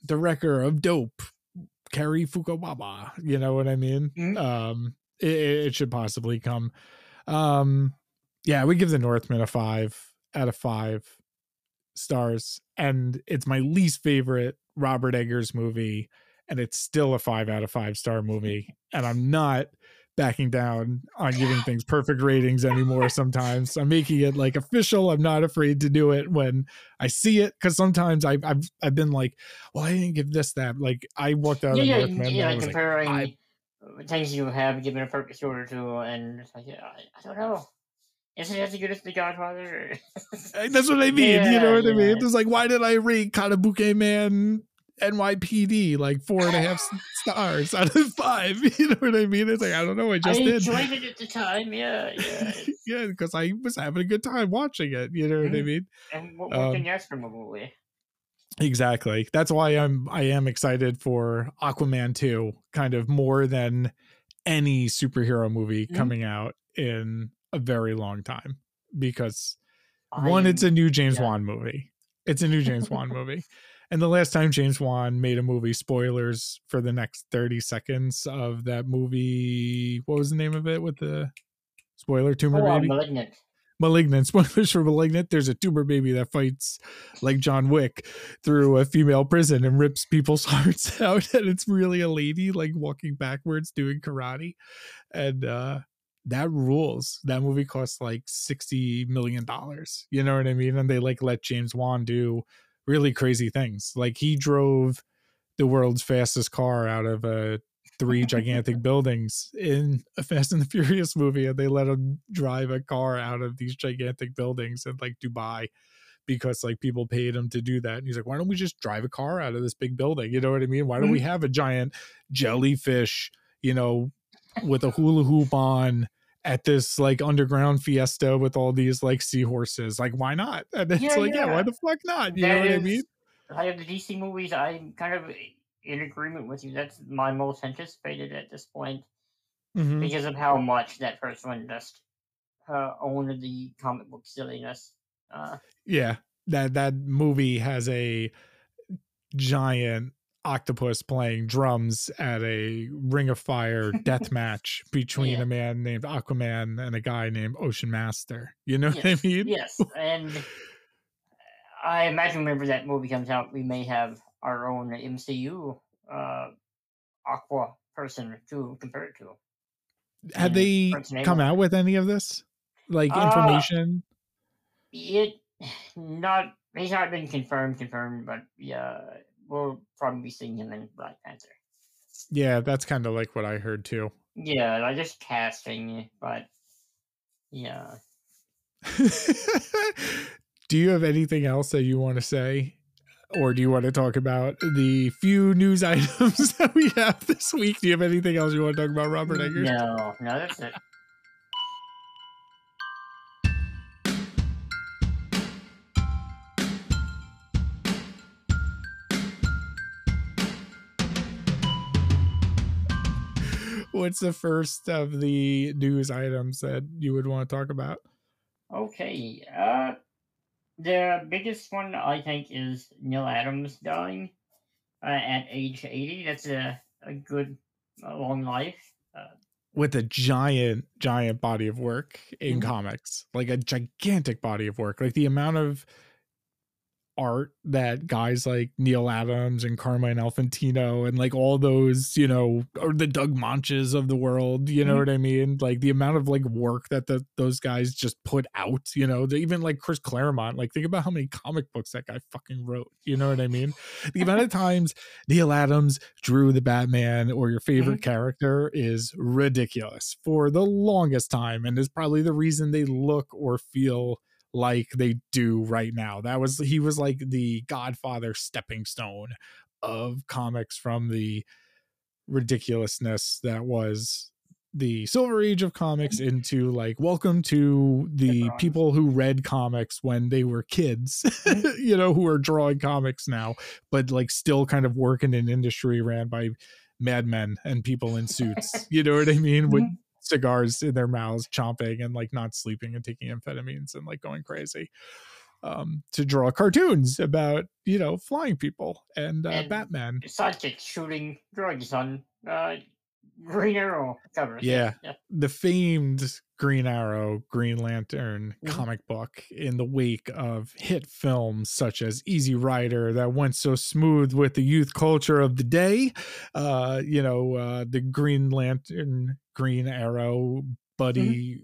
director of Dope, Kerry Fukuwawa. You know what I mean? Mhm. Um, it, it should possibly come. Um, yeah, we give the Northman a five out of five stars, and it's my least favorite Robert Eggers movie, and it's still a five out of five star movie, and I'm not backing down on giving things perfect ratings anymore sometimes i'm making it like official i'm not afraid to do it when i see it because sometimes I've, I've i've been like well i didn't give this that like i walked out Yeah, of yeah, yeah. Like was like, comparing I- things you have given a perfect order to, and it's like, yeah, I, I don't know. isn't it as good as The Godfather? Eh, that's what i <laughs> mean you know Yeah, what i mean it's like why did i rate kanabuke man nypd like four and a half <laughs> stars out of five <laughs> you know what i mean it's like i don't know i I just did enjoyed it at the time. Yeah, yeah. <laughs> yeah because i was having a good time watching it you know what i Mhm. mean And what more Um, can you ask from a movie? Exactly. That's why I'm I am excited for Aquaman 2 kind of more than any superhero movie Mhm. coming out in a very long time because one it's a new James yeah. Wan movie. It's a new James Wan movie. And the last time James Wan made a movie spoilers for the next 30 seconds of that movie what was the name of it with the spoiler tumor oh, uh, baby? Malignant. Malignant. <laughs> Spoilers for Malignant. There's a tumor baby that fights like John Wick through a female prison and rips people's <laughs> hearts out. And it's really a lady like walking backwards doing karate. And uh that rules. That movie costs like sixty million dollars. You know what I mean? And they like let James Wan do really crazy things. Like he drove the world's fastest car out of a three gigantic <laughs> buildings in a Fast and the Furious movie, and they let him drive a car out of these gigantic buildings in like Dubai because like people paid him to do that. And he's like, why don't we just drive a car out of this big building? You know what I mean? Why don't we mm-hmm. have a giant jellyfish, you know, with a hula hoop on at this like underground fiesta with all these like seahorses? Like, why not? <laughs> And it's Yeah, like, yeah. yeah. why the fuck not? You know That what I mean? I have the DC movies. I'm kind of in agreement with you. That's my most anticipated at this point Mhm. because of how much that first one just uh, owned the comic book silliness. Uh, Yeah, that that movie has a giant octopus playing drums at a Ring of Fire <laughs> death match between Yeah. a man named Aquaman and a guy named Ocean Master. You know what I mean? yes, <laughs> and I imagine whenever that movie comes out, we may have our own MCU uh, Aqua person to compare it to. Have Yeah, they come out with any of this? Like Uh, information? It <sighs> not it's not been confirmed, confirmed, but yeah, we'll probably be seeing him in Black Panther. yeah, that's kind of like what I heard too. Yeah, like just casting, but yeah. <laughs> do you have anything else that you want to say? Or do you want to talk about the few news <laughs> items that we have this week? Do you have anything else you want to talk about, Robert Eggers? No, no, that's it. What's the first of the news items that you would want to talk about? Okay. Uh the biggest one I think is Neal Adams dying uh, at age 80. That's a, a good uh, long life. With a giant, giant body of work in Mhm. comics, like a gigantic body of work, like the amount of art that guys like Neal Adams and Carmine Infantino and like all those, you know, or the Doug Moenchs of the world, you know Mhm. what I mean? Like the amount of like work that the, those guys just put out, you know, they, even like Chris Claremont, like think about how many comic books that guy fucking wrote, you know what I mean? The amount of <laughs> times Neal Adams drew the Batman or your favorite character is ridiculous for the longest time and is probably the reason they look or feel like they do right now. That was he was like the godfather stepping stone of comics from the ridiculousness that was the silver age of comics into like welcome to the people who read comics when they were kids <laughs> you know who are drawing comics now but like still kind of work in an industry ran by madmen and people in suits. You know what i mean? With Mhm. Cigars in their mouths chomping and like not sleeping and taking amphetamines and like going crazy um to draw cartoons about you know flying people and uh And- batman Sidekick shooting drugs on uh, Green Arrow covers. yes, yeah. the famed Green Arrow, Green Lantern Mhm. comic book in the wake of hit films such as Easy Rider that went so smooth with the youth culture of the day. Uh, you know, uh, the Green Lantern, Green Arrow buddy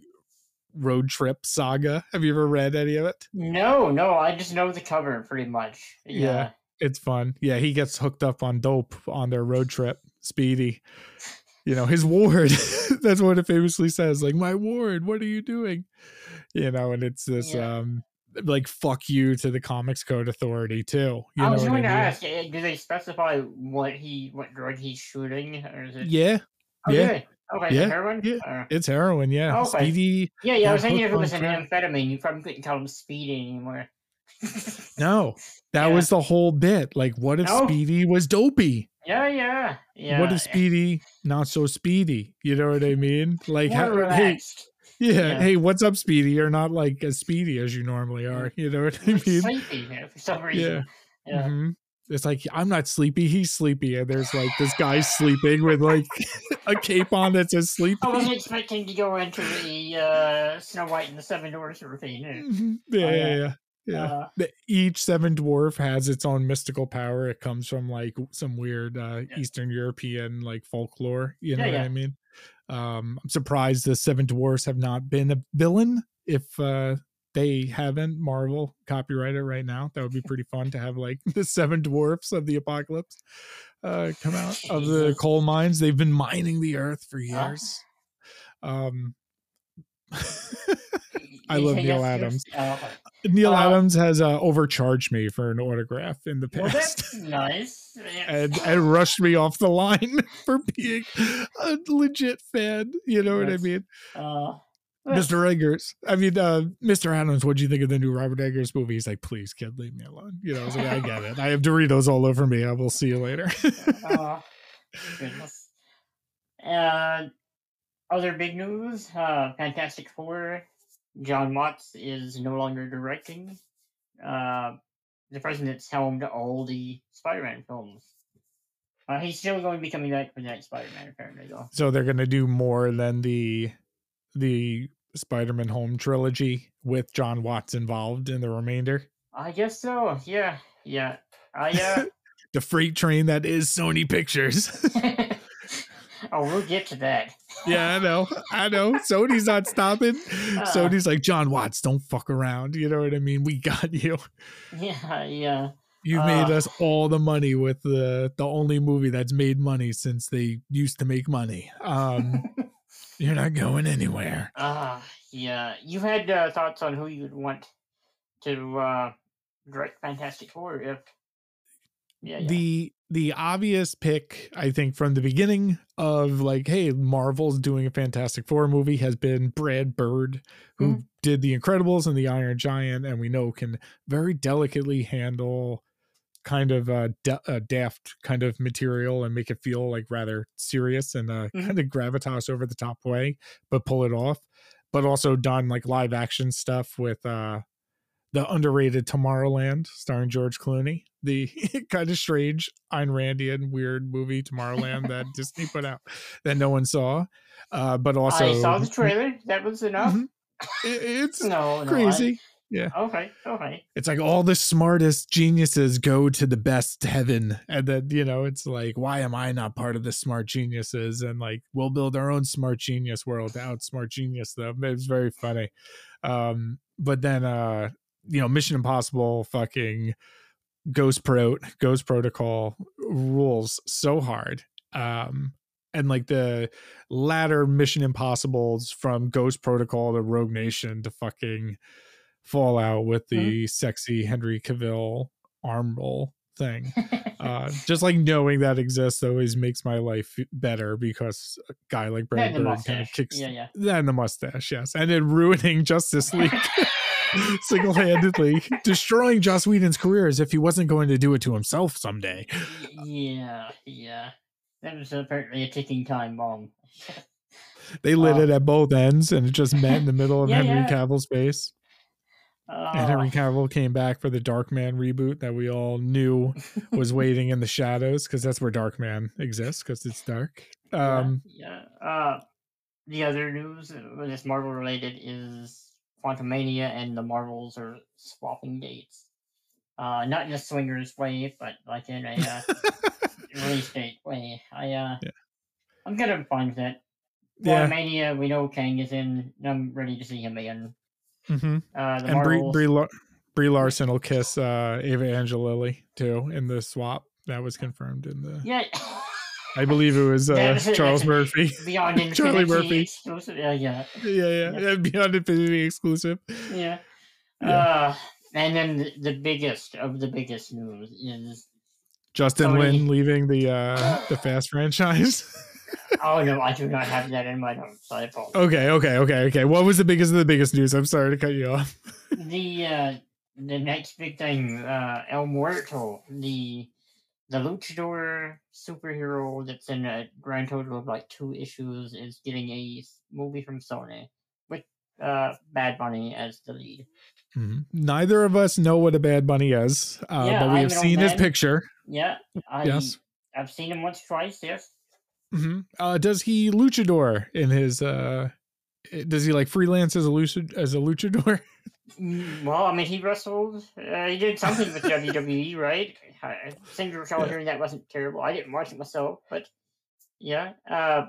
road trip saga. Have you ever read any of it? No, no, I just know the cover pretty much. Yeah. Yeah. It's fun. Yeah, he gets hooked up on dope on their road trip. Speedy. You know, his ward. <laughs> That's what it famously says. Like, my ward, what are you doing? You know, and it's this Yeah. um like fuck you to the comics code authority too. You I know was going to ask, eh, do they specify what he, what drug he's shooting, or is it? Yeah, Oh, yeah. Okay, Yeah, heroin. yeah. Uh, it's heroin, yeah. Okay. Speedy. yeah, yeah. I was thinking if it was an crack. amphetamine, you probably couldn't call him speedy anymore. No, <laughs> that Yeah. was the whole bit. Like, what if No. Speedy was dopey? yeah, yeah, yeah. What if Speedy not so speedy? You know what I mean? Like, how, hey. Yeah, Yeah. Hey, what's up, Speedy? You're not like as speedy as you normally are. You know what I mean? sleepy yeah, for some <laughs> reason. Yeah. Mhm. It's like I'm not sleepy. He's sleepy, and there's like this guy sleeping with like a cape on that says sleepy. I wasn't expecting to go into the uh, Snow White and the Seven Dwarfs routine. eh? Mhm. Yeah, Oh, yeah, yeah. yeah. Yeah. Uh, The- Each seven dwarf has its own mystical power. It comes from like some weird uh, Yeah. Eastern European like folklore. You know Yeah, what I mean? Um, I'm surprised the seven dwarfs have not been a villain. If uh, they haven't, Marvel copyright it right now. That would be pretty fun to have like <laughs> the seven dwarfs of the apocalypse uh, come out of the coal mines. They've been mining the earth for Ah. years. Um, <laughs> I love Neal Adams. oh. Neal Uh, Adams has uh, overcharged me for an autograph in the Well, past. that's <laughs> nice. and, and rushed me off the line for being a legit fan. You know what I mean? Uh, <laughs> Mr. Eggers. I mean, uh, Mr. Adams, what do you think of the new Robert Eggers movie? He's like, please, kid, leave me alone. You know, I was like, I get it. I have Doritos all over me. I will see you later. uh, <laughs> <laughs> goodness. Uh, other big news: uh, Fantastic Four. Jon Watts is no longer directing. Uh, the person that's helmed all the Spider-Man films. Uh, he's still going to be coming back for the next Spider-Man, apparently, though. so they're gonna do more than the the Spider-Man Home trilogy with Jon Watts involved in the remainder. I guess so. Yeah, yeah. I <laughs> The freight train that is Sony Pictures. uh. <laughs> oh, we'll get to that. <laughs> yeah, I know. I know. Sony's not stopping. Sony's like, Jon Watts, don't fuck around. You know what I mean? We got you. Yeah, yeah. Made Uh. us all the money with the the only movie that's made money since they used to make money. Um, you're not going anywhere. Ah, yeah. You had uh, thoughts on who you'd want to uh, direct Fantastic Four if. Yeah, yeah. The the obvious pick, I think, from the beginning of like, hey, Marvel's doing a Fantastic Four movie has been Brad Bird, who Mhm. did The Incredibles and The Iron Giant, and we know can very delicately handle kind of uh, da- uh daft kind of material and make it feel like rather serious and uh Mhm. kind of gravitas over the top way but pull it off but also done like live action stuff with uh the underrated tomorrowland starring george clooney the <laughs> kind of strange Ayn Randian weird movie tomorrowland that disney put out that no one saw uh but also I saw the trailer. That was enough. Mhm. it- it's <laughs> No, no, I- crazy okay, okay. it's like all the smartest geniuses go to the best heaven and then you know it's like why am i not part of the smart geniuses? And like we'll build our own smart genius world to outsmart genius them It's very funny. Um but then uh you know mission impossible fucking ghost pro ghost protocol rules so hard um and like the latter mission impossibles from ghost protocol to rogue nation to fucking fallout with the sexy henry cavill arm roll thing <laughs> uh just like knowing that exists always makes my life better because a guy like brad bird kind of kicks Yeah, yeah. and the mustache yes and then ruining justice league <laughs> <laughs> single-handedly destroying joss whedon's career as if he wasn't going to do it to himself someday Yeah, yeah. That was apparently a ticking time bomb. they lit Oh. it at both ends and it just met in the middle of Yeah, henry cavill's face and henry cavill came back for the dark man reboot that we all knew <laughs> was waiting in the shadows because that's where dark man exists because it's dark yeah, um yeah. Uh, the other news uh, that's Marvel related is Quantumania and the Marvels are swapping dates. Uh, not in a swingers way, but like in a uh, <laughs> release date way. I uh, Yeah. I'm kind of fine with that. Yeah. Quantumania, we know Kang is in. and I'm ready to see him again. Hmm Uh, the and Brie, Brie, Lar- Brie Larson will kiss uh, Ava Angelilli too in the swap. That was confirmed in the. yeah. I believe it was <laughs> uh, <laughs> Charles. <laughs> Murphy. Beyond Infinity Charlie Murphy. exclusive. Yeah, yeah, yeah, yeah, Yeah. Beyond Infinity exclusive. yeah. Yeah. Uh, and then the, biggest of the biggest news is Justin Sony. Lin leaving the uh, the Fast franchise. Oh no, I do not have that in my notes. I apologize. okay, okay, okay, okay. What was the biggest of the biggest news? I'm sorry to cut you off. <laughs> The uh, the next big thing, uh, El Muerto, the the luchador superhero that's in a grand total of like two issues, is getting a movie from Sony with uh, Bad Bunny as the lead. Mhm. Neither of us know what a Bad Bunny is, uh, Yeah, but we have seen his picture. Yeah, I Yes. I've seen him once, twice. Yes. Hmm Uh, does he luchador in his? uh Does he like freelance as a luchad as a luchador? <laughs> Mm, Well, I mean, he wrestled. Uh, he did something with WWE, <laughs> right? I seem to recall Yeah. hearing that wasn't terrible. I didn't watch it myself, but yeah. Uh,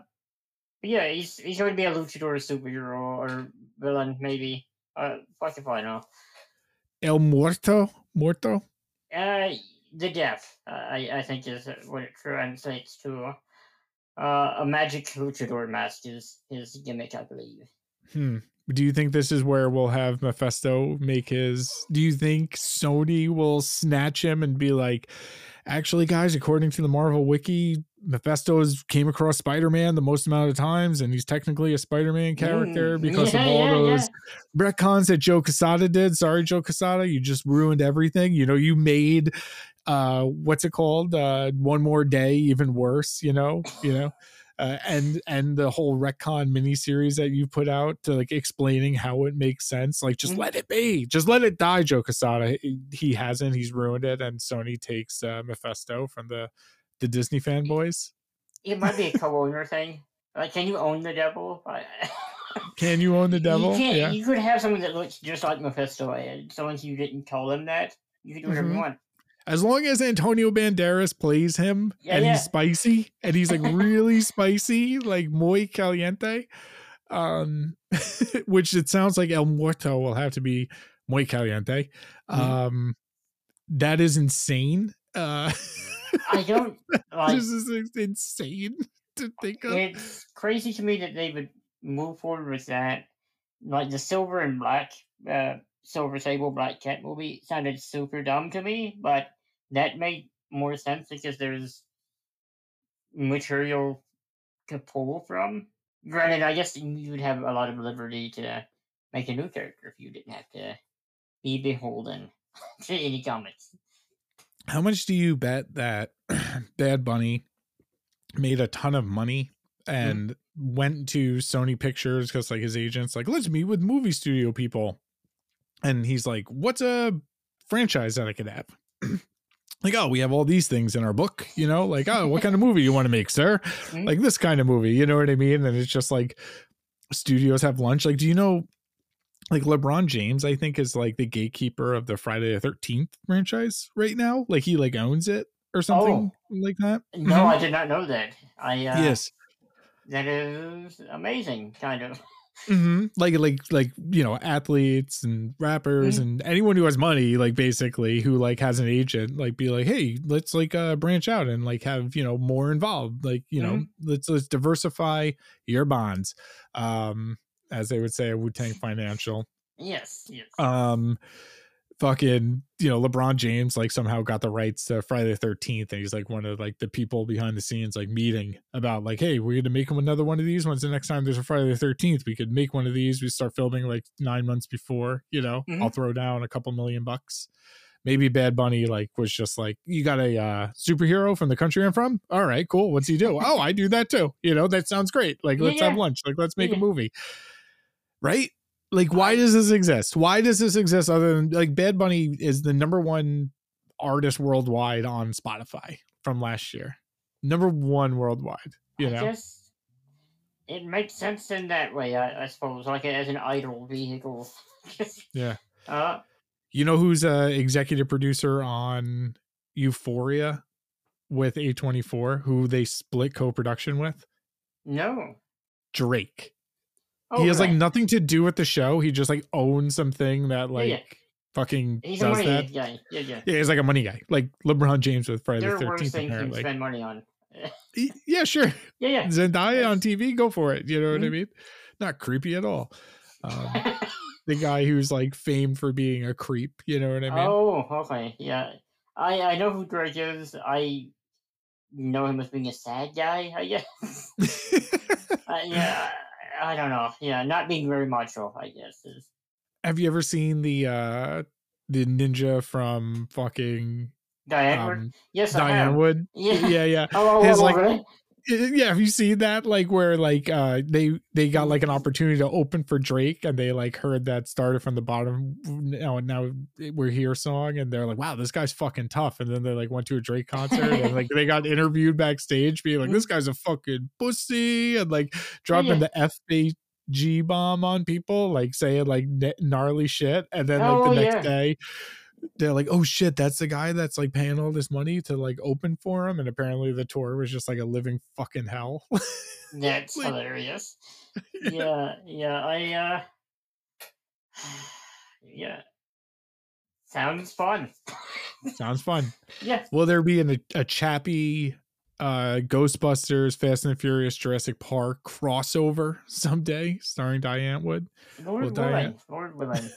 but yeah, he's he's going to be a luchador superhero or villain, maybe. Uh, fuck if I know. El Muerto, Muerto. Uh, the death, uh, I I think is what it translates to. Uh, a magic luchador mask is his gimmick, I believe. Hmm. Do you think this is where we'll have Mephisto make his? Do you think Sony will snatch him and be like, actually, guys, according to the Marvel Wiki, Mephisto has came across Spider-Man the most amount of times, and he's technically a Spider-Man character Mm, because yeah, of all yeah, those retcons that Joe Quesada did. Sorry, Joe Quesada, you just ruined everything. You know, you made uh what's it called? Uh one more day even worse, you know, you know. Uh, and and the whole retcon miniseries that you put out to like explaining how it makes sense like just Mhm. let it be just let it die joe quesada he, hasn't he's ruined it and sony takes uh mephisto from the the disney fanboys It might be a co-owner thing. Like, can you own the devil? <laughs> Can you own the devil You can't. yeah You could have someone that looks just like Mephisto, and someone you didn't call him that. You could do whatever Mhm. you want. As long as Antonio Banderas plays him Yeah, and yeah. he's spicy and he's like <laughs> really spicy, like muy caliente, um, <laughs> which it sounds like El Muerto will have to be muy caliente. Mhm. Um, that is insane. Uh, I don't <laughs> like. this is insane to think of. it's crazy to me that they would move forward with that. Like the silver and black, uh, silver sable black cat movie sounded super dumb to me, but that made more sense because there's material to pull from. Granted, I guess you would have a lot of liberty to make a new character if you didn't have to be beholden <laughs> to any comics. How much do you bet that <clears throat> Bad Bunny made a ton of money hmm. and went to Sony Pictures because like his agents like let's meet with movie studio people, and he's like, "What's a franchise that I could have?" <clears throat> like, oh, we have all these things in our book, you know, like, oh, what kind of movie you want to make, sir? Mhm. Like this kind of movie, you know what I mean? And it's just like studios have lunch. Like, do you know? Like LeBron James, I think is like the gatekeeper of the Friday the Thirteenth franchise right now. Like he like owns it or something like that. No, Mhm. I did not know that. I uh, yes, that is amazing, kind of. Hmm like like like you know athletes and rappers and anyone who has money, like basically who like has an agent, like be like, hey, let's like uh branch out and like have you know more involved. Like you know, let's let's diversify your bonds, um, as they would say at Wu Tang Financial. Yes, yes. um fucking you know lebron james like somehow got the rights to friday the 13th and he's like one of like the people behind the scenes like meeting about like hey we're gonna make him another one of these ones the next time there's a friday the 13th we could make one of these. We start filming like nine months before you know? Mhm. i'll throw down a couple million bucks. Maybe bad bunny like was just like you got a uh superhero from the country i'm from? All right cool. What's he do? <laughs> Oh i do that too. You know that sounds great. Like Yeah, let's have yeah. lunch. Like let's make a movie. Right like why does this exist why does this exist other than like bad bunny is the number one artist worldwide on spotify from last year number one worldwide you I know guess it makes sense in that way, I, I suppose, like as an idol vehicle. Yeah. <laughs> Uh, you know who's a executive producer on euphoria with a24 who they split co-production with no. drake Oh, he has like nothing to do with the show he just like owns something that like yeah. fucking He's a does money that guy. Yeah, yeah. yeah he's like a money guy like lebron james with friday There the are worse 13th things spend money on. <laughs> Yeah sure Yeah, yeah. Zendaya on TV, go for it. You know what I Mhm. mean? Not creepy at all. Um, <laughs> the guy who's like famed for being a creep. You know what I mean? oh, okay. Yeah. I I know who Drake is. I know him as being a sad guy, I guess. <laughs> uh, yeah. I don't know. Yeah, not being very macho, I guess. Is Have you ever seen the uh the ninja from fucking Die Antwoord? um, Yes, I Diane. Wood? Yeah. yeah, yeah. <laughs> Oh, His, oh, like, <laughs> Yeah, have you seen that? Like where like uh they they got like an opportunity to open for Drake and they like heard that started from the bottom now and now we're here song and they're like, wow, this guy's fucking tough. And then they like went to a Drake concert and like they got interviewed backstage being like, this guy's a fucking pussy and like dropping the FBG bomb on people, like saying like gnarly shit. And then like Oh, the next yeah. day they're like, oh shit, that's the guy that's like paying all this money to like open for him. And apparently the tour was just like a living fucking hell. <laughs> That's like- hilarious. <laughs> Yeah, yeah, I uh <sighs> yeah. Sounds fun. <laughs> Sounds fun. Yeah. Will there be an, a Chappie uh Ghostbusters, Fast and Furious, Jurassic Park crossover someday, starring Die Antwoord. Lord Well, willing. Diane- Lord willing.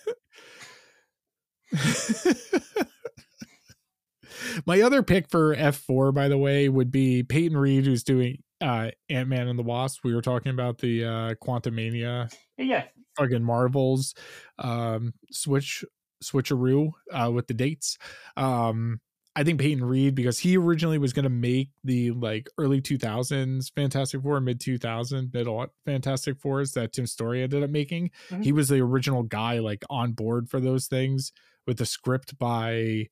<laughs> My other pick for F4, by the way, would be Peyton Reed, who's doing uh Ant Man and the Wasp. We were talking about the uh Quantumania yeah. fucking Marvels um switch switcheroo uh with the dates. Um I think Peyton Reed because he originally was going to make the like early 2000s Fantastic Four, mid 2000 middle Fantastic Fours that Tim Story ended up making. Mhm. He was the original guy like on board for those things with the script by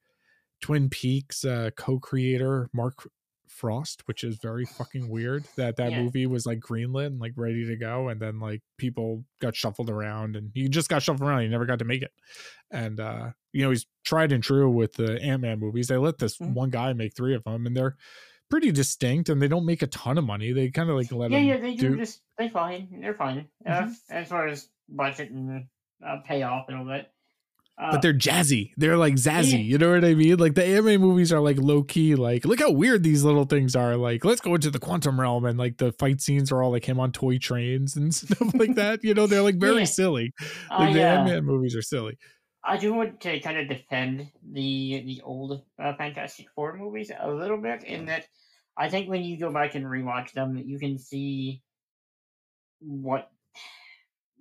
Twin Peaks uh co-creator Mark Frost, which is very fucking weird that that Yeah. movie was like greenlit and like ready to go, and then like people got shuffled around, and he just got shuffled around. He never got to make it, and uh, you know he's tried and true with the Ant Man movies. They let this Mhm. one guy make three of them, and they're pretty distinct, and they don't make a ton of money. They kind of like let Yeah, yeah, they do, just they fine. They're fine. Uh, Mhm. as far as budget and uh, payoff and all that. Uh, but they're jazzy. They're like zazzy. Yeah. You know what I mean? Like the Ant Man movies are like low key. Like look how weird these little things are. Like let's go into the quantum realm and like the fight scenes are all like him on toy trains and <laughs> stuff like that. You know, they're like very Yeah. silly. Like I, the uh, movies are silly. I do want to kind of defend the the old uh, Fantastic Four movies a little bit in that I think when you go back and rewatch them, you can see what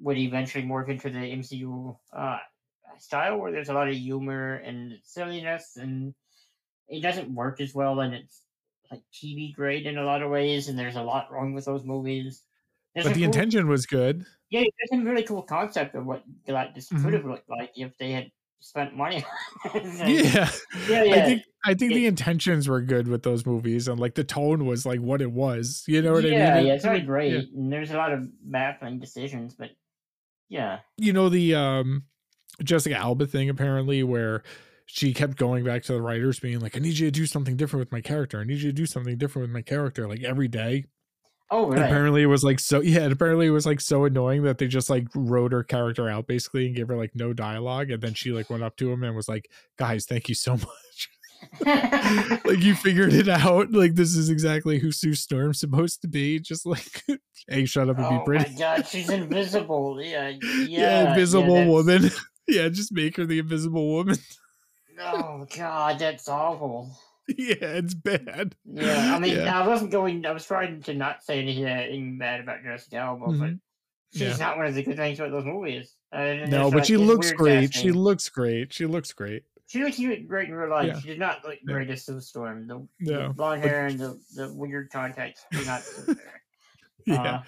would eventually morph into the MCU uh, style, where there's a lot of humor and silliness, and it doesn't work as well, and it's like TV grade in a lot of ways, and there's a lot wrong with those movies. There's But the cool- intention was good. yeah, there's a really cool concept of what Galactus Mhm. could have looked like if they had spent money. on it. Yeah. yeah, yeah. I think I think the intentions were good with those movies and like the tone was like what it was. You know what yeah, I mean? yeah, It- it's really yeah. great, and there's a lot of baffling decisions, but yeah, you know the um Jessica Alba thing apparently where she kept going back to the writers being like I need you to do something different with my character. I need you to do something different with my character like every day. oh really? apparently it was like so yeah, apparently it was like so annoying that they just like wrote her character out basically and gave her like no dialogue and then she like went up to him and was like, "Guys, thank you so <laughs> much." <laughs> like you figured it out. Like this is exactly who Sue Storm's supposed to be. Just like, <laughs> hey, shut up and oh be my pretty. god, she's invisible. Yeah, yeah, Yeah, invisible that's- woman. Yeah, just make her the invisible woman. <laughs> Oh god, that's awful. yeah, it's bad. Yeah, I mean, Yeah. I wasn't going. I was trying to not say anything bad about Jessica Alba, but Mhm. she's Yeah. not one of the good things about those movies. Uh, No, but like, she looks great. She looks great. She looks great. She looks great in real life. Yeah. She did not look great as Sue Storm. The, No, the blonde hair and the, the weird contacts do not. <laughs> Yeah. Uh,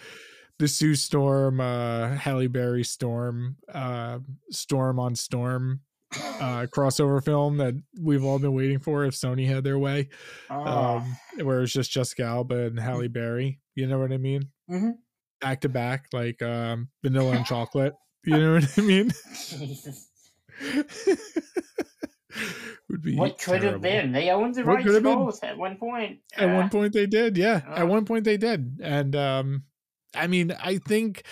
the Sue Storm, uh, Halle Berry Storm, uh, Storm on Storm uh, <laughs> crossover film that we've all been waiting for if Sony had their way. oh, Um, where it's just Jessica Alba and Halle Berry. You know what I mean? Mhm. Back to back, like um, vanilla and <laughs> chocolate. You know what I mean? Jesus. <laughs> Would be What could terrible. have been? They owned the What rights to both at one point. At Uh, one point they did, yeah. At Uh. one point they did. And um I mean, I think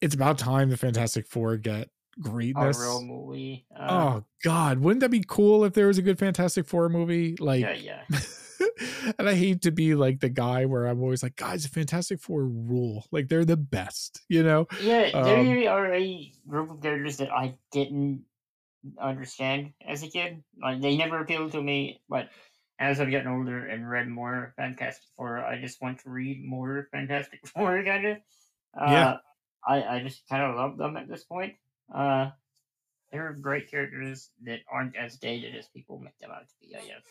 it's about time the Fantastic Four get greatness. a real movie. Uh, Oh god, wouldn't that be cool if there was a good Fantastic Four movie? Like yeah, yeah. <laughs> and I hate to be like the guy where I'm always like, guys, the Fantastic Four rule. Like they're the best, you know? Yeah, Um, they are a group of characters that I didn't understand as a kid. Like they never appealed to me, but as I've gotten older and read more Fantastic Four, I just want to read more Fantastic <laughs> Four kind of. Uh, Yeah. I, I just kind of love them at this point. Uh, they're great characters that aren't as dated as people make them out to be, I guess.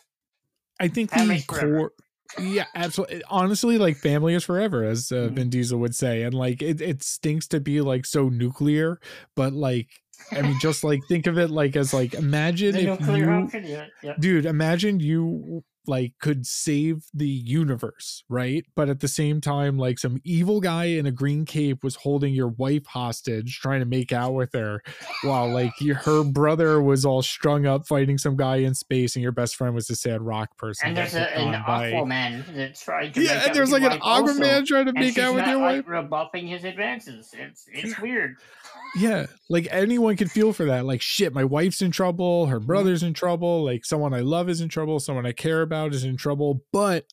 I think Family's the forever. core yeah, absolutely. Honestly, like family is forever, as uh, Mhm. Vin Diesel would say, and like it, it stinks to be like so nuclear, but like I mean, just like think of it like as like imagine if you, yeah, dude, imagine you like could save the universe, right? But at the same time, like some evil guy in a green cape was holding your wife hostage, trying to make out with her, while like her brother was all strung up fighting some guy in space, and your best friend was a sad rock person. And there's a, an by- Aquaman that's trying to make Yeah, and there's like an wife also. Aquaman trying to make out with your like, wife. rebuffing his advances. It's it's weird. Yeah, like anyone can feel for that. Like, shit, my wife's in trouble, her brother's in trouble, like someone I love is in trouble, someone I care about is in trouble. But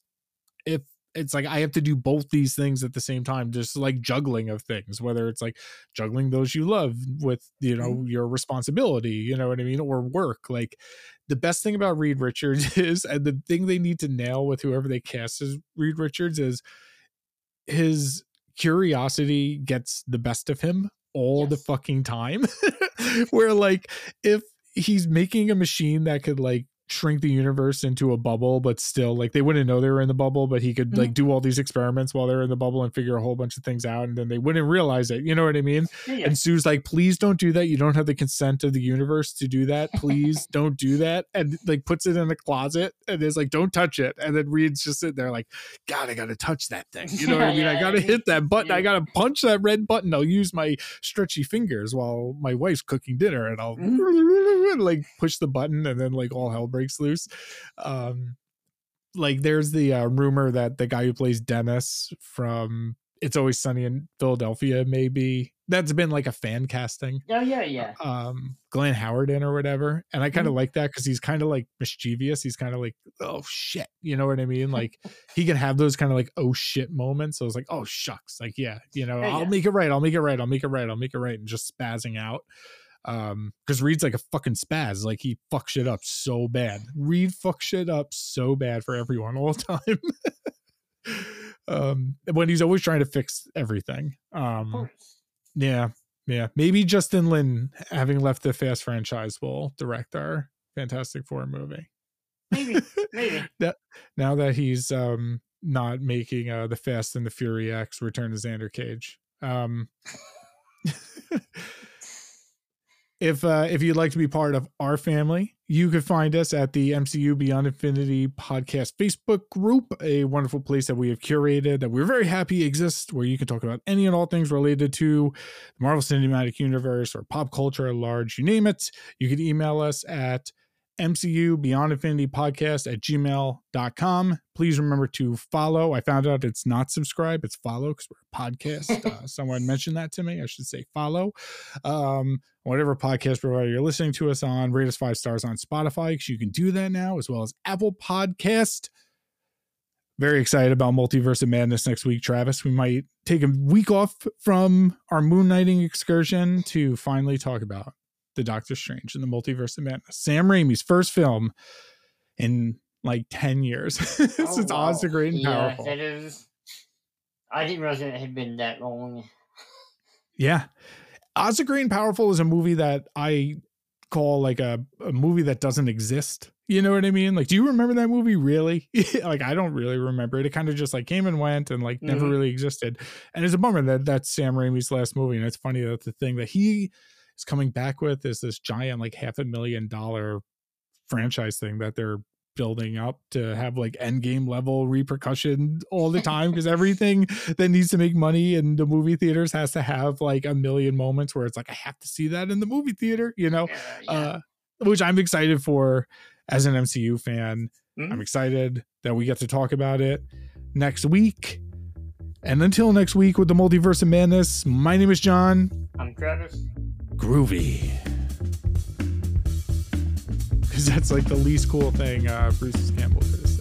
if it's like I have to do both these things at the same time, just like juggling of things, whether it's like juggling those you love with, you know, Mhm. your responsibility, you know what I mean, or work. Like the best thing about Reed Richards <laughs> is, and the thing they need to nail with whoever they cast as Reed Richards is his curiosity gets the best of him all the fucking time. <laughs> Where like if he's making a machine that could like shrink the universe into a bubble but still like they wouldn't know they were in the bubble but he could mm-hmm. like do all these experiments while they're in the bubble and figure a whole bunch of things out and then they wouldn't realize it you know what i mean Yeah. and Sue's like, please don't do that. You don't have the consent of the universe to do that. Please <laughs> don't do that. And like puts it in a closet and is like, don't touch it. And then Reed's just sitting there like, God, I gotta touch that thing. You know what I mean? I gotta hit that button. I gotta punch that red button. I'll use my stretchy fingers while my wife's cooking dinner and I'll mm-hmm. like push the button and then like all hell breaks loose. Um like there's the uh, rumor that the guy who plays Dennis from It's Always Sunny in Philadelphia maybe that's been like a fan casting Oh yeah, yeah. um Glenn Howerton or whatever. And I kind of Mhm. like that because he's kind of like mischievous. He's kind of like, oh shit. You know what I mean? Like he can have those kind of like oh shit moments. So it's like, oh shucks. Like, yeah, you know, I'll yeah. make it right. I'll make it right. I'll make it right. I'll make it right. And just spazzing out. Um, because Reed's like a fucking spaz. Like he fucks shit up so bad. Reed fucks shit up so bad for everyone all the <laughs> time. um when he's always trying to fix everything. Um yeah, yeah. Maybe Justin Lin, having left the Fast franchise, will direct our Fantastic Four movie. Maybe, maybe. <laughs> That now that he's um not making uh the Fast and the Fury X Return to Xander Cage. Um <laughs> If uh, if you'd like to be part of our family, you could find us at the MCU Beyond Infinity podcast Facebook group, a wonderful place that we have curated that we're very happy exists, where you can talk about any and all things related to the Marvel Cinematic Universe or pop culture at large, you name it. You can email us at MCU Beyond Infinity Podcast at gmail.com. Please remember to follow. I found out it's not subscribe, it's follow because we're a podcast. <laughs> uh, someone mentioned that to me. I should say follow. Um, whatever podcast provider you're listening to us on, rate us five stars on Spotify because you can do that now, as well as Apple Podcast. Very excited about Multiverse of Madness next week, Travis. We might take a week off from our moon knighting excursion to finally talk about the Doctor Strange and the Multiverse of Madness. Sam Raimi's first film in like 10 years <laughs> since Oh, Oz the. Great and yeah, Powerful. That is. I didn't realize it had been that long. Yeah. Oz the Great and Powerful is a movie that I call like a, a movie that doesn't exist. You know what I mean? Like, do you remember that movie really? <laughs> like, I don't really remember it. It kind of just like came and went and like never Mhm. really existed. And it's a bummer that that's Sam Raimi's last movie. And it's funny that the thing that he coming back with is this giant, like half a million dollar franchise thing that they're building up to have like end game level repercussion all the time because everything that needs to make money in the movie theaters has to have like a million moments where it's like I have to see that in the movie theater, you know, Yeah, yeah. uh, which I'm excited for as an MCU fan. Mhm. I'm excited that we get to talk about it next week. And until next week with the Multiverse of Madness, my name is John. I'm Travis. Groovy. Because <laughs> that's like the least cool thing uh, Bruce Campbell have